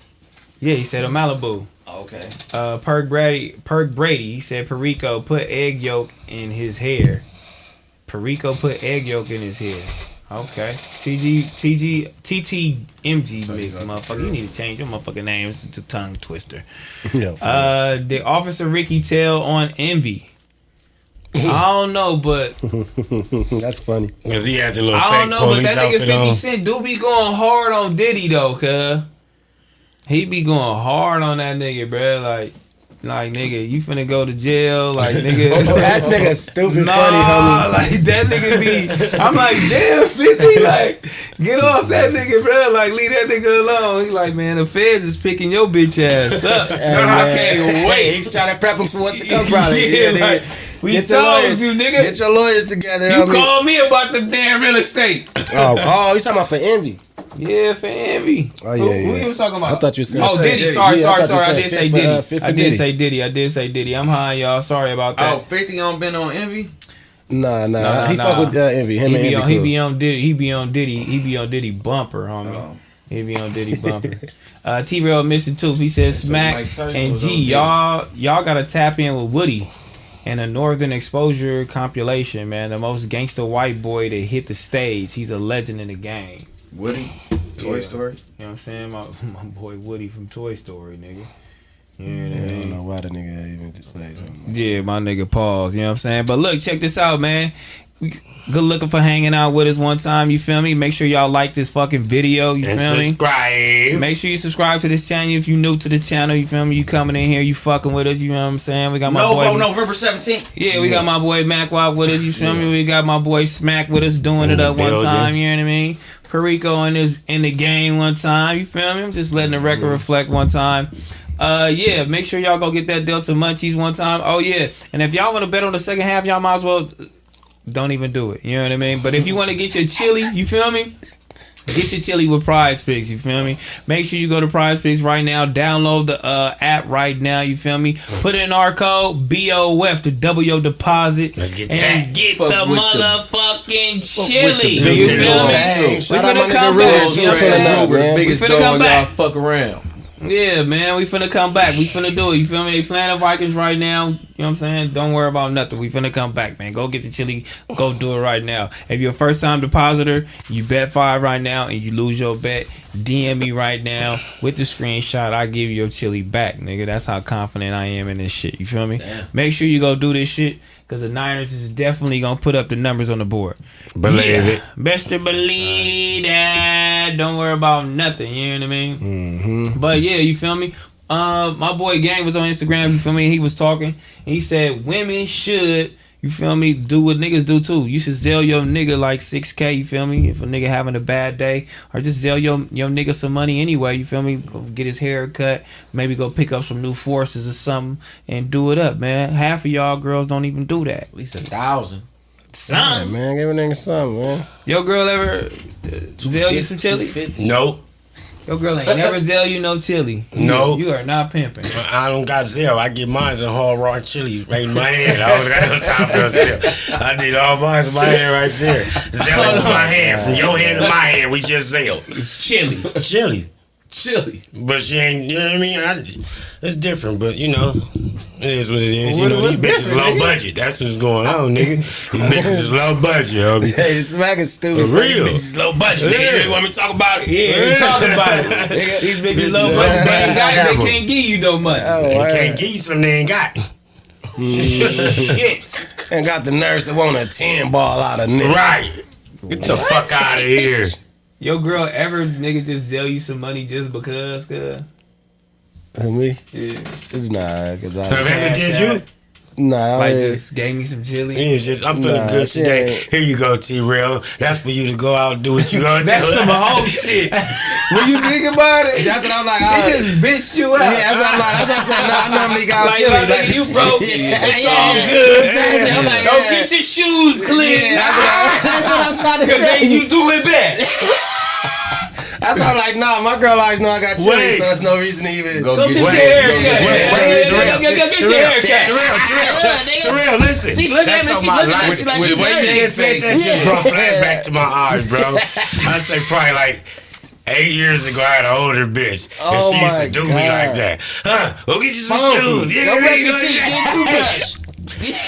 Yeah, he said a Malibu. Okay. Uh, Perk Brady, Perk Brady, he said Perico put egg yolk in his hair. Perico put egg yolk in his hair. Okay. TG, TG, TTMG, big motherfucker. You need to change your motherfucking names to tongue twister. <laughs> Yeah. Uh, the officer Ricky Tell on Envy. <laughs> I don't know, but <laughs> That's funny. Because he had the little I don't know, but that nigga 50 on. Cent do be going hard on Diddy though, cuz. He be going hard on that nigga, bruh. Like, like nigga, you finna go to jail, like nigga. Oh, <laughs> that nigga stupid Nah, funny, homie. like that nigga be. I'm like, damn, 50, like, get off that nigga, bro. Like, leave that nigga alone. He like, man, the feds is picking your bitch ass up. <laughs> I can't wait. He's trying to prep him for what's to come, probably. <laughs> Yeah, Yeah, like, we Get told lawyers- you, nigga. Get your lawyers together. you homie. called me about the damn real estate. Oh, oh, you talking about for envy? Yeah, for envy. Oh, who, yeah, who you was talking about? I thought you said- Oh, Diddy. Diddy. Sorry, Yeah, sorry, sorry. I said did say for, Diddy. uh, Fifth I did Diddy. say Diddy. I did say Diddy. I'm high, y'all. Sorry about that. Oh, 50 on been on Envy? Nah, nah. Nah, he nah, fuck with uh, envy. Him he and be envy. on, he be on Diddy. He be on Diddy. He be on Diddy bumper, homie. Oh. He be on Diddy bumper. <laughs> uh, T-Rell missing tooth. He says Smac Mike and G. Y'all y'all gotta tap in with Woody and a Northern Exposure compilation, man. The most gangster white boy to hit the stage. He's a legend in the game. Woody? Toy Yeah. Story? You know what I'm saying? My <laughs> my boy Woody from Toy Story, nigga. You know what I Yeah, I don't know why the nigga even just say something. Yeah, my nigga pause. You know what I'm saying? But look, check this out, man. We, good looking for hanging out with us one time. You feel me? Make sure y'all like this fucking video. You And feel me? subscribe. Make sure you subscribe to this channel if you new to the channel. You feel me? You coming in here, you fucking with us. You know what I'm saying? We got my Novo, boy. November 17th. Yeah, we got my boy Mac Wop with us. You feel me? We got my boy Smac with us doing it In the up one time. You know what I mean? Perico in his in the game one time. You feel me? I'm just letting the record reflect one time. Uh yeah, make sure y'all go get that Delta Munchies one time. Oh yeah, and if y'all want to bet on the second half, y'all might as well don't even do it. You know what I mean? But if you want to get your chili, you feel me? Get your chili with Prize Picks, you feel me? Make sure you go to Prize Picks right now. Download the uh, app right now, you feel me? Put in our code BOF to double your deposit Let's get that and that. get Fuck the with the- motherfucking chili. big You feel me? Hey, We shout out my finna come Real. back. Real You know what I'm pulling saying? up, man. Biggest We finna dog come y'all back. fuck around. Yeah, man, we finna come back. We finna do it. You feel me? They playing the Vikings right now. You know what I'm saying? Don't worry about nothing. We finna come back, man. Go get the chili. Go do it right now. If you're a first time depositor, you bet five right now and you lose your bet, DM me right now with the screenshot. I give you your chili back, nigga. That's how confident I am in this shit. You feel me? Damn. Make sure you go do this shit. Cause the Niners is definitely gonna put up the numbers on the board. Believe Yeah. it. Best to believe that. Don't worry about nothing. You know what I mean? Mm-hmm. But yeah, you feel me? Uh, my boy Gang was on Instagram. You feel me? He was talking. And he said women should, you feel me, do what niggas do too. You should Zelle your nigga like six k. You feel me? If a nigga having a bad day, or just Zelle your your nigga some money anyway. You feel me? Go get his hair cut. Maybe go pick up some new forces or something and do it up, man. Half of y'all girls don't even do that. At least a thousand. Yeah, Some. man, give a nigga something, man. Your girl ever uh, Zelle you some chili? 250. Nope. Your girl ain't never <laughs> Zelle you no chili. You- No. you are not pimping. I don't got Zelle. I get mine in hard raw chili right in my hand. I don't got no time for Zelle. I need all mine in my hand right there. Zelle into my hand. From your hand to my hand, we just Zelle. It's chili. Chili. Chili. But she ain't, you know what I mean? I, it's different, but you know, it is what it is. You know, these bitches low nigga? budget. That's what's going on, nigga. These <laughs> bitches is low budget, homie. Hey, this smack is stupid. For real. These bitches low budget. Nigga, Yeah. you want me to talk about it? Yeah, we talk about it. <laughs> These bitches low Bitches budget. They low ain't got it. They can't give you no money. Oh, They word. can't give you something they ain't got. Shit. <laughs> And got the nerves to want a 10 ball out of nigga. Right. Get the fuck out of here. Your girl ever nigga just Zelle you some money just because? Cause Who, me? yeah, Nah, cause Have I. ever did you? Nah, like I just gave me some chili. It's just I'm feeling Nah, good today. ain't- Here you go, T-Rell. That's for you to go out and do what you gonna That's <laughs> do. That's some whole shit. <laughs> when you think about it, That's what I'm like. she I, uh, just bitched you out. yeah, that's what I'm like. That's what I said. No, I normally got Like, chili. like, Like, you broke. <laughs> Yeah, It's yeah, all yeah. good. Exactly. I'm like, Don't yeah. get your shoes clean. Yeah, that's, what I, that's what I'm trying to Cause then you. you do it back. That's why I'm like, nah, my girl always know I got chili, so there's no reason to even Go Go get get your Wait, haircut. wait, Yeah, wait, yeah, Terrell, yeah, yeah, Get your haircut. Terrell, Terrell, Terrell, listen. She looking at That's me, she my at life. you like With you the way you just said that shit brought flashback to my eyes, bro. I'd say probably like eight years ago, I had an older bitch. Oh and she used to do me like that. Huh? Go get you some Funky. shoes. Yeah, Go yeah, brush yeah, your teeth, get a toothbrush.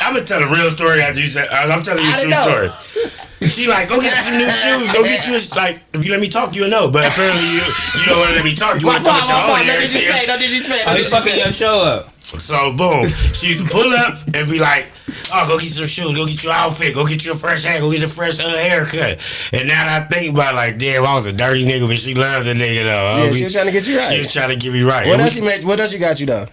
I'm gonna tell a real story after you say. I'm telling you a I true know. story. She like, go get you some new <laughs> shoes. Go get you a, like, if you let me talk, you'll know. But apparently you you don't want to let me talk. You Why, want to why, talk why, about your why? own No disrespect, everything. no disrespect, no Are fucking your show up? So boom, she used to pull up and be like, "Oh, go get some shoes, go get your outfit, go get your fresh hair, go get your fresh uh, haircut." And now that I think about, it, like, damn, I was a dirty nigga, but she loved the nigga though. Yeah, homie. she was trying to get you right. She was trying to get me right. What And else we- you made? What else you got you though?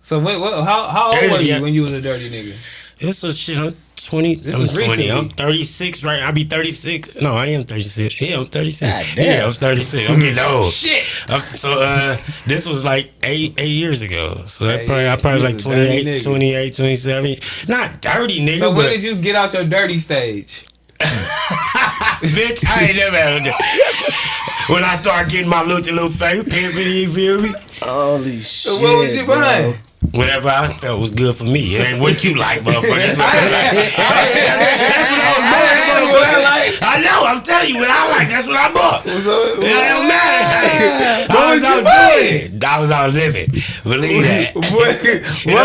So wait, what, how how old were Yeah. you when you was a dirty nigga? This was shit. I'm 20. I'm was 20. recently. I'm 36, right? I'll be 36. No, I am 36. Yeah, I'm 36. God damn. Yeah, I'm 36. I'm getting old. Shit. I'm- so uh, this was like eight eight years ago. So that Hey, probably I probably you like was 28, 28, 27. Not dirty nigga, So when did you get out your dirty stage? <laughs> bitch, I ain't never had that. When I started getting my little little face, pimping, you feel me? Holy shit! So what was you bro. Whatever I felt was good for me. It ain't what you like, motherfucker. <laughs> That's what I like. That's I was buying, I motherfucker. like. I know. I'm telling you what I like. That's what I bought. So, It don't matter. What I was was out buying? doing it. I was out living. Believe that. <laughs> what what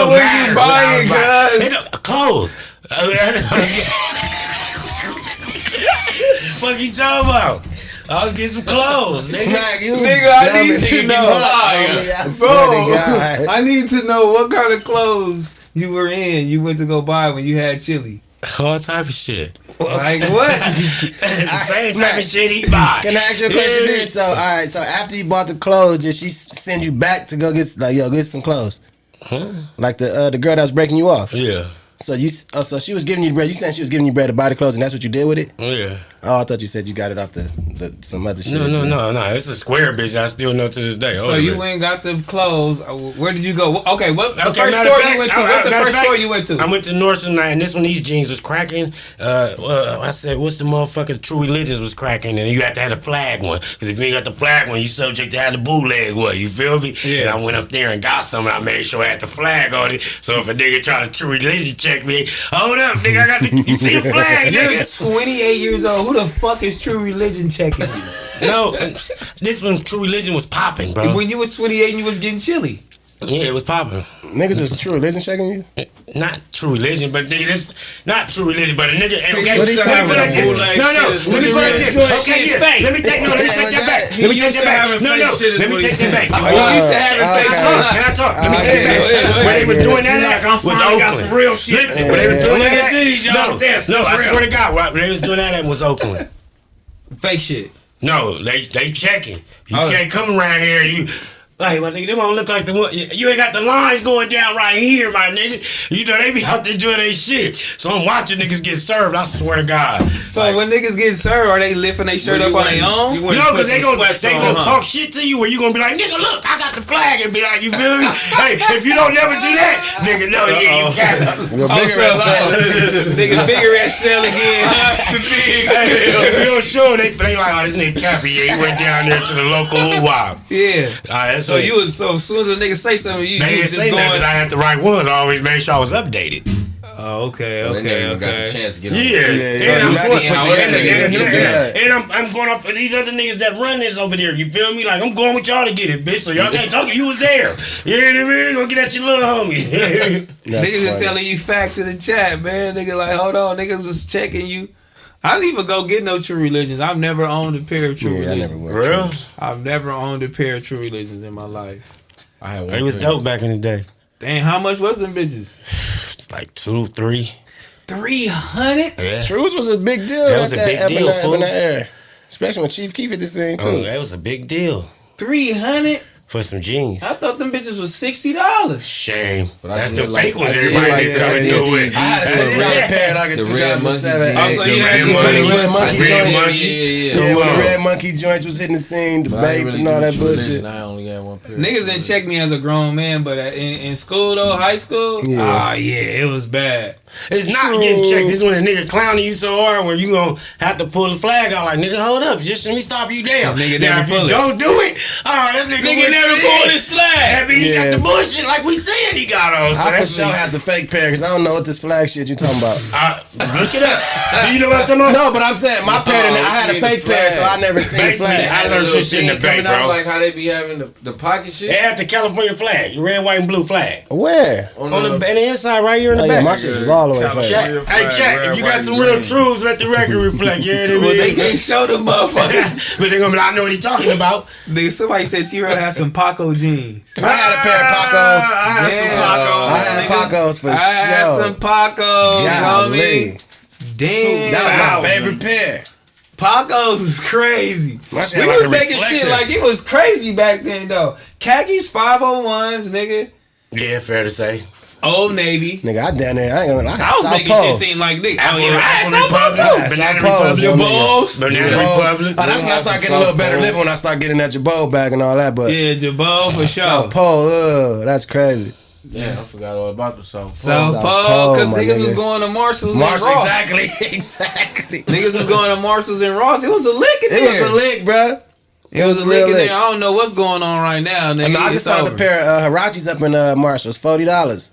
matter you buying, was buying. It guys? Clothes. <laughs> Fuck you talking about? I was getting some clothes, <laughs> nigga. Smac, you Nigga, I need to know. I Bro. I need to know what kind of clothes you were in. You went to go buy when you had chili. All type of shit. Like what? <laughs> <laughs> the same type of shit he buy. Can I ask you a question? Then? So, all right. So after you bought the clothes, did she send you back to go get like yo get some clothes? Huh? Like the uh, the girl that was breaking you off. Yeah. So you oh, so she was giving you bread. You saying she was giving you bread to buy the clothes, and that's what you did with it? Yeah. Oh, I thought you said you got it off the, the some other shit. No, no, no, no. It's a square bitch. I still know to this day. So Hold a you minute. went and got the clothes. Uh, Where did you go? Okay, what the Okay, first store fact, you went to? I- I- What's the first fact, store you went to? I went to Nordstrom night, and this one these jeans was cracking. Uh, well, I said, "What's the motherfucking True Religions was cracking?" And you have to have the flag one, because if you ain't got the flag one, you subject to have the bootleg one. You feel me? Yeah. And I went up there and got some, and I made sure I had the flag on it. So if a nigga try to True Religion check me, hold up, nigga, I got the you see the <laughs> flag, nigga. 28 years old. Who the fuck is True Religion checking you? No, this when True Religion was popping, bro. when you was 28 and you was getting chilly. Yeah, it was popping. Niggas was true religion checking you. Not true religion, but nigga, this not true religion, but a nigga. Okay, What he let me put it like this. bootleg No, no, shit let me what put it like this. Okay, yeah. fake. Let me take no, let me take that back. Let me take that back. having No, fake no, shit let me take that back. said. You Oh, are- he used to have Can I fake talk? Can I talk? Let me Uh, take yeah, that yeah, back. When they was doing that, Like, I'm at was finally got some real shit. Listen, when they was doing that, at these, y'all. no, no, I swear to God, when they was doing that, at was Oakland. Fake shit. No, they they checking. You Oh. can't come around here. You Like, my nigga, them don't look like the one. You ain't got the lines going down right here, my nigga. You know, they be out there doing their shit. So I'm watching niggas get served, I swear to God. So when niggas get served, are they lifting their shirt up on their own? No, because they gonna, they gonna talk shit to you where you gonna be like, nigga, look, I got the flag, and be like, you feel me? <laughs> hey, if you don't never do that, nigga, no, yeah, you can't. Your Oh, bigger so, ass uh, nigga, bigger ass shell again. <laughs> the big Hey, if you don't show, they, they like, oh, this nigga Cappy, yeah, he went down there to the local <laughs> wow. Yeah. All right, that's So you was so as soon as a nigga say something, you, They you didn't was just say that going. because I had the right ones. I always made sure I was updated. oh, okay, They never okay, even got the okay. chance to get on. Yeah, yeah, and, yeah. I'm You going, see and, and, and, and, and I'm, I'm going off for these other niggas that run this over there. You feel me? Like I'm going with y'all to get it, bitch. So y'all can't talk. You was there. You know what I mean? Go get at your little homie. <laughs> That's niggas is funny. telling you facts in the chat, man. Nigga, like, hold on, niggas was checking you. I didn't even go get no true religions. I've never owned a pair of true Yeah, I religions. never went. Real? I've never owned a pair of true religions in my life. I had one. It was friend. dope back in the day. Dang, how much was them bitches? <sighs> It's like two, three. Three hundred? Yeah. Truth was a big deal. That was at a big up deal, that- up fool. in that era. Especially when Chief Keef at the scene oh, too. Oh, that was a big deal Three hundred? For some jeans. I thought them bitches was sixty dollars. Shame. But That's the like- fake ones I everybody like need to that. Do it. I had a The dollar red- pair like in the two red thousand monkey seven. jeans. Oh, so you had Red monkey- Red monkey Red joints. monkey. Yeah, yeah, Yeah, yeah. the red monkey joints was hitting the scene, the But babe really and all that bullshit. I only had one pair. Niggas didn't check me as a grown man, but in, in school though, high school, Yeah. ah yeah, it was bad. It's not getting checked. This is when a nigga clowning you so hard where you gonna have to pull the flag out like nigga, hold up, just let me stop you down. Nigga now if you it. don't do it, oh that nigga, Nigga went never in. his flag. That mean he Yeah. got the bullshit like we said he got on. So I for that's sure had the fake pair because I don't know what this flag shit you talking about. <laughs> I, look it up. Do you know what I'm talking about? no, but I'm saying my pair, didn't- I had a fake pair, so. I never seen the Basically, flag. I learned this shit in the thing bank, coming out, bro. Like how they be having the, the pocket shit. They had the California flag, the red, white, and blue flag. Where? On, On the, the, the inside, right here in the Oh, yeah, back. my shit was all the way fake. California. Check. Hey, flag, check. If you got some real truths, let the record reflect. Yeah, know what Well, they can't show them <laughs> motherfuckers. but they're gonna be like, I know what he's talking about. Nigga, somebody said T-Rell had some Paco jeans. I had a pair of Pacos. I had Yeah. some tacos. I had nigga. Pacos for I had sure. some Pacos, Golly. homie. Damn. That was Wow. my favorite pair. Pacos was crazy. Shit We like was a making shit like it was crazy back then though. Khakis 501s, nigga. Yeah, fair to say. Old Navy. Nigga, I down there. I ain't gonna. I, I got was South making Poles. shit seem like nigga. Apple, yeah, I had Apple some Republic, Pacos. Yeah, Banana South Poles, Republic, Your yo, nigga. balls. Banana Girbauds. Republic. Oh, that's when I start getting a little better living when I start getting that Girbaud back and all that. But Yeah, Girbaud for sure. South Pole, ugh, that's crazy. yeah, I forgot all about the South Pole. South South Pole, Pole, because niggas nigga. was going to Marshalls Marshall, and Ross. exactly, <laughs> exactly. Niggas was going to Marshalls and Ross. It was a lick in It there. It was a lick, bruh. It was a real lick in lick. there. I don't know what's going on right now, nigga. I, mean, I just It's found over. a pair of uh, Huaraches up in uh, Marshalls, forty dollars.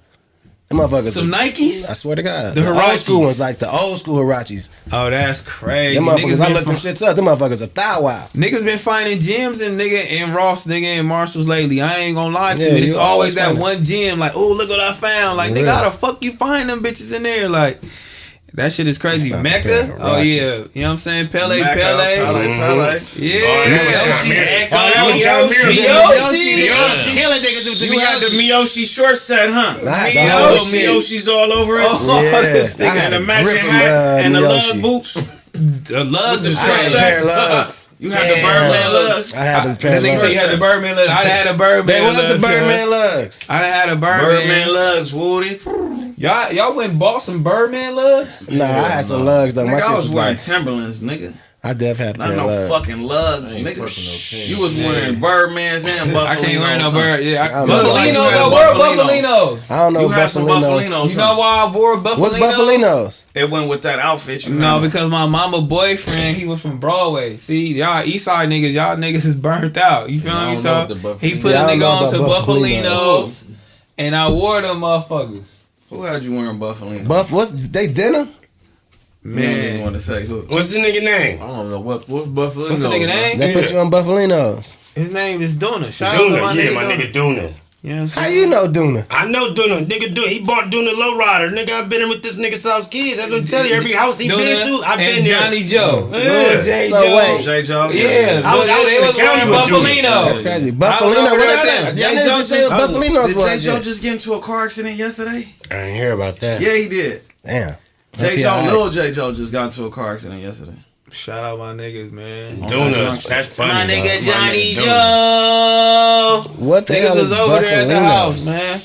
Them motherfuckers. Some are- Nikes. I swear to God, The the, old school ones, like the old school Huaraches. Oh, that's crazy. Them Niggas motherfuckers, I looked them shits up. Them motherfuckers are thou wow. Niggas been finding gyms and nigga and Ross nigga and Marshalls lately. I ain't gonna lie to Yeah, you. It's always always that one gym like, oh look what I found. Like nigga, Real. how the fuck you find them bitches in there? Like that shit is crazy. found a pair Mecca? Oh yeah. You know what I'm saying? Pele, Mecca, Pele. Pele, Pele. Yeah. Oh, that was John Oh, that was John Mayer. Miyoshi. Miyoshi. Killing niggas with the You had the Miyoshi short set, huh? I had Miyoshi. whole Little shit. Miyoshi's all over it. Oh, Yeah, <laughs> this I nigga had and the a matching hat uh, and the lug boots. the lugs is the I had crazy. a pair of lugs. You had the Birdman lugs. I had this pair This of nigga said you had the Birdman lugs. I had a Birdman lugs. They was the Birdman lugs. I had a Birdman. Birdman lugs, Woody. Y'all, y'all went and bought some Birdman lugs? Nah, I had some lugs though. My Nigga, shit I was was wearing like, Timberlands, nigga. I def had a Not pair no lugs. fucking lugs, nigga. fucking no. You was wearing Birdmans and Buffalo. I can't wear no bird. Yeah, I, I don't know. Buffalinos. You I wore Buffalinos. Buffalinos. I don't know You had some Buffalinos. Buffalinos. You know why I wore Buffalinos? What's Buffalinos? It went with that outfit. You No, had. because my mama boyfriend, he was from Broadway. See, y'all East Side niggas, y'all niggas is burnt out. You feel me? know So what the Buffalinos- he put Yeah, I a don't nigga on to about Buffalinos, and I wore them motherfuckers. Who had you wearing Buffalo? Buff, what's they dinner? Man, you don't even Man, want to say who. What's the nigga name? I don't know what what Buffalo. what's the nigga name? They put you on Buffalinos. His name is Duna. Shout out to Duna. my Yeah, nigga my Duna. nigga Duna. You know what I'm How saying? you know Duna? I know Duna. Nigga Duna. He bought Duna Lowrider. Nigga, I've been in with this nigga South Kids. I don't tell you every house he Duna been to. I've been there. Johnny Joe. Yeah. Lil J. So Joe. wait. J. Joe. Yeah, I was- I was they in the was county wearing with Duna. Buffalinos. That's crazy. I was Buffalino, over what there that then. is? Jay Y'all niggas just say Joe- what Buffalinos Did was. J. Joe yet. just get into a car accident yesterday? I didn't hear about that. Yeah, he did. Damn. J. Joe, alright. little J. Joe just got into a car accident yesterday. Shout out my niggas, man. Donuts. That's funny. my nigga dog. Johnny nigga Joe. What the Niggas hell was is over there at the house, man.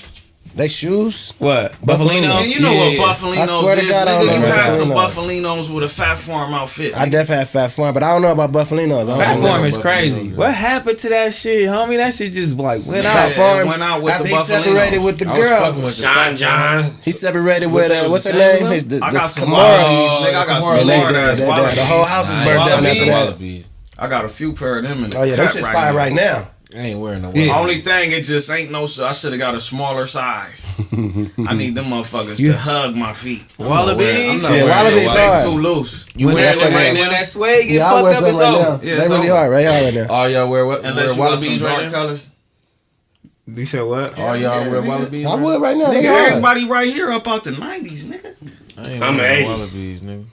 They shoes? What? Buffalinos. Buffalinos? you know Yeah. what Buffalinos I swear to is, God, I don't nigga. know You what had some Buffalinos. Buffalinos with a Phat Farm outfit. I definitely had Phat Farm, but I don't know about Buffalinos. I don't Fat know. Farm is crazy. man. What happened to that shit, homie? That shit just like went Yeah. out. Phat Farm went out with after the he Buffalinos. separated with the I was fucking girl. with the John John. He separated What with they uh, what's her name? same His, the, I got some Kimora. Wallabies, nigga. I got some And they, hard they, ass they, they, Wallabies. the whole house was I burned down wearing after no that. I got a few pair of them in the Oh yeah, them cut shit's right fire right now. I ain't wearing no Yeah. Only thing, it just ain't no. I should have got a smaller size. <laughs> I need them motherfuckers You- to hug my feet. Wallabies. I'm not Yeah, Wallabies no They hard. too loose. You when, wear that, that when, right that, now? when that sway get Yeah, fucked up, something it's right over. Yeah, They it's really over. hard, right? Hard right now. All y'all wear what? Unless wear you got some Wallabies dark right now? colors. You said what? All y'all Yeah, wear nigga. Wallabies? I would right now. Nigga, everybody right here up out the nineties, nigga. I ain't I'm wearing an 80s. Wallabies, nigga.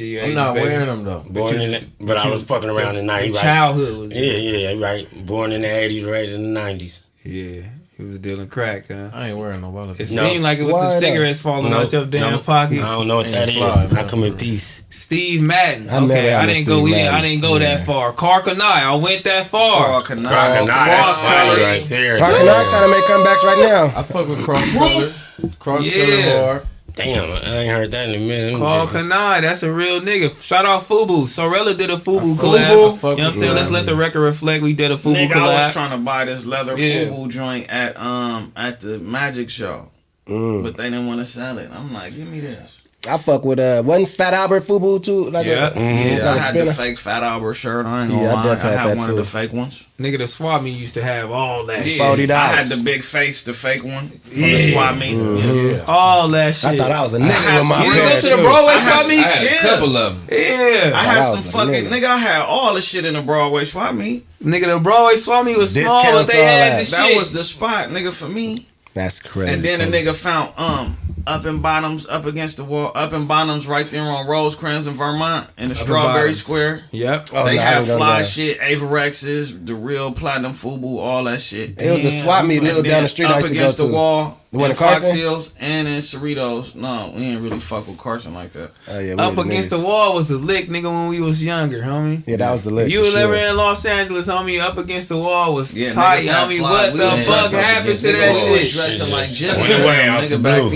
Yeah, I'm not baby. wearing them though. Born in the, but I was fucking around in the 90s. Right? childhood was Yeah, yeah, right. Born in the 80s, raised in the 90s. Yeah, he was dealing crack, huh? I ain't wearing no wallet. It Wallabies. No. seemed like it with Why the cigarettes falling No, out your damn no, pocket. I don't know what Ain't that is. fly, man. I come in peace. Steve Madden. I okay, I didn't, go. Steve We didn't. I didn't go that Yeah. far. Karl Kani, I went that far. Canal. Crocodile, that's cross colors. right there. Park and I trying to make comebacks right now. I fuck with cross color. Cross Yeah. color hard. Damn, I ain't heard that in a minute. Them Karl. Kani, that's a real nigga. Shout out Fubu. Sorella did a Fubu I collab. fuck- I You know what I'm with saying? Let's that. let the record reflect. We did a Fubu collab. Nigga, I was trying to buy this leather Yeah. FUBU joint at um at the magic show, Mm. but they didn't want to sell it. I'm like, give me this. I fuck with uh, wasn't Fat Albert Fubu too? Like Yeah. a, Yeah, like I a had spinner? the fake Fat Albert shirt. I ain't gonna Yeah, I lie. I, definitely had had that one too. of the fake ones. Nigga, the swap meet used to have all that shit. Forty I had the big face, the fake one from the Yeah. swap meet. Mm-hmm. Yeah. All that shit. I thought I was a had nigga with my some- You didn't go to the. Broadway I had- swap meet? I had Yeah. a couple of them. Yeah, I Yeah. had that some fucking nigga. nigga. I had all the shit in the Broadway swap meet. Nigga, the Broadway swap meet was small, but they had that. the That was the spot, nigga, for me. That's crazy. And then a nigga found um up in bottoms, up against the wall, up in bottoms, right there on Rosecrans in Vermont, in the Up Strawberry Bottoms. Square. Yep. Oh, they no, I had fly there. shit, Avirexes, the real platinum Fubu, all that shit. It was a swap meet little down the street I up used to go against to. the wall. The one in in Carson? Fox Hills and in Cerritos. No, we ain't really fuck with Carson like that. Oh, yeah, Up were the against the wall was a lick, nigga, when we was younger, homie. Yeah, that was the lick. you for was ever in Los Angeles, homie, up against the wall was Yeah, tight, niggas had homie. fly- What we the fuck happened to that wall. Was shit? dressing like Went Jigga, away out the nigga, back blue.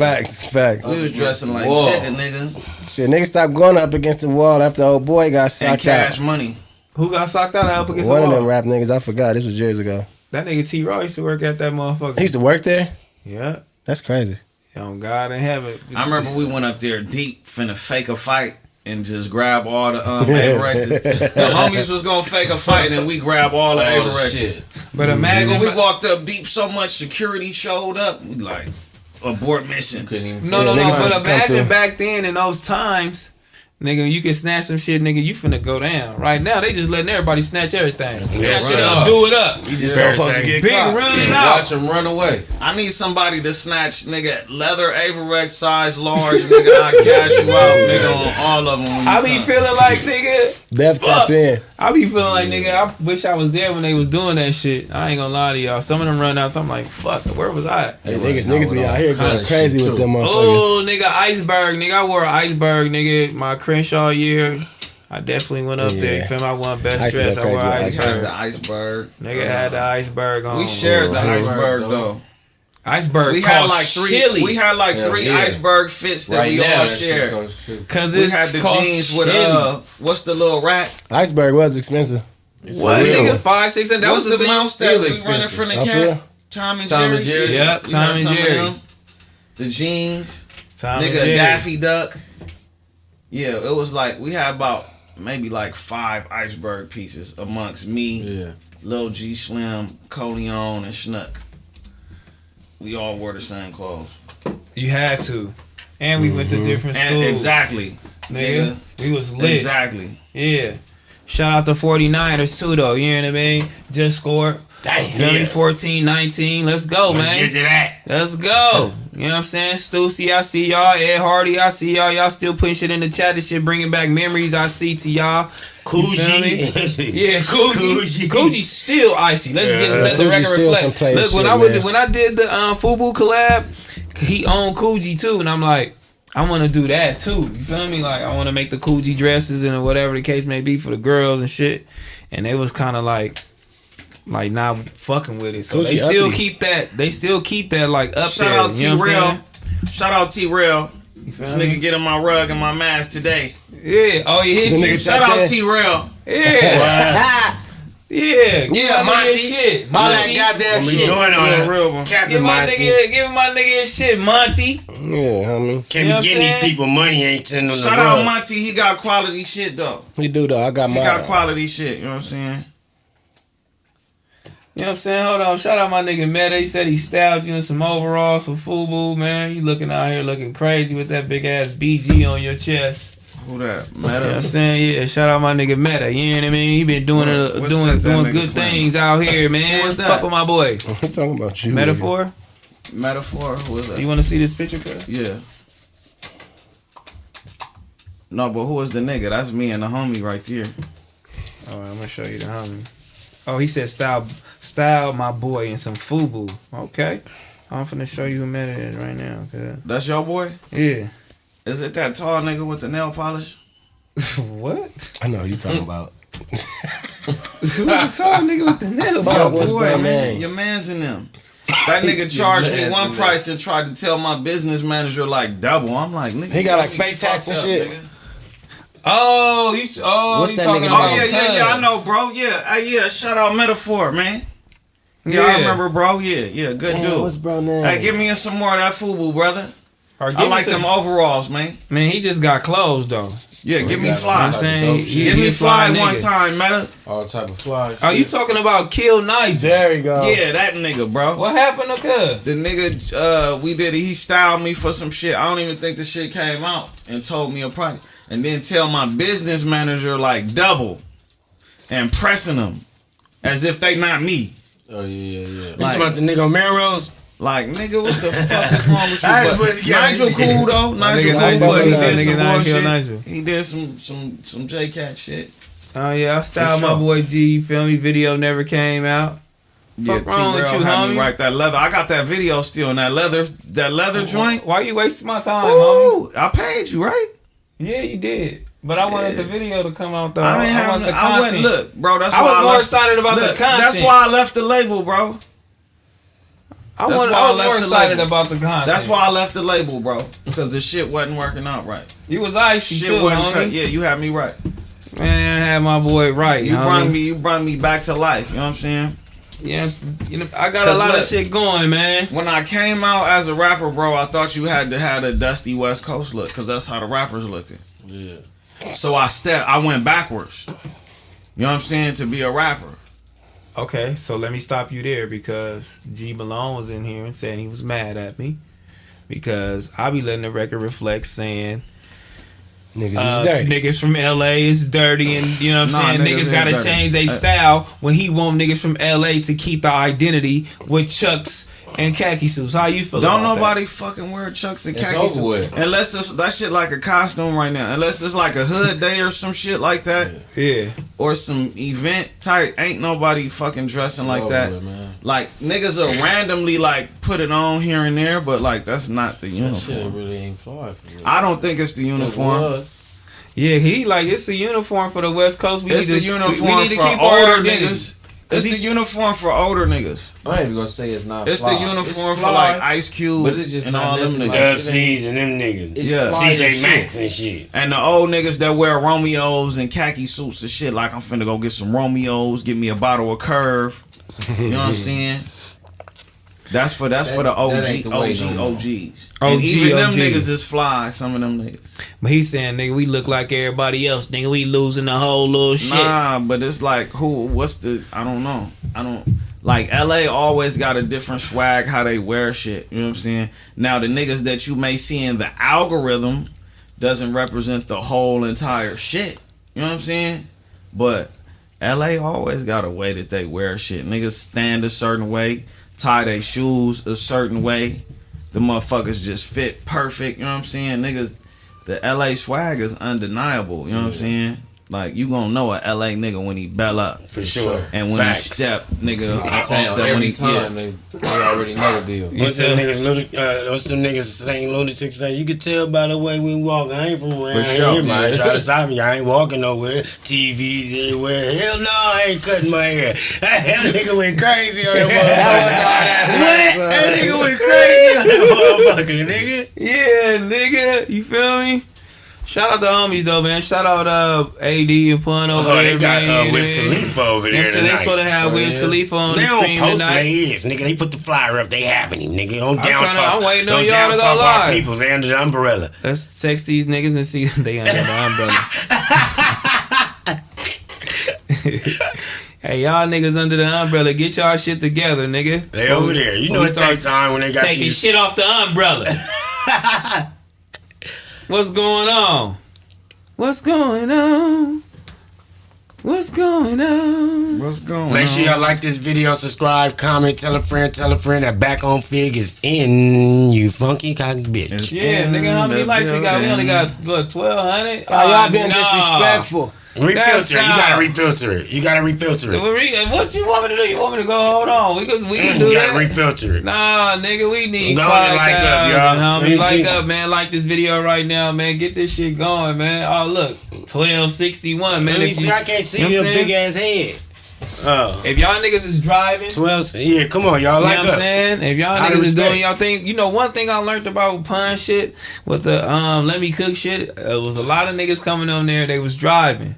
Then. Real facts. We was dressing like Whoa. Jigga, nigga. Shit, nigga stopped going up against the wall after old boy got socked And socked cash out. money. Who got socked out up against One the of them rap niggas, I forgot. This was years ago. That nigga T. Raw used to work at that motherfucker. He used to work there. yeah. That's crazy. On God in heaven. I remember we went up there deep, finna fake a fight and just grab all the um, <laughs> Avirexes. the homies was gonna fake a fight and we grab all the Oh, Avirexes. shit. But Nigga, imagine we walked up deep so much security showed up. We like abort mission. Couldn't even. No, no, Yeah, no. But used to come imagine back then in those times, nigga, you can snatch some shit, nigga. You finna go down. Right now, they just letting everybody snatch everything. Snatch run it it up, up. do it up. You just Fair don't supposed to to get Big caught. run it Watch them run away. I need somebody to snatch nigga leather Avirex size large nigga. I cash you out nigga on all of them. when you I be feeling like, nigga. Death tap in. I be feeling like, nigga, I wish I was there when they was doing that shit. I ain't gonna lie to y'all. Some of them run out. So I'm like, fuck, where was I? Hey, niggas, niggas be out here Kinda going crazy with them oh, motherfuckers. Oh, nigga, iceberg, nigga. I wore an iceberg, nigga. My Crenshaw year. I definitely went up there. Yeah. You feel me? I won best used to dress. I wore crazy with We iceberg. the iceberg. Nigga had the uh, iceberg on. We shared oh, the Iceberg, iceberg though. Though. iceberg. We had like three. Chili. We had like Hell three yeah. iceberg fits that Right we now, all shared. Cause We it's had the jeans with chili. uh, what's the little rat? Iceberg was expensive. what real. nigga five six and that what's was the, the thing. mouse that we running expensive. from the I cat? feel. Tom and Tom and Jerry. Jerry? Yep, We Tom had and Jerry. The jeans, Tom and nigga, Jerry. Daffy Duck. Yeah, it was like we had about maybe like five iceberg pieces amongst me, Yeah. Lil G Slim, Coleon, and Schnuck. We all wore the same clothes. You had to, and we went to mm-hmm. different And schools. exactly, nigga. We was lit. exactly. Yeah. Shout out to 49ers too though. You know what I mean? Just scored. Damn. Philly Yeah. 14 19. Let's go, Let's man. get to that. Let's go. You know what I'm saying? Stussy, I see y'all. Ed Hardy, I see y'all. Y'all still putting shit in the chat. This shit bringing back memories. I see to y'all. You? Coogi. <laughs> Yeah, Coogi. Coogi. Coogi's still icy. Let's get Yeah. let the record reflect. Look, when shit, I was man. when I did the um, Fubu collab, he owned Coogi too, and I'm like, I want to do that too. You feel me? Like I want to make the coochie dresses and whatever the case may be for the girls and shit. And they was kind of like, like not fucking with it. So they still uppity. keep that. They still keep that like up Shout there. out you know T what I'm Real. Shout out T-Rell. This feel me? nigga getting my rug and my mask today. Yeah. Oh, he hit you. nigga Shout out that. T-Rell. <laughs> Yeah. Yeah. Yeah, my nigga Monty. his Shit. All that Monty. goddamn we shit. doing on Yeah, it. real one. Captain Give my Monty. nigga, give my nigga his shit, Monty. Yeah, homie. Can't You know be getting I'm these people money, ain't sending them Shout the out rug. Monty. He got quality shit though. He do though. I got He my. got quality shit. You know what I'm saying? You know what I'm saying? Hold on. Shout out my nigga Meta. He said he styled you in some overalls, some FUBU, man. You looking out here looking crazy with that big ass BG on your chest. Who that? Meta. You know what I'm saying? Yeah, shout out my nigga Meta. You know what I mean? He been doing What- it, doing doing good playing? things out <laughs> here, man. What's was that? Fuck with my boy. <laughs> I'm talking about you. Metaphor? Metaphor. Who is that? You want to see this picture, cuz? Yeah. No, but who was the nigga? That's me and the homie right there. All right, I'm gonna show you the homie. Oh, he said style, style my boy in some FUBU. Okay, I'm finna show you who Meta is right now. Cause That's your boy? yeah. Is it that tall nigga with the nail polish? <laughs> what? I know who you talking about. Who's the tall nigga with the nail? polish? Your what's boy, that man. name? Your man's in them. That nigga <laughs> charged me one in them. price and tried to tell my business manager like double. I'm like, nigga. He got, like, face tax and shit. nigga. Oh, you oh What's you that talking nigga about? Oh yeah, yeah, yeah. I know, bro. Yeah, uh, yeah. Shout out Metaphor, man. Yeah, I remember, bro. Yeah, yeah. Good Damn, dude. what's bro name? Hey, give me some more of that FUBU, brother. Or I like some- them overalls, man. Man, he just got clothes though. Yeah, give me got fly. I'm saying he, Give me a fly fly one time, Meta. All type of fly. Are you talking about Kill Nigel? There you go. Yeah, that nigga, bro. What happened to Cuz? The nigga, uh, we did it. He styled me for some shit. I don't even think the shit came out and told me a price. And then tell my business manager like double and pressing them as if they not me. Oh yeah, yeah, yeah. You talking about the nigga on Melrose? Like, nigga, what the <laughs> fuck is wrong with you? I But just put it together. Nigel cool though. My Nigel cool, Nigel but he did Nigga some Nigel bullshit. Nigel. He did some some some J Cat shit. Oh yeah, I styled For my boy G. You feel me? Video never came out. Yeah, Fuck wrong with you, had me homie? right that leather. I got that video still in that leather that leather joint. Why you wasting my time, homie? I paid you right. Yeah, you did. But I wanted the video to come out though. I didn't have. wanted the I wouldn't look, bro. That's I why was I more left, excited about the content. That's why I left the label, bro. I, that's wanted, why I I was left more excited label. about the content. That's why I left the label, bro. Because the shit wasn't working out right. you was icy Shit too, wasn't cut. Yeah, you had me right. Man, I had my boy right. You homie. brought me. You brought me back to life. You know what I'm saying? Yeah, I'm- you know, I got a lot of shit going, man. When I came out as a rapper, bro, I thought you had to have a dusty West Coast look, because that's how the rappers looked. Yeah. So I stepped. I went backwards. You know what I'm saying? To be a rapper. Okay, so let me stop you there because G Malone was in here and saying he was mad at me because I be letting the record reflect saying Niggas uh, is dirty. niggas from LA is dirty and you know what I'm Nah, saying niggas niggas gotta dirty. change their Uh, style when he want niggas from LA to keep the identity with Chucks and khaki suits. How you feel? Don't about nobody fucking wear chucks and It's khaki over suits. with. Unless it's that shit like a costume right now. Unless it's like a hood day or some shit like that. that? Yeah. Or some event type. Ain't nobody fucking dressing like Over that. with, man. Like niggas are randomly like put it on here and there, but like that's not the That shit uniform. really ain't fly for. I don't think it's the It uniform. was. Yeah, he like it's the uniform for the West Coast. We It's need the to, uniform we, we need to for keep our older identity. niggas. It's the uniform for older niggas. I ain't even gonna say it's not. It's fly. the uniform It's for like Ice Cube but it's just and not all them niggas. like- Dub C's and them niggas. It's Yeah. fly as CJ shit. Maxx and shit. And the old niggas that wear Romeos and khaki suits and shit, like I'm finna go get some Romeos, get me a bottle of Curve. You know what I'm <laughs> saying? That's for that's That- for the that OG the OG no. OGs. OG, and even them niggas is fly. Some of them niggas. But he's saying, nigga, we look like everybody else. Nigga, we losing the whole little shit. Nah, but it's like who? What's the? I don't know. I don't like LA. Always got a different swag how they wear shit. You know what I'm saying? Now the niggas that you may see in the algorithm doesn't represent the whole entire shit. You know what I'm saying? But LA always got a way that they wear shit. Niggas stand a certain way, tie their shoes a certain way. The motherfuckers just fit perfect. You know what I'm saying? Niggas, the LA swag is undeniable. You know what I'm saying? Like you gonna know a LA nigga when he bell up For sure. and when Facts. he step, nigga, I'm off saying, when every he time yeah. they, they already know the deal. What's them niggas, lunatic, uh, what's them niggas saying lunatics say? You could tell by the way we walk. I ain't from around For sure. here, man. Try to stop me. I ain't walking nowhere. TVs everywhere. Hell no, I ain't cutting my hair. <laughs> That nigga went crazy on that <laughs> motherfucker. what? That nigga went crazy on that motherfucker, nigga. Yeah, nigga. You feel me? Shout out the homies though, man. Shout out uh AD and Pun over Oh, there. they got man. uh, Wiz Khalifa over You know what there I'm? They tonight. supposed to have Oh, Wiz yeah. Khalifa on They the don't post tonight. their ears, nigga. They put the flyer up. They having him, nigga. Don't I'm down tryna- talk. I'm waiting on don't y'all down to go talk our live. peoples. They under the umbrella. Let's text these niggas and see <laughs> if they under the umbrella. <laughs> hey, y'all niggas under the umbrella, get y'all shit together, nigga. They over there. You know we it's take time when they got taking these. shit off the umbrella. <laughs> What's going on? What's going on? What's going on? What's going Make sure y'all like this video, subscribe, comment, tell a friend, tell a friend that back on fig is in you funky cock bitch. Yeah, nigga, how many likes we got? We only got what twelve hundred. Oh, y'all being disrespectful. Refilter. You gotta refilter it. You gotta refilter it. What you want me to do? You want me to go? Hold on, we can we can Mm, do You gotta that. refilter it. Nah, nigga, we need Go and like up, y'all. Let me Homie, like up, man. Like this video right now, man. Get this shit going, man. Oh, look, twelve sixty one, man. Let me see. I can't see you your big ass head. Oh. If y'all niggas is driving, 12. Yeah, come on, y'all. you Like know what I'm up. saying? If y'all Out niggas is doing y'all thing, you know, one thing I learned about pun shit with the um let me cook shit, uh, was a lot of niggas coming on there, they was driving.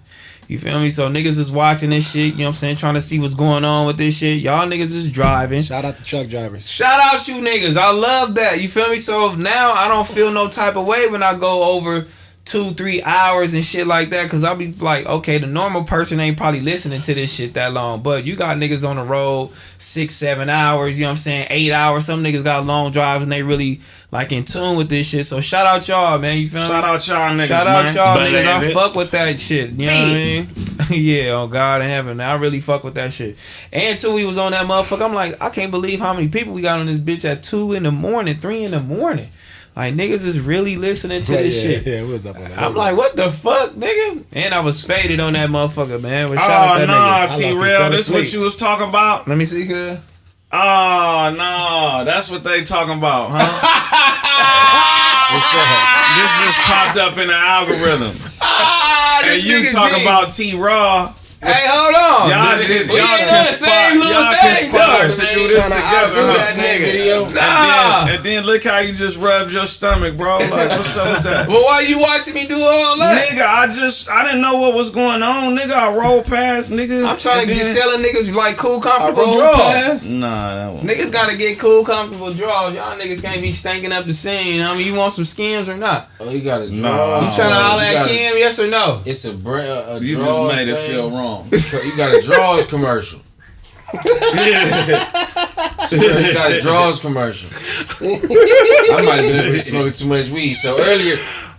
You feel me? So niggas is watching this shit, you know what I'm saying, trying to see what's going on with this shit. Y'all niggas is driving. Shout out to truck drivers. Shout out you niggas. I love that. You feel me? So now I don't feel no type of way when I go over two, three hours and shit like that. Cause I'll be like, okay, the normal person ain't probably listening to this shit that long. But you got niggas on the road six, seven hours, you know what I'm saying? Eight hours. Some niggas got long drives and they really like in tune with this shit. So shout out y'all, man. You feel Shout me? out y'all niggas, Shout out man. y'all Believe niggas. I it. fuck with that shit. You know what I mean? <laughs> yeah, oh God in heaven. I really fuck with that shit. And two, we was on that motherfucker. I'm like, I can't believe how many people we got on this bitch at two in the morning, three in the morning. Like niggas is really listening to Yeah, this yeah, shit. yeah, what's up on that? I'm like, what the fuck, nigga? And I was faded on that motherfucker, man. But shout Oh out that no, nigga. I T like you real. This what you was talking about? Let me see good. Oh no, that's what they talking about, huh? <laughs> this just popped up in the algorithm. <laughs> Ah, And you nigga talking deep. about T Raw. Hey, hold on. Y'all We just ain't y'all doing the conspire, same little y'all thing, conspire though. to do this together. outdo huh? that nigga. video. Nah. And then, and then look how you just rubbed your stomach, bro. Like, what's up with that? <laughs> Well, why you watching me do all that? Nigga, I just I didn't know what was going on. Nigga, I rolled past, nigga. I'm trying to and get selling niggas like cool, comfortable rolled draws. past. Nah, that one. Niggas gotta get cool, comfortable draws. Y'all niggas can't be stanking up the scene. I mean, you want some skins or not? Oh, you got a Nah. draw. You trying to holler You at Kim? Yes or no? It's a brand. A You just draws made it thing. feel wrong. You got a draws commercial. you got a draws commercial. I might have been smoking too much weed. So earlier, you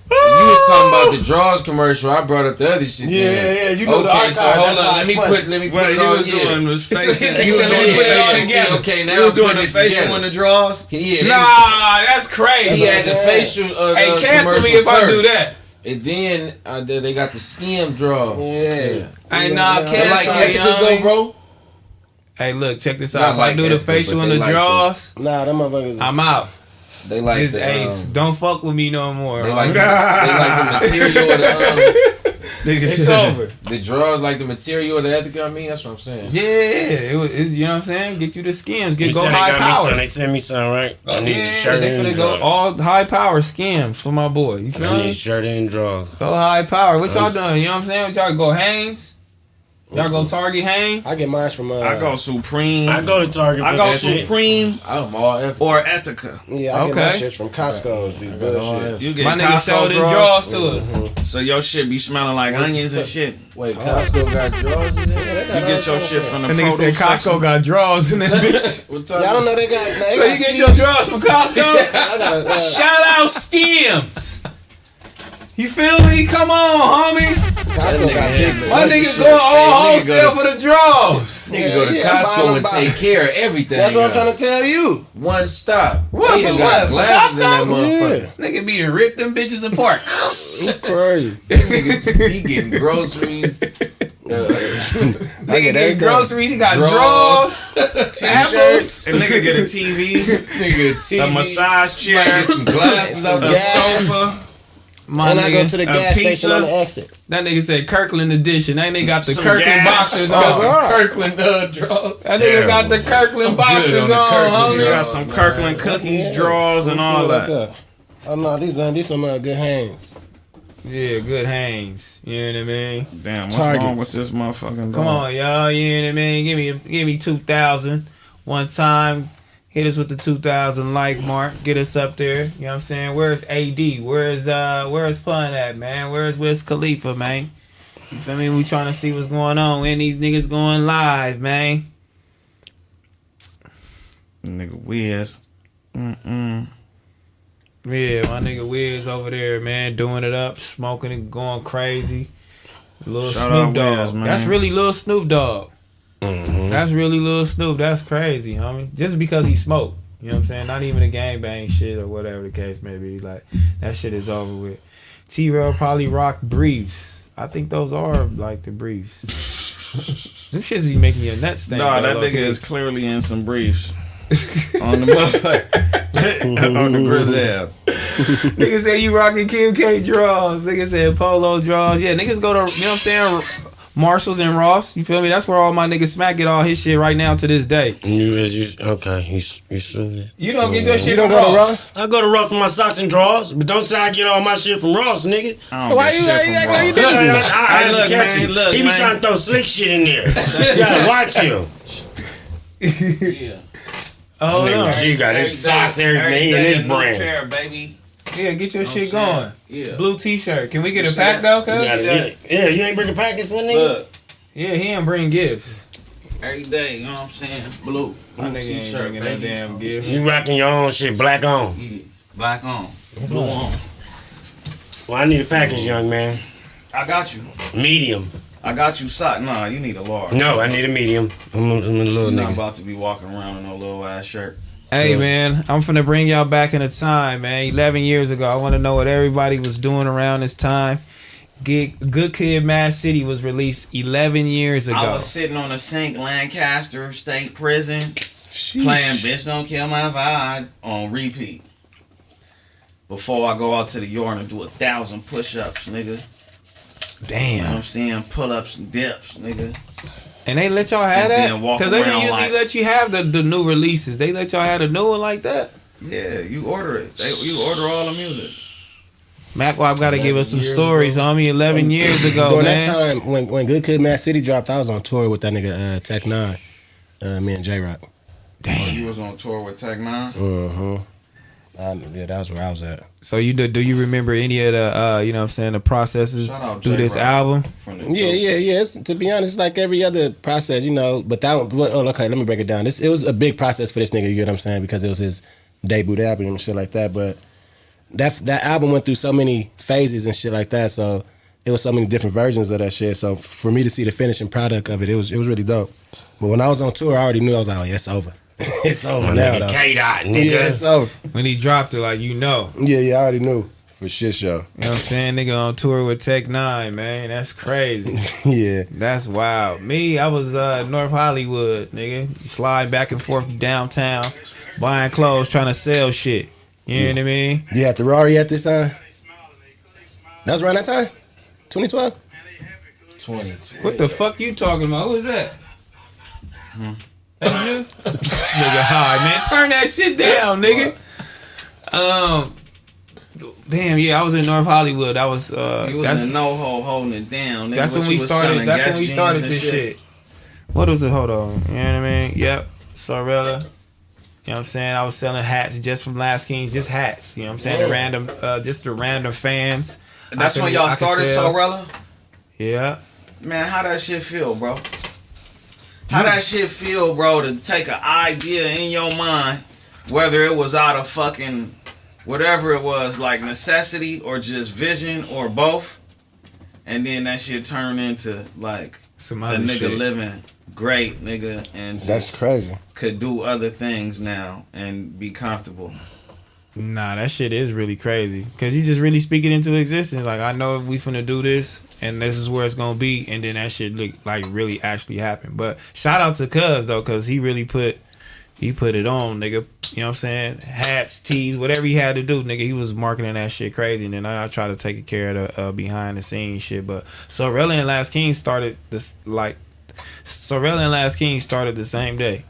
was talking about the draws commercial. I brought up the other shit. Yeah, yeah, yeah, you know the Okay, archive, so hold on. Let me funny. put. Let me put What it he on. was yeah. doing was <laughs> facing. He He was doing <laughs> "Let me it all the together." facial. Okay, now He was doing the facial together. the draws. Yeah, they was- Nah, that's crazy. He had the facial. Uh, Hey, cancel me commercial if I do that. And then uh, they they got the skim draw. Yeah. Hey, Yeah, nah, yeah. Like cancel me, Ethikas though, bro. Hey, look, check this out. If like I do the facial and the like draws, Nah, them motherfuckers. I'm out. They like Just, the. hey, um, don't fuck with me no more. They homie. like, the, they like the material of the um, <laughs> it's over. the draws like the material of the Ethika. I mean, that's what I'm saying. Yeah, it was, it's, you know what I'm saying? Get you the skins. Get You go said they high got power. some. They sent me some, right? I need a yeah, shirt they and go all high power skims for my boy. You feel I need a me? shirt and draws. Go high power. What y'all doing? You know what I'm saying? What y'all go Hanes? Y'all go Target Hanes? I get mine from. Uh, I go Supreme. I go to Target I go that shit. Supreme I'm all Ethika. or Ethika. Yeah, I get my Okay. shit from Costco's. Dude, I got bullshit. You get My nigga Costco showed his draws, draws to us. so your shit be smelling like What's- onions and shit. Wait, Costco got draws in there? You get your shit from the That nigga said produce Costco section. got draws in that <laughs> bitch. what time? Yeah, I don't know. They got. They So got you get cheese. your draws from Costco? <laughs> I got. Uh, Shout out Skims. You feel me? Come on, homie. Costco got big. My Like nigga shit. go all Hey, nigga wholesale go for the draws. Nigga go to Yeah, I'm Costco buying and them take care of everything. That's what I'm trying to tell you. One stop. What, They even for got what? For glasses in that Costco? motherfucker. Nigga be to rip them bitches apart. <laughs> It's crazy. Niggas, he getting groceries. <laughs> Uh, Nigga get get groceries. He got Drawers. <laughs> drawers, apples. And nigga get a TV, nigga, TV, a massage might chair, get some glasses out a there. sofa, My and I go to the a gas station on the exit. that nigga said Kirkland edition. That nigga got the Some Kirkland gas. boxers That's on. right. Kirkland uh, drawers. That nigga got the Kirkland I'm boxers on on. Kirkland homie. you got drawers. some Kirkland cookies, drawers, and all Like that. Oh no, these are these some uh, good hands. Yeah, good hands. You know what I mean? Damn, what's Targets. wrong with this motherfucking Come on, y'all. You know what I mean? Give me give me two thousand one time. Hit us with the two thousand like mark. Get us up there. You know what I'm saying? Where's AD? Where's uh where's Pun at, man? Where's Wiz Khalifa, man? You feel me? We trying to see what's going on. When these niggas going live, man. Nigga, Wiz. Mm-mm. Yeah, my nigga Wiz over there, man, doing it up, smoking and going crazy. Little Shout Snoop Dogg. Wiz, man. That's really little Snoop Dogg. Mm-hmm. That's really little Snoop. That's crazy, homie. Just because he smoked. You know what I'm saying? Not even a gangbang shit or whatever the case may be. Like, that shit is over with. T-Rell probably rock briefs. I think those are like the briefs. <laughs> Them shits be making me a nut stank. Nah, though, that nigga is clearly in some briefs. on the motherfucker. <laughs> on the grizzle. Nigga said you rocking Kim K draws. Nigga said polo draws. Yeah, niggas go to, you know what I'm saying? Marshalls and Ross. You feel me? That's where all my niggas Smac get all his shit right now to this day. You, you, okay, you, you? You don't get your shit You don't from go to Ross? I go to Ross for my socks and drawers, but don't say I get all my shit from Ross, nigga. I don't So why get you- shit why you act like you Ross. did? I, I, I Hey, look, catch man, him. look, he be man. trying to throw slick shit in there. <laughs> you gotta watch him. Yeah. Oh, Nigga, no. G got his socks, everything in his brand. Pair, baby. Yeah, get your shit saying? going. Yeah. Blue t-shirt. Can we get You a see pack that? though, You cuz? yeah, yeah, you ain't bring a package for a nigga? Look, Yeah, he ain't bring gifts. every day, you know what I'm saying? Blue. My Blue nigga ain't t-shirt, bringing no damn gift. You rocking your own shit, black on. Yeah. Black on. Blue on. Well, I need a package, young man. I got you. Medium. I got you sock. Nah, you need a large. No, I need a medium. I'm a, I'm a little You're not nigga. about to be walking around in no little ass shirt. Hey man, I'm finna bring y'all back in the time, man. 11 years ago, I want to know what everybody was doing around this time. Good, Good Kid, Mad City was released 11 years ago. I was sitting on a sink, Lancaster State Prison, playing "Bitch Don't Kill My Vibe" on repeat. Before I go out to the yard and do a thousand push-ups, nigga. Damn. You know. I'm saying? Pull-ups and dips, nigga. And they let y'all have that? Because they didn't usually like- let you have the, the new releases. They let y'all have the new one like that? Yeah, you order it. They, you order all the music. Mac Wop got to give us some 11 years stories, homie. 11 years ago, During man. that time, when when Good Kid, Mad City dropped, I was on tour with that nigga uh, Tech N9ne, uh, me and Jay Rock. Damn. You was on tour with Tech N9ne. Uh huh. Yeah, that was where I was at. So you do, do you remember any of the, uh, you know what I'm saying, the processes Shout out through this Jay Rock. album? From the Yeah, yeah, yeah. It's, to be honest, like every other process, you know. But that one, well, oh, okay, let me break it down. This it was a big process for this nigga. You get what I'm saying? Because it was his debut album and shit like that. But that that album went through so many phases and shit like that. So it was so many different versions of that shit. So for me to see the finishing product of it, it was it was really dope. But when I was on tour, I already knew I was like, oh yeah, it's over. <laughs> it's over My now. nigga Though. K Dot, nigga. Yeah, it's over. When he dropped it, like, you know. Yeah, yeah, I already knew for shit show. You know what I'm saying? Nigga on tour with Tech N9ne, man. That's crazy. <laughs> yeah. That's wild. Me, I was uh North Hollywood, nigga. Slide back and forth downtown, buying clothes, trying to sell shit. You know what I mean? You had the Rari at this time? That was around that time? 2012? 20. What the fuck you talking about? Who is that? That you? Nigga high, man. Turn that shit down, nigga. Um Damn, yeah, I was in North Hollywood. I was uh You was that's, in no hole holding it down. Nigga, that's when we was started that's when we started this shit. What was it? Hold on. You know what I mean? Yep. Sorella. You know what I'm saying? I was selling hats just from Last King, just hats. You know what I'm saying? The random, uh, just the random fans. That's when y'all started. Sorella? Yeah. Man, how that shit feel, bro? How that shit feel, bro, to take an idea in your mind, whether it was out of fucking whatever it was, like necessity or just vision or both, and then that shit turn into like Some the other nigga shit. living great, nigga, and just That's crazy. could do other things now and be comfortable. Nah, that shit is really crazy. Cause you just really speak it into existence. Like I know if we finna do this, and this is where it's gonna be, and then that shit look like really actually happened. But shout out to Cuz though, cause he really put he put it on, nigga. You know what I'm saying? Hats, tees, whatever he had to do, nigga. He was marketing that shit crazy, and then I, I try to take care of the uh, behind the scenes shit. But Sorella and Last King started this like Sorella and Last King started the same day.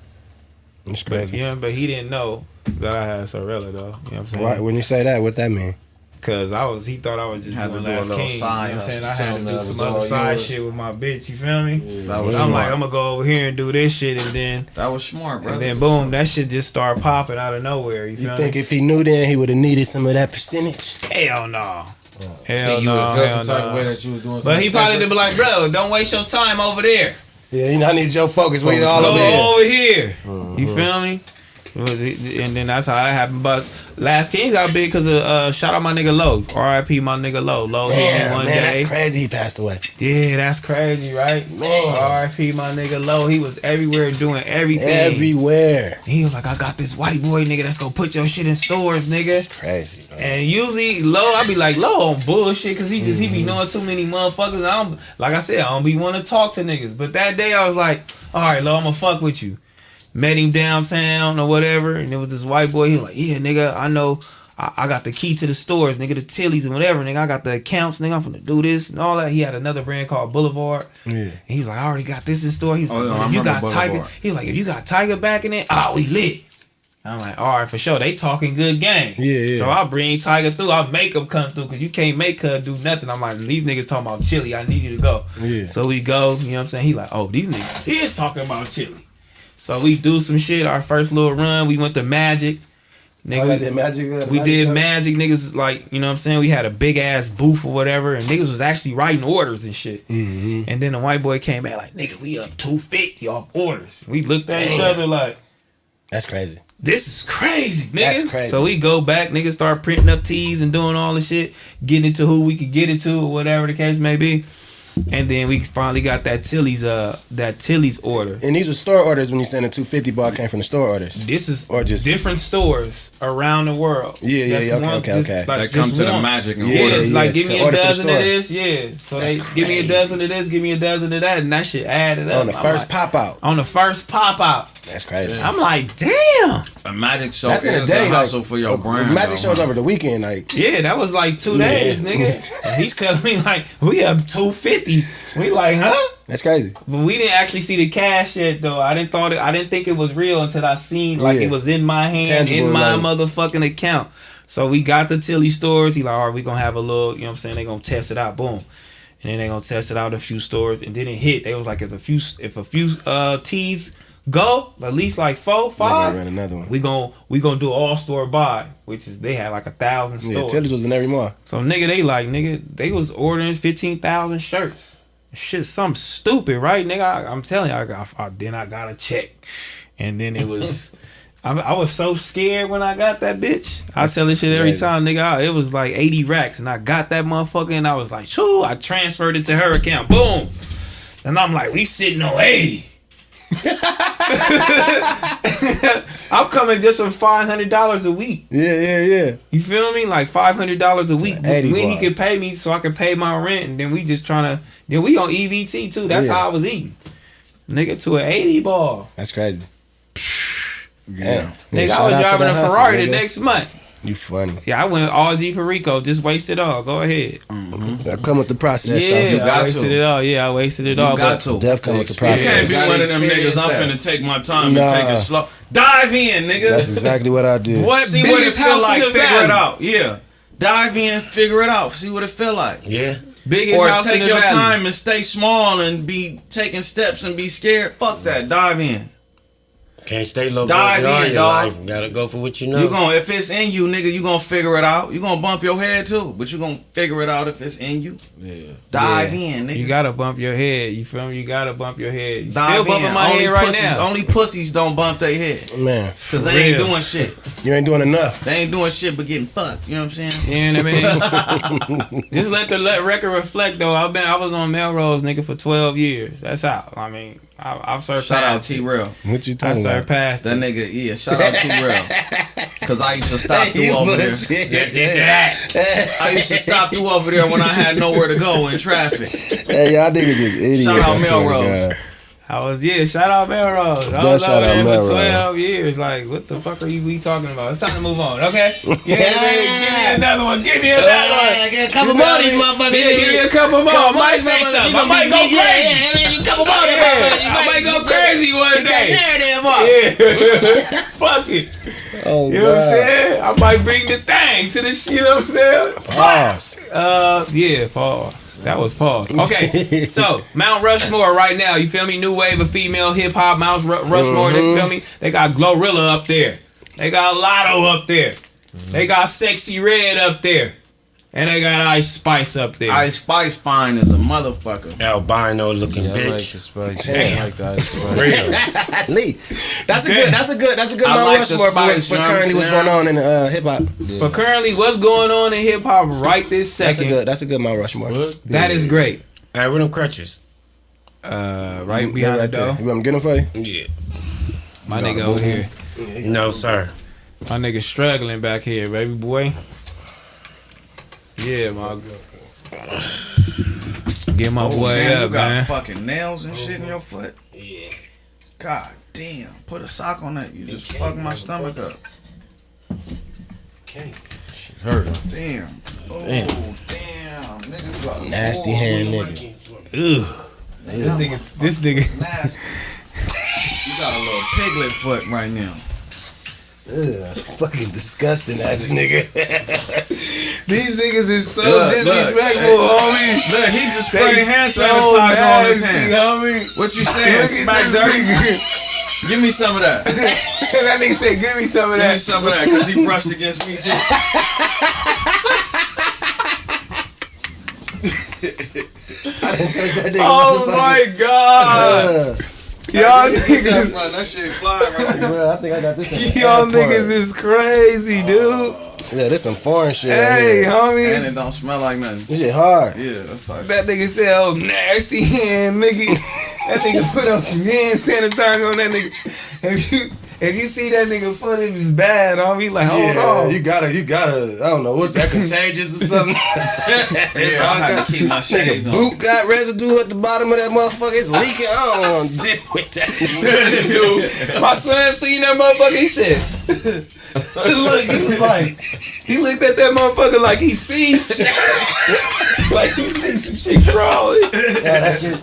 That's But yeah, but he didn't know that I had Sorella though. You know what I'm saying? Why, when you say that, what that mean? Cause I was, he thought I was just Had to doing do a Last little King. You know side what I'm saying? I had to do some other side yours. shit with my bitch. You feel me? That was I'm like. I'm gonna go over here and do this shit, and then that was smart, brother. and then boom, that shit just started popping out of nowhere. You feel You think me? if he knew then he would have needed some of that percentage? Hell no. Hell Think you would no. have felt Hell some type of way that you was doing But something he probably separate? did be like, bro, don't waste your time over there. Yeah, you know, I need your focus. We all over here. over here. Mm-hmm. You feel me? It And then that's how that happened. But Last King got big because of uh, shout out my nigga Low. R.I.P. my nigga Low. Low hit me one man, day. that's crazy. He passed away. Yeah, that's crazy, right? Man. R.I.P. my nigga Low. He was everywhere doing everything. Everywhere. he was like, I got this white boy nigga that's gonna put your shit in stores, nigga. Crazy. Bro. And usually Low, I be like Low on bullshit because he just he Mm-hmm. be knowing too many motherfuckers. I don't like I said, I don't be want to talk to niggas. But that day I was like, all right, Low, I'ma fuck with you. Met him downtown or whatever, and it was this white boy. He was like, yeah, nigga, I know. I, I got the key to the stores, nigga, the Tilly's and whatever, nigga. I got the accounts, nigga. I'm gonna do this and all that. He had another brand called Boulevard. Yeah. And he was like, I already got this in store. He was Oh, like, yeah, "But I if you remember got Tyga, Boulevard. he was like, if you got Tyga back in it, ah, we lit. I'm like, all right, for sure. They talking good game. Yeah, yeah. So I bring Tyga through. I make him come through because you can't make her do nothing. I'm like, these niggas talking about chili. I need you to go. Yeah. So we go. You know what I'm saying? He like, oh, these niggas is talking about chili. So we do some shit. Our first little run, we went to Magic. Nigga, Oh, like that magic, uh, we magic did show? magic niggas like you know what I'm saying we had a big ass booth or whatever and niggas was actually writing orders and shit Mm-hmm. and then the white boy came back like nigga we up 250 off orders we looked at each other like That's crazy. this is crazy nigga That's crazy. so we go back niggas start printing up tees and doing all the shit getting it to who we could get it to or whatever the case may be and then we finally got that Tilly's uh that Tilly's order And these were store orders when you saying the 250 bar came from the store orders. this is Or just- different stores around the world. Yeah, yeah, That's yeah, okay, one- okay, just okay. like They come just to the. Magic and Yeah, order. Yeah, like give me a order for the dozen of this, yeah. So That's they give me a dozen of this, give me a dozen of that, and that shit added up. On the I'm first like- pop out. on the first pop out. That's crazy. I'm like, damn. a magic show That's in a is day. a hustle like, for your brand. Magic though, shows man. over the weekend. Like, Yeah, that was like two Yeah. days, nigga. <laughs> And he's telling me like, we up two fifty. We like, huh? That's crazy. But we didn't actually see the cash yet, though. I didn't thought it. I didn't think it was real until I seen like Yeah. it was in my hand, Tangible, in my like- motherfucking account. So we got the Tilly stores. He like, all right, we gonna have a little. You know what I'm saying? They gonna test it out. Boom. And then they gonna test it out in a few stores, and then it hit. They was like, if a few, if a few uh teas go, at least like four, five, run another one. we gonna we gonna do all store buy, which is they had like a thousand Yeah, stores. Tilly's was in every mall. So nigga, they like nigga, they was ordering fifteen thousand shirts. Shit, something stupid, right, nigga? I, I'm telling you, I got, I, then I got a check, and then it was, <laughs> I, I was so scared when I got that bitch. I tell this shit every crazy. time, nigga. I- it was like eighty racks, and I got that motherfucker, and I was like, shoo, I transferred it to her account, boom, and I'm like, we sitting on eighty. <laughs> I'm coming just from five hundred dollars a week. Yeah, yeah, yeah. You feel me? Like five hundred dollars a week. 80 When he could pay me so I could pay my rent, and then we just trying to. Then we on EBT too. That's Yeah. how I was eating. Nigga to an eighty ball. That's crazy. Yeah. Nigga, shout I was driving a hustle, Ferrari the next month. You funny. Yeah, I went all G Perico, just wasted all. Go ahead. Mm-hmm. That come with the process, yeah, though. You got I wasted to. it all. Yeah, I wasted it You all. got but to. Death come with the process. You can't be Gotta one of them experience niggas. I'm finna take my time Nah. and take it slow. Dive in, nigga. That's exactly what I did. What See what it biggest feel house like. in Figure valley? it out. Yeah. Dive in, figure it out. See what it feel like. Yeah. Biggest Or house take in your valley. time and stay small and be taking steps and be scared. Fuck that. Dive in. Can't stay low Dive budget all in, your dog. life. You gotta go for what you know. You gonna if it's in you, nigga, you gonna figure it out. You gonna bump your head too, but you gonna figure it out if it's in you. Yeah. Dive Yeah. in, nigga. You gotta bump your head. You feel me? You gotta bump your head. You Dive still bumping in. my only head right pussies, now. Only pussies don't bump their head Man, because For they ain't doing shit. you ain't doing enough. They ain't doing shit but getting fucked. You know what I'm saying? You know what I mean? <laughs> Just let the let record reflect though. I've been I was on Melrose nigga for twelve years. That's how. I mean, I, I've surpassed. Shout out it. T-Rell. What you I talking about? surpassed That it. nigga, yeah. Shout out T-Rell. <laughs> Cause I used to stop through over there. I used to stop through over there when I had nowhere to go in traffic. Hey, y'all niggas just idiots. Shout out I swear to Melrose. I was yeah. Shout out Melrose. I Does was over out there for twelve years. Like, what the fuck are you we talking about? It's time to move on. Okay. <laughs> Yeah, man. Give me another one. Give me uh, another one. get a couple more of these motherfuckers. Yeah, give me a couple more. I might say something. I might go crazy. Yeah, yeah, a couple more of them Yeah, I might go crazy one Get that day. narrative up. Yeah. <laughs> Fuck it. Oh, You know what I'm saying? I might bring the thing to the shit, you know what I'm saying? Pause. Uh, yeah, pause. That was pause. Okay, <laughs> so Mount Rushmore right now, you feel me? New wave of female hip hop. Mount Ru- Rushmore, Mm-hmm. they feel me? They got Glorilla up there. They got Latto up there. They got Sexyy Red up there. And they got Ice Spice up there. Ice Spice fine as a motherfucker. Albino looking Yeah, I like the bitch. spice. I like the ice spice. Real. <laughs> Lee. That's a good. That's a good. That's a good I Mount like the Rushmore for, spice, for currently what's going on in uh, hip hop. But currently, what's going on in hip hop right this second. That's a second? good. That's a good Mount Rushmore. What? That is great. Hey, where them crutches? Uh, right Yeah, behind right the there. door. You want me to get them for you? Yeah. My nigga over here. No, sir. My nigga struggling back here, baby boy. Yeah, my Get my oh, boy Oh, man, up, you got man. fucking nails and shit in your foot. Yeah. God damn. Put a sock on that. You just fucked my stomach up. Okay. Shit. Hurt. Damn. Oh, Damn. damn. Nigga got Nasty oh, hand nigga. Ugh. This nigga, this nigga. You got a little piglet foot right now. Ugh, <laughs> fucking disgusting ass nigga. <laughs> These niggas is so Look, look, disrespectful, hey, homie. Look, he just sprayed hand so sanitizer on his hand. homie. What you saying? Smac dirty? Give me some of that. <laughs> That nigga said, "Give me some of that. Give me some of that, cause he brushed against me too. I didn't take that nigga. Oh my god, Uh, y'all That niggas, one, that shit fly right <laughs> now. bro, I think I got this. <laughs> y'all niggas is crazy, oh. dude. Yeah, this some foreign shit. right Hey, here. And it don't smell like nothing. This shit hard. Yeah, that's tight. That nigga said, "Oh, nasty hand, nigga." <laughs> That nigga put up some hand sanitizer on that nigga. If you if you see that nigga foot, it was bad. homie. like, hold yeah, on. you gotta, you gotta. I don't know what's that contagious or something. <laughs> Yeah, I had to keep my shades Nigga, on. boot got residue at the bottom of that motherfucker. It's leaking. I don't want to deal with that. <laughs> Dude, my son seen that motherfucker. He said, "Look, he was like, he looked at that motherfucker like he sees, <laughs> like he sees some shit crawling." Yeah, that shit.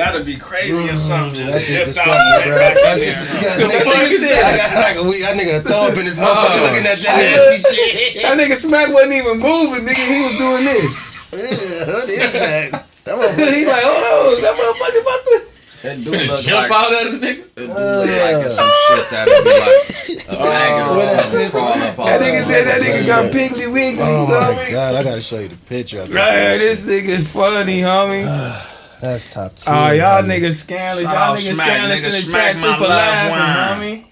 Gotta be crazy or mm, something. That Just shit shipped out disgusting, bro. back That in shit there. disgusting. The fuck is that? I got like a week. That nigga throw up in his oh. motherfucker looking at that nasty shit. That nigga Smac wasn't even moving, nigga. He was doing this. Ugh, What is that? That <laughs> motherfucker. He's like, hold on, that motherfucker about to. That dude look Jump like, out at a nigga. that dude look like some shit that'd be like <laughs> a maggot or something crawl up all That nigga said that nigga got piggly wiggly, Oh my god, I gotta show you the picture. of Right, this nigga's funny, homie. <sighs> <sighs> That's top tier. Oh, y'all homie. niggas scandalous. Y'all niggas Smac, scandalous nigga. in the chat too for laughing, wine. homie.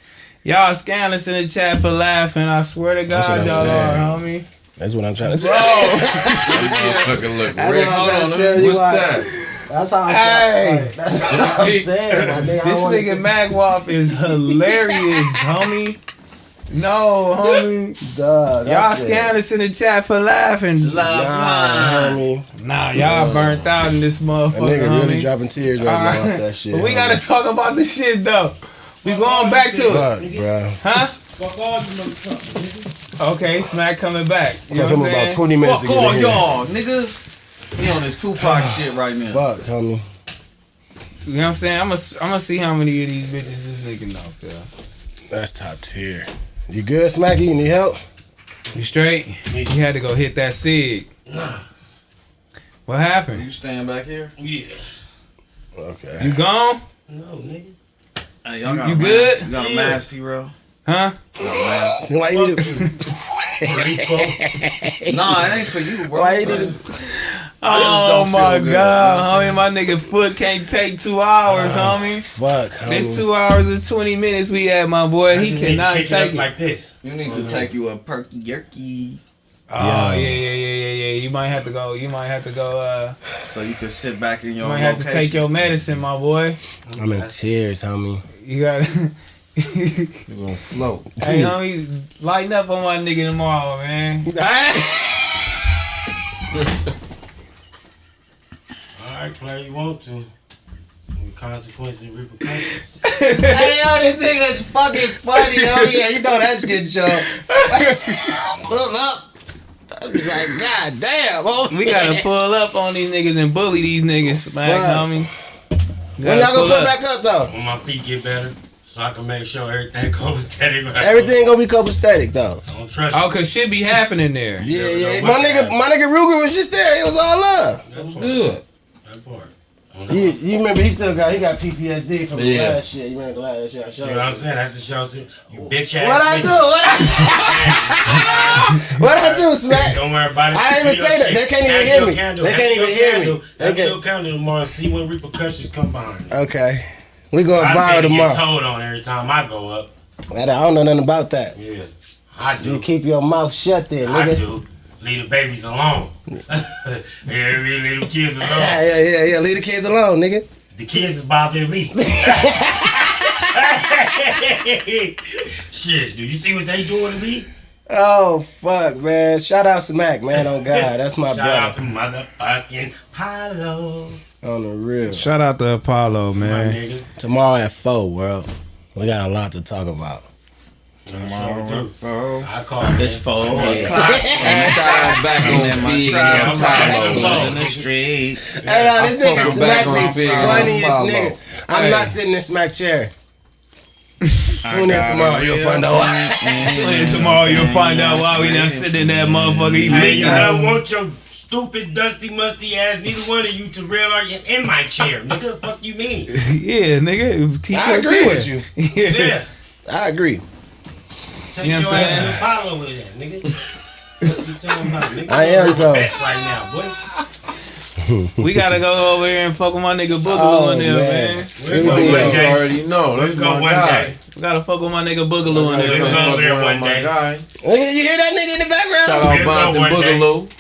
Y'all scandalous in the chat for laughing. I swear to God, y'all saying. are, homie. That's what I'm trying to say. <laughs> This motherfucker look That's red. what I'm Hold trying on, to tell you what's why. that? That's how I Hey. That's what I'm <laughs> saying, my nigga. This don't nigga see- Mac Wop is hilarious, homie. No, homie. Duh, Y'all scan it. scandalous in the chat for laughing. Nah, homie. Nah, y'all burnt out in this That motherfucker, nigga really dropping tears right now off that shit. But we gotta talk about the shit though. We going back to it, Fuck, bro. huh? Okay, Smac coming back. You know Took him what about 20 minutes Fuck to get all in y'all, nigga. He on his Tupac <sighs> shit right now. Fuck, homie. You know what I'm saying? I'm gonna I'm gonna see how many of these bitches this nigga know. Yeah. That's top tier. You good, Smacky? You need help? You straight? You had to go hit that sig. What happened? You happened? staying back here? Yeah. Okay. You gone? No, nigga. Hey, y'all got You a good? Mask. You got a Yeah. mask, T-Row? Huh? <laughs> Why you need to, <laughs> Nah, it ain't for you, bro. why you need to, Oh don't my feel good, god, you know homie, my nigga foot can't take two hours, homie. fuck, This two hours and twenty minutes we had, my boy. He just need to cannot kick take up it. like this. You need to take you a perky yerky oh yeah, yeah, yeah, yeah, yeah. yeah. You might have to go. You might have to go. Uh, so you can sit back in you your might have location. to take your medicine, my boy. I'm in tears, homie. You got. <laughs> You're gonna float. <laughs> hey, homie, lighten up on my nigga tomorrow, man. <laughs> All right, play you want to. With consequences and repercussions. <laughs> hey, yo, this nigga is fucking funny. Oh, yeah, you know that's good show. <laughs> Pull up. I was like, God damn. Oh, We gotta pull up on these niggas and bully these niggas, man, Fuck. homie. When Gotta y'all gonna put up. back up, though? When my feet get better, so I can make sure everything <laughs> goes steady. Right Everything gonna be copacetic, though. I don't trust Oh, cause shit be happening there. Yeah, never yeah. My nigga, happened. my nigga Ruger was just there. It was all love. you. That part. Good. That part. I don't know. You, you remember he still got he got PTSD from the Yeah. last shit. You remember last shit I See what I'm saying? That's the show too. You bitch ass. What I do? What <laughs> I What I do, Smac? Don't worry about it. I didn't even say that. They can't even hear me. Candle. They can't even hear me. They Have can't- your candle tomorrow. See when repercussions come behind it. Okay. We going I viral tend to get told on every time I go up. I don't know nothing about that. Yeah, I do. You keep your mouth shut there, nigga. I do. Leave the babies alone. <laughs> yeah, we leave the kids alone. yeah, yeah, yeah. Leave the kids alone, nigga. The kids is bothering me. <laughs> <laughs> Shit, do you see what they doing to me? Oh fuck, man. Shout out to Smac, man. Oh God, that's my Shout out to brother. motherfucking Palo. On the real. Shout out to Apollo, My man. Tomorrow at four, world. We got a lot to talk about. Tomorrow. I call This it. four o'clock. <laughs> And shout out back And on my Fig crowd and was in the streets. Hey, yo, this I nigga fuck Smac back on the Fig and funniest nigga. I'm not sitting in Smac chair. <laughs> Tune in tomorrow. You'll find out why. Tune in tomorrow, you'll find out why we not sitting in that motherfucker. He Hey, making I don't want your stupid, dusty, musty ass, neither one of you to realize you're in my chair. <laughs> Nigga, the fuck you mean? Yeah, nigga. I agree with you. Yeah. Yeah. I agree. Take You know your what I'm ass saying? to Apollo with nigga. <laughs> What you talking about, nigga? I am, You're though. vet right now, boy. We gotta go over here and fuck with my nigga Boogaloo Oh, in there, man. man. We'll go Yeah. one You day. already know. Let's go one guy. day. We gotta fuck with my nigga Boogaloo in there, We'll go there one day. guy. Nigga, you hear that nigga in the background? Shout out We'll go Bonton one day. Boogaloo.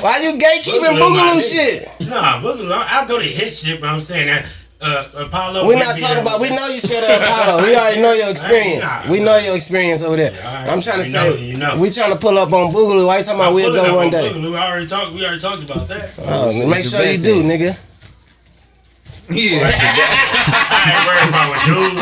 Why you gatekeeping Boogaloo, Boogaloo shit? Nah, Boogaloo, I- I'll go to his shit, but I'm saying that uh, Apollo. We're not talking about. We know you scared of Apollo. We already know your experience. Nah. We know your experience over there. Alright, I'm trying to you say know, you know. we trying to pull up on Boogaloo. Why you talking about I'm we'll pulling go up one on day? Boogaloo. I already talked. We already talked about that. Oh, so make sure you do, thing. nigga. Yeah. <laughs> I ain't worried about what dude.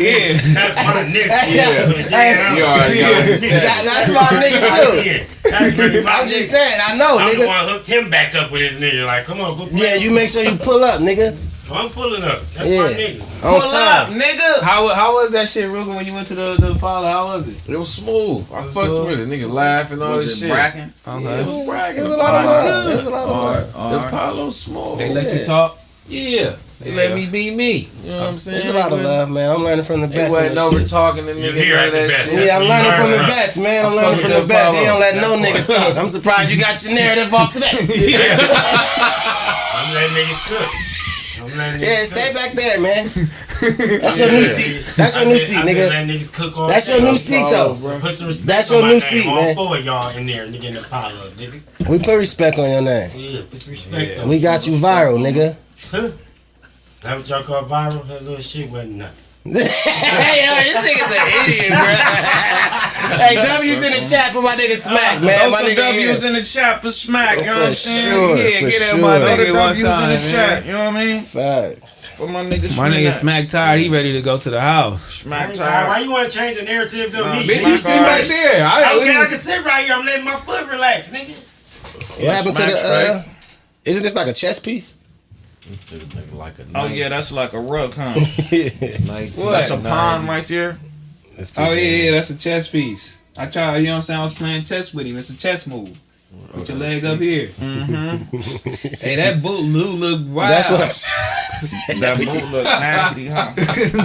Yeah. That's my nigga. <laughs> Yeah. You already got That, that's my nigga too. Yeah, that's really my I'm just nigga. saying. I know, I'm the nigga. one hooked him back up with his nigga. Like, come on, go play. Yeah, you make sure you pull up, nigga. I'm pulling up. That's Yeah. my nigga. Oh, On time. nigga. How how was that shit, Ruger, when you went to the the Apollo? How was it? It was smooth. I was fucked cool. with it. Nigga laugh and all Was this it shit. bragging? Yeah, it was bragging. There's a lot of love. There's a Apollo lot of love. good. The Apollo smooth. They let Yeah. you talk. Yeah. They Yeah. let me be me. You know what I'm saying? There's a lot of love, man. I'm learning from the They best. wasn't in over shit. talking to You niggas. hear at the that best. shit. Yeah, I'm learning learn from the best, man. I'm I learning from the best. He don't let no nigga talk. I'm surprised you got your narrative off today. <laughs> I'm letting niggas cook. I'm letting Yeah, stay cook. back there, man. <laughs> That's your new seat. That's your I've new been- seat, nigga. cook all That's your new seat, though. bro. Put some respect That's on your my new name. seat, all man. four of y'all in there, nigga, in the Apollo, nigga. We put respect on your name. Yeah, put some respect on We got you viral, nigga. Huh? That what y'all call viral? That little shit wasn't nothing. Hey, yo, this nigga's an idiot, bro. <laughs> hey, W's in the chat for my nigga Smac, man. My nigga W's here. in the chat for Smac. You know what I'm For saying? sure, Yeah, for get that sure. my nigga the one W's in the time, chat. You know what I mean? Facts. For my nigga. My nigga Smac. Smac tired. He ready to go to the house. Smac Anytime, Why you want to change the narrative to Nah, me? bitch, Bitch, you sit back there. I, Okay, I can sit right here. I'm letting my foot relax, nigga. What happened to the? Uh, isn't this like a chess piece? This shit look like a Oh knife. yeah, that's like a rug, huh? <laughs> Nice. What? That's a pawn right there. Oh yeah, yeah, that's a chess piece. I try. You know what I'm saying? I was playing chess with him. It's a chess move. Put your leg up here. Mm-hmm. hey, that boot Lou look wild. That's what That boot look nasty, huh?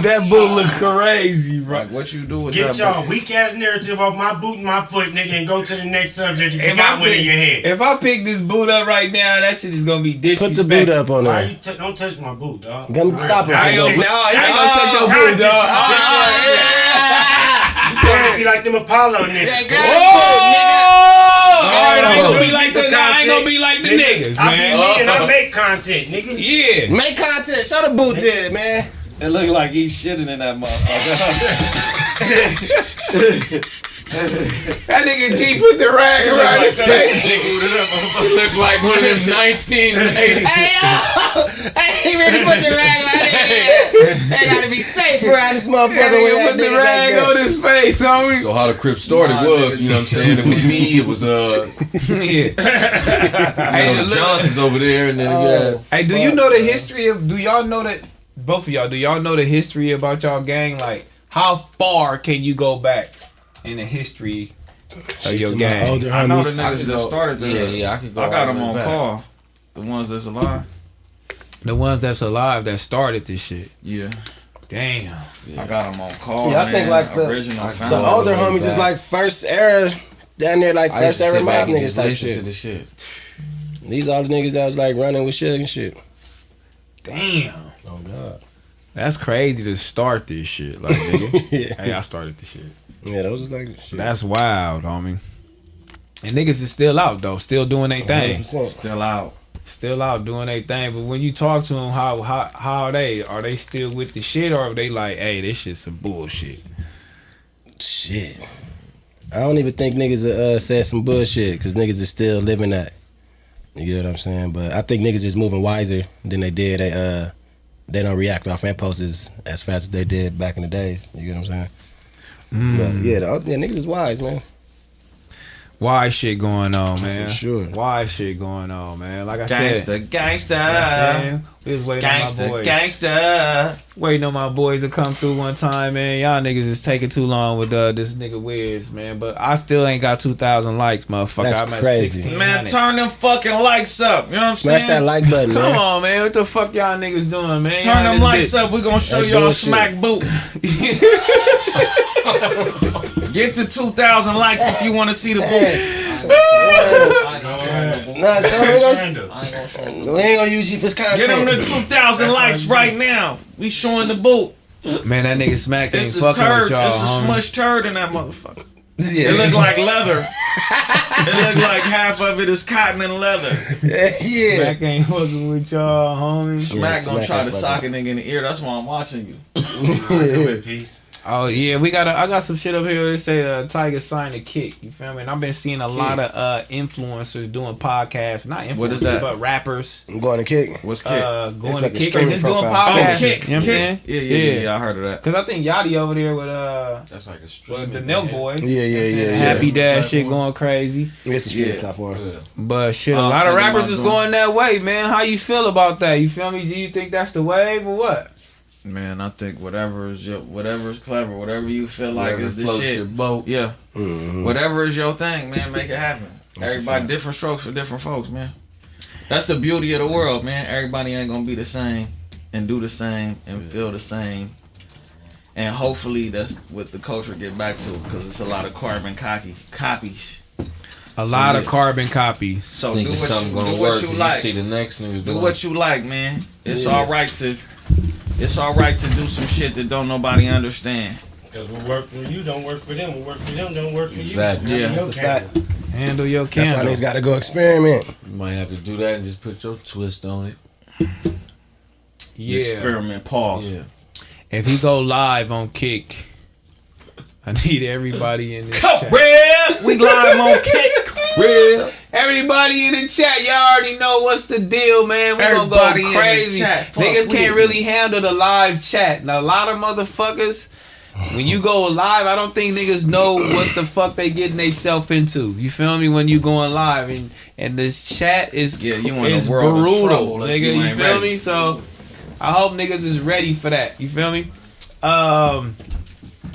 that boot look crazy, bro. Like what you do with Get that y'all weak ass narrative off my boot and my foot, nigga, and go to the next subject if you If got I one in pick- your head. If I pick this boot up right now, that shit is gonna be dish. Put the boot up on Why there. t- don't touch my boot, dog? Come stop it. I ain't gonna, No, I ain't gonna touch your boot, dog. You gonna be like them Apollo niggas. Oh! All right, I ain't gonna be like the, I ain't gonna be like the niggas, I be man. me and I uh-huh. make content, nigga. Yeah. Make content. Show the boot there, man. It look like he's shitting in that motherfucker. <laughs> <laughs> That nigga G put the rag around his face. It looked like one of them 1980s. Hey, yo! Hey, he really put the rag right there. They gotta be safe around this motherfucker That with put the rag back on his face, homie. So how the Crip started Nah, was, nigga. you know what I'm saying? It was me, it was uh <laughs> yeah. you know, the Johnsons over there and then yeah. Hey, do you know the history of? Do y'all know that? Both of y'all, do y'all know the history about y'all gang? Like, how far can you go back in the history of your there. gang? Older I know the homies. niggas that started the. Yeah, yeah, I could go I got them on back. call. The ones that's alive. The ones that's alive that started this shit. Yeah, Damn. I got them on call. Yeah, I think like the- original. I- found The all older the way homies is like first era, down there like I first to era back mob niggas just type listen to shit. the shit. These all the niggas that was like running with Suge and shit. Damn. Oh god. That's crazy to start this shit. Like, nigga. <laughs> Yeah. hey, I started this shit. Yeah, those is like shit. That's wild, homie. And niggas is still out though, still doing their thing, Still out. still out doing their thing. But when you talk to them, how how how are they? Are they still with the shit, or are they like, hey, this shit's some bullshit? Shit. I don't even think niggas uh, said some bullshit because niggas is still living that. You get what I'm saying? But I think niggas is moving wiser than they did. They uh they don't react off impulses as, as fast as they did back in the days. You get what I'm saying? Mm. But yeah, the, yeah, niggas is wise, man. Why shit going on, man? sure. Why shit going on, man? Like I said, Gangsta, gangsta, you know what I'm saying? we was waiting on my gangsta, boys. gangsta. waiting on my boys to come through one time, man. Y'all niggas is taking too long with uh, this nigga Wiz, man. But I still ain't got two thousand likes, motherfucker. That's I'm at crazy. sixteen. Man, turn them fucking likes up. You know what I'm saying? Smash that like button, Come man. on, man. What the fuck y'all niggas doing, man? Turn Y'all them likes bitch. up. We gonna show That's y'all bullshit. Smac boot. <laughs> <laughs> <laughs> Get to 2,000 likes if you want to see the boot. Nah, so we, gonna, we ain't gonna use you for content. Get them to 2,000 likes right now. We showing the boot. Man, that nigga Smac ain't It's fucking turd. with y'all, It's a homie. smushed turd in that motherfucker. Yeah. It look like leather. <laughs> it look like half of it is cotton and leather. yeah. Smac ain't fucking with y'all, homie. Smac gonna Smac try to sock a nigga in the ear. That's why I'm watching you. <laughs> Peace. Oh yeah, we got. A, I got some shit up here. They say uh, Tyga signed a kick. You feel me? And I've been seeing a lot of uh, influencers doing podcasts. Not influencers, What is that? but rappers. I'm going to kick. What's kick? Uh, going like to a kick or streaming just doing profile. oh, kick. You know what I'm saying? Yeah, yeah, yeah, yeah. I heard of that. Cause I think Yachty over there with uh That's like a with streaming. the thing, Nelk yeah. Boys. Yeah, yeah, what I'm saying? yeah, Happy yeah. Dad shit going crazy. It's a streaming Yeah. platform. Yeah. But shit, a lot of rappers is going that way, man. How you feel about that? You feel me? Do you think that's the wave or what? Man, I think whatever is your, whatever is clever, whatever you feel like Whatever is the shit. your boat. Yeah, Mhm. whatever is your thing, man, make it happen. That's Everybody different strokes for different folks, man. That's the beauty of the world, man. Everybody ain't gonna be the same and do the same and feel the same. And hopefully that's what the culture get back to because it's a lot of carbon copy copies. A lot of yeah. carbon copies. So do what something you, gonna do work. what you and like. see the next news. do doing. what you like, man. It's Yeah. all right to it's all right to do some shit that don't nobody understand. Because what work for you don't work for them. What work for them don't work for you. Exactly. Yeah. Your That's a candle. Handle your That's why candle. niggas got to go experiment. You might have to do that and just put your twist on it. Yeah. Experiment pause. Yeah. If he go live on Kick, I need everybody in this chat. Real, we live on kick. <laughs> Real. Everybody in the chat, y'all already know what's the deal, man. We Everybody gonna go crazy. chat, Niggas with can't me. really handle the live chat. Now a lot of motherfuckers, when you go live, I don't think niggas know what the fuck they getting themselves into. You feel me? When you going live and and this chat is Yeah, you in a is world brutal, trouble nigga. you You, feel ready. me? So I hope niggas is ready for that. You feel me? Um,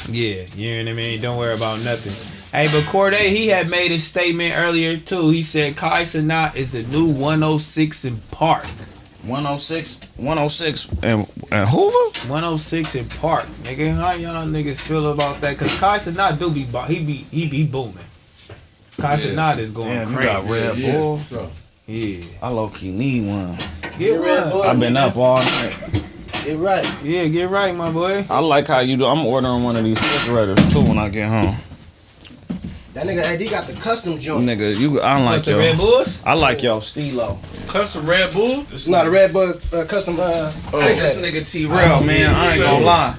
yeah, you know what I mean. Don't worry about nothing. Hey, but Corday, he had made a statement earlier too. He said Kai Cenat is the new 106 in Park. 106, 106, and, and Hoover? 106 in Park, nigga. How y'all niggas feel about that? Cause Kai Cenat do be he be he be booming. Kai Yeah. Cenat is going Damn, you crazy. got Red Yeah, Bull. sure. Yeah, I low key need one. get Red Bull. I've been up all night. Get right. Yeah, get right, my boy. I like how you do. I'm ordering one of these refrigerators too when I get home. That nigga AD got the custom joint. Nigga, you. I like What, the your. Red Bulls? I like your stilo. Custom Red Bull. It's not a Red Bull uh, custom. Uh, Hey, this nigga T-Rell, man. I ain't gonna lie.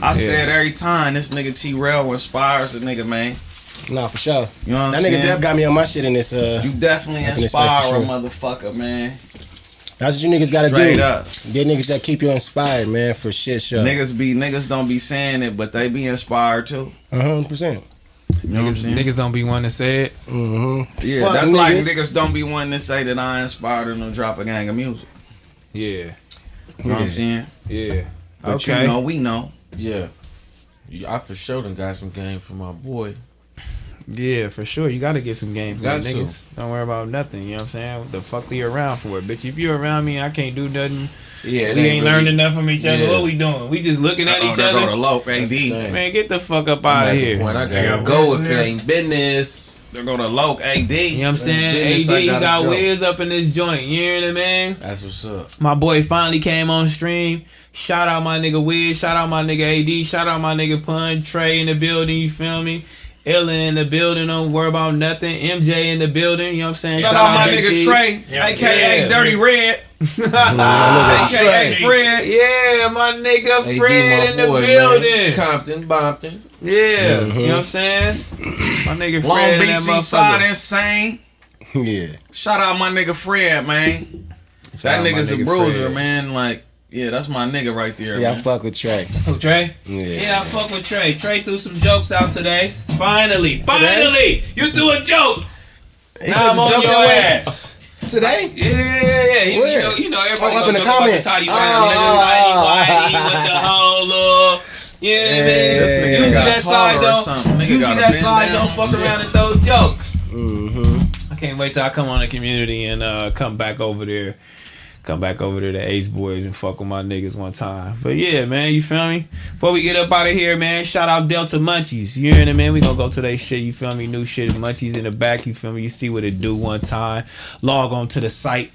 I said every time this nigga T-Rell inspires a nigga, man. Nah, for sure. You know what That I'm nigga saying? Def got me on my shit in this. Uh, You definitely Up in this inspire a sure. motherfucker, man. That's what you niggas gotta Straight do. up. Get niggas that keep you inspired, man, for shit show. Niggas be niggas don't be saying it, but they be inspired too. A hundred percent. You know what Niggas don't be wanting to say it. Mm-hmm. yeah, Fuck that's like niggas. niggas don't be wanting to say that I inspired them to drop a gang of music. Yeah, You know what I'm saying? yeah. But okay. you know, we know. Yeah. Yeah, I for sure done got some game from my boy. Yeah, for sure. You gotta get some game for Got that, niggas. Don't worry about nothing. You know what I'm saying? What the fuck be around for, bitch? If you around me, I can't do nothing. Yeah, we ain't really- learned enough from each other. Yeah. What we doing? We just looking at Oh, each there go other. the low That's the AD. Man, get the fuck up out of here. point I gotta go Wiz if in it there. ain't business. There go the low AD. You know what I'm saying? Business, AD, you gotta got go. Wiz up in this joint. You hear what I mean? That's what's up. My boy finally came on stream. Shout out my nigga Wiz. Shout out my nigga AD. Shout out my nigga Pun. Trey in the building. You feel me? Ella in the building. Don't worry about nothing. MJ in the building. You know what I'm saying? Shout out my nigga Cheese. Trey, aka Yeah. Dirty Red, nigga <laughs> aka Fred. Yeah, my nigga AD, Fred my in the boy, man. building. Compton, Bompton. Yeah, you mm-hmm. know what I'm saying? My nigga Long Fred Beach in Side. Insane. <laughs> yeah. Shout out my nigga Fred, man. that out my nigga's a bruiser, Fred. man. Like, yeah, that's my nigga right there, Yeah, I fuck with Trey. Who, Trey? Yeah. Yeah, I fuck with Trey. Trey threw some jokes out today. Finally, finally, you threw a joke. He Now said I'm on joke your away. ass. Today? Yeah, yeah, yeah. You, you know, you know, everybody Oh, up in the joke about comments. the toddy Oh, round, oh, niggas, oh, whitey, oh. with the whole little. Yeah, Yeah, man. this nigga Usually got that side taller or don't. Nigga Usually gotta that bend side down. don't fuck around and throw jokes. Mm-hmm. I can't wait till I come on the community and uh, come back over there. Come back over to the Ace Boys and fuck with my niggas one time. But yeah, man, you feel me? Before we get up out of here, man, shout out Delta Munchies. You hear it, man? We gonna go to that shit, you feel me? New shit, Munchies in the back, you feel me? You see what it do one time. Log on to the site.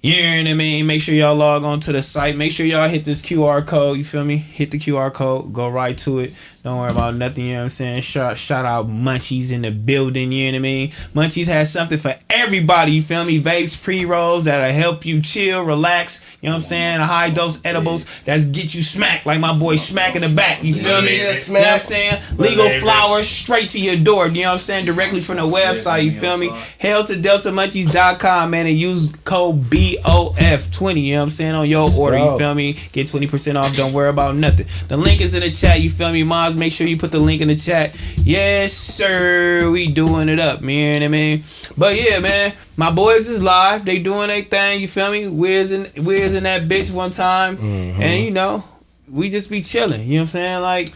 You hear I mean? Make sure y'all log on to the site. Make sure y'all hit this QR code. You feel me? Hit the QR code. Go right to it. Don't worry about nothing. You know what I'm saying? Shout, shout out Munchies in the building. You know what I mean? Munchies has something for everybody. You feel me? Vapes, pre rolls that'll help you chill, relax. You know what I'm saying? A high dose edibles that's get you smacked like my boy Smac in the back. You feel me? Yeah, You know what I'm saying? Legal flowers straight to your door. You know what I'm saying? Directly from the website. You feel me? Hell to deltamunchies.com, man, and use code BOF20. You know what I'm saying? On your order. You Bro. feel me? Get 20% off. Don't worry about nothing. The link is in the chat. You feel me, Make sure you put the link in the chat. Yes, sir. We doing it up, man. I mean? But yeah, man, my boys is live. They doing their thing. You feel me? Wiz and Wiz in that bitch one time, Mm-hmm. and you know, we just be chilling. You know what I'm saying? Like.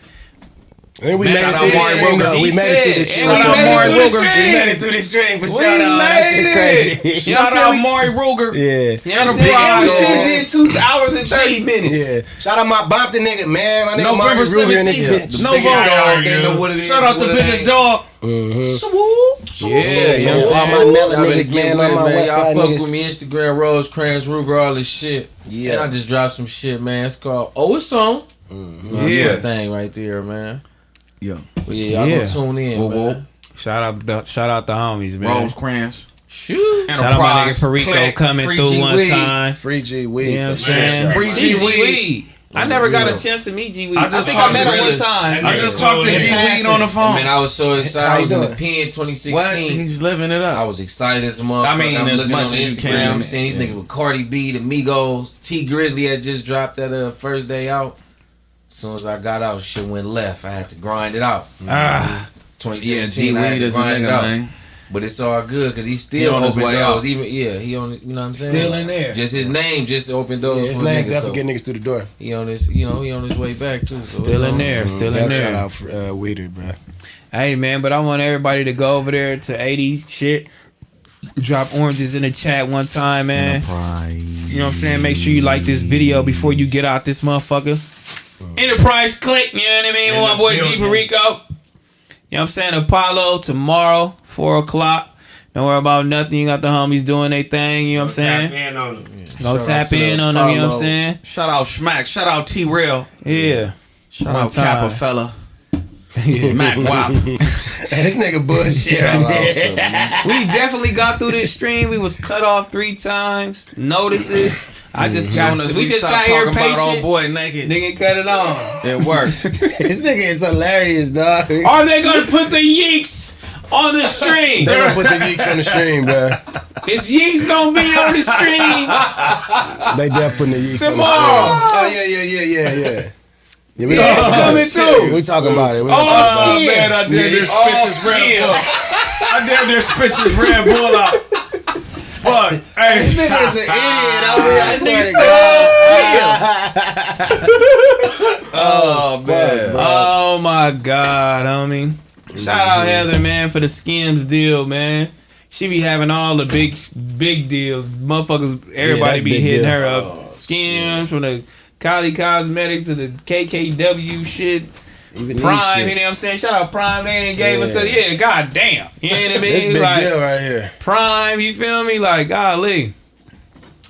And we Man, made it shout through out this Maury stream, Wilker. though. We He made it through said, this and stream. we Shout out made it Maury through the Wilker. We stream. made it through this stream for We shout out. That made shit's it. crazy. You know what Shout I'm out saying? Maury Ruger. Yeah. You know what I'm Enterprise. saying? We Yeah. did two hours and 30 minutes. Yeah. Shout out my Bompton nigga, man. My nigga November Marty Ruger in this 17th. bitch. No Big vote. dog, they know what it is, Shout out the what it biggest ain't. dog. Mhm. Swoop. Yeah, Yeah, you know all what I'm my saying? melon Y'all better niggas, get man. with All it, my man. West Y'all Side fuck niggas. with me, Instagram, Rose, Crans, Ruger, all this shit. Yeah. And I just dropped some shit, man. It's called Oh It's On. That's Yeah. my thing right there, man. Yeah. But yeah, y'all Yeah. gonna tune in, Whoa, man. Shout out the shout out the homies, man. Rosecrans. Shoot. Shout out my nigga Enterprise. Perico Click. coming Free through G one Weed. time. Free G You Weed. know what I'm saying? Free G G Weed. Weed. I never got a chance to meet G Weed. I I, just think I met to him one time. I just talked to G passing. Weed on the phone. Man, I was so excited. I was in the pen 2016. What? He's living it up. I was excited as a motherfucker. I mean, I'm as looking much on as you Instagram. can. I'm seeing these niggas with Cardi B, the Migos, Tee Grizzley had just dropped that uh, first day out. As soon as I got out, shit went left. I had to grind it out. Ah, Yeah, 2017, G I had to grind it out. man. But it's all good because he's He still on his open way doors. out. Even yeah, he on. You know what I'm saying? Still in there. Just his name just opened doors Yeah, his for name niggas. definitely So get niggas through the door. he on his, you know, he on his way back too. So Still it's in on. there. Still in there. Shout out for, uh, Weeder, bro. Hey man, but I want everybody to go over there to 80 shit. Drop oranges in the chat one time, man. You know what I'm saying? Make sure you like this video before you get out this motherfucker. Enterprise click, you know what I mean? In My the boy G building. Perico. You know what I'm saying? Apollo tomorrow, four o'clock. Don't worry about nothing. You got the homies doing their thing, you know what I'm saying? Tap in on them. Go Shout tap in on them, you know what I'm saying? Shout out Smac. Shout out T-Rell. Yeah. Shout One out Kappa fella. Yeah. <laughs> Mac Wop. <laughs> This nigga bullshit. we definitely got through this stream. We was cut off three times. Notices. I just mm-hmm. got. Soon as we, we, just sat here talking about old boy naked, Nigga, cut it on. it worked. <laughs> this nigga is hilarious, dog. Are they gonna put the yeeks on the stream? They're gonna put the yeeks on the stream, bro. Is yeeks gonna be on the stream? They def putting the yeeks on the stream. Tomorrow. Oh yeah, yeah, yeah, yeah, yeah. Yeah, we, Yeah, it's talking coming about it. through. we talking about it. We All Oh skin. man, I damn near spit this oh, Red Bull. I damn near spit this Red Bull out. Fuck. Hey. This nigga is an idiot over here. I swear to God. <laughs> oh, oh man. Oh my god, homie. Shout out mm-hmm. Heather, man, for the Skims deal, man. She be having all the big, big deals. Motherfuckers, everybody that's be hitting deal. her up. Oh, Skims from the Kylie Cosmetics to the KKW shit. Even Prime, you know what I'm saying? Shout out Prime, they ain't gave us a, Yeah. yeah, god damn. You know what I <laughs> This mean? big Like, deal right here. Prime, you feel me? Like, golly.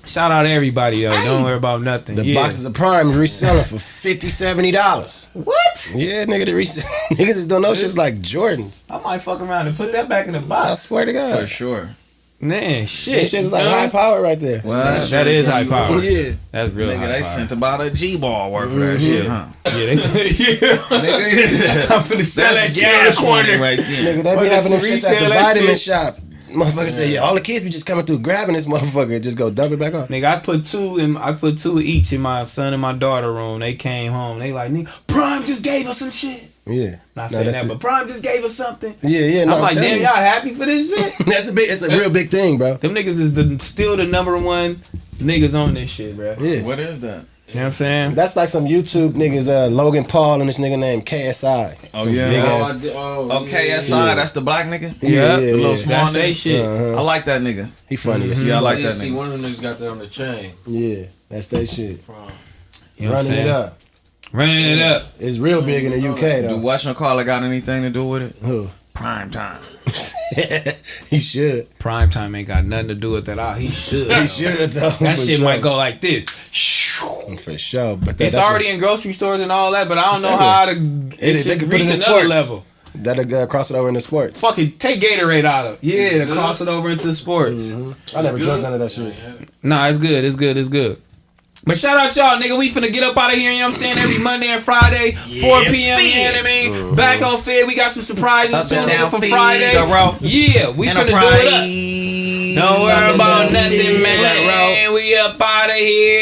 Shout out everybody, though. Don't worry about nothing. The yeah. boxes of Prime reselling for 50 dollars. What? Yeah, nigga, the resell <laughs> niggas just don't know shit's like Jordans. I might fuck around and put that back in the box. I swear to God. For sure. Man, Them shit. shit's like You high power right there. Well, that is high power. Yeah. That's real Nigga, high they power. sent about a G ball worth for that mm-hmm. shit, huh? Yeah, they, <laughs> yeah. Nigga, I'm finna sell that that's shit in the gas money corner. right there. Nigga, they be having them shits at the vitamin shit. shop. Motherfucker say, yeah, all the kids be just coming through grabbing this motherfucker, and just go dump it back off. Nigga, I put two in. I put two each in my son and my daughter room. They came home. They like, nigga, Prime just gave us some shit. Yeah. Not No, saying that's that, it. but Prime just gave us something. Yeah, yeah, no, I'm like, damn, you. y'all happy for this shit? <laughs> That's a big, it's a real big thing, bro. Them niggas is the still the number one niggas on this shit, bro. Yeah. What is that? You know what I'm saying? That's like some YouTube niggas, uh, Logan Paul and this nigga named KSI. Oh, Some yeah. big Oh, ass- did- oh, Okay, yeah, Yeah. that's the black nigga. Yeah, Yeah, yeah, the yeah. small That's they nigga. shit. Uh-huh. I like that nigga. He funny as Yeah, I like yeah, that see, nigga. one of them niggas got that on the chain. Yeah, that's that shit. Prom. You know what I'm Running it up. Running it up. It's real big in the UK though. Do though. Western Caller got anything to do with it? Who? Prime time. <laughs> he should. Prime time ain't got nothing to do with that. All he should. He should though. That shit sure. might go like this. for sure. But that, It's that's already in grocery stores and all that, but I don't know how to It- it, they should could put it reach in another sports. level. What, that'll uh, cross it over into sports. Fucking take Gatorade out of. Yeah, to cross it over into sports. I never drunk none of that shit. Nah, it's good. It's good. It's good. But shout out y'all, nigga. We finna get up out of here, you know what I'm saying? Every Monday and Friday, 4 p.m. You know what I mean? Back on Fed, we got some surprises Up too, and nigga, down for Fed, Friday. bro. Yeah, we finna do it up. Don't worry about nothing, man. We up out of here.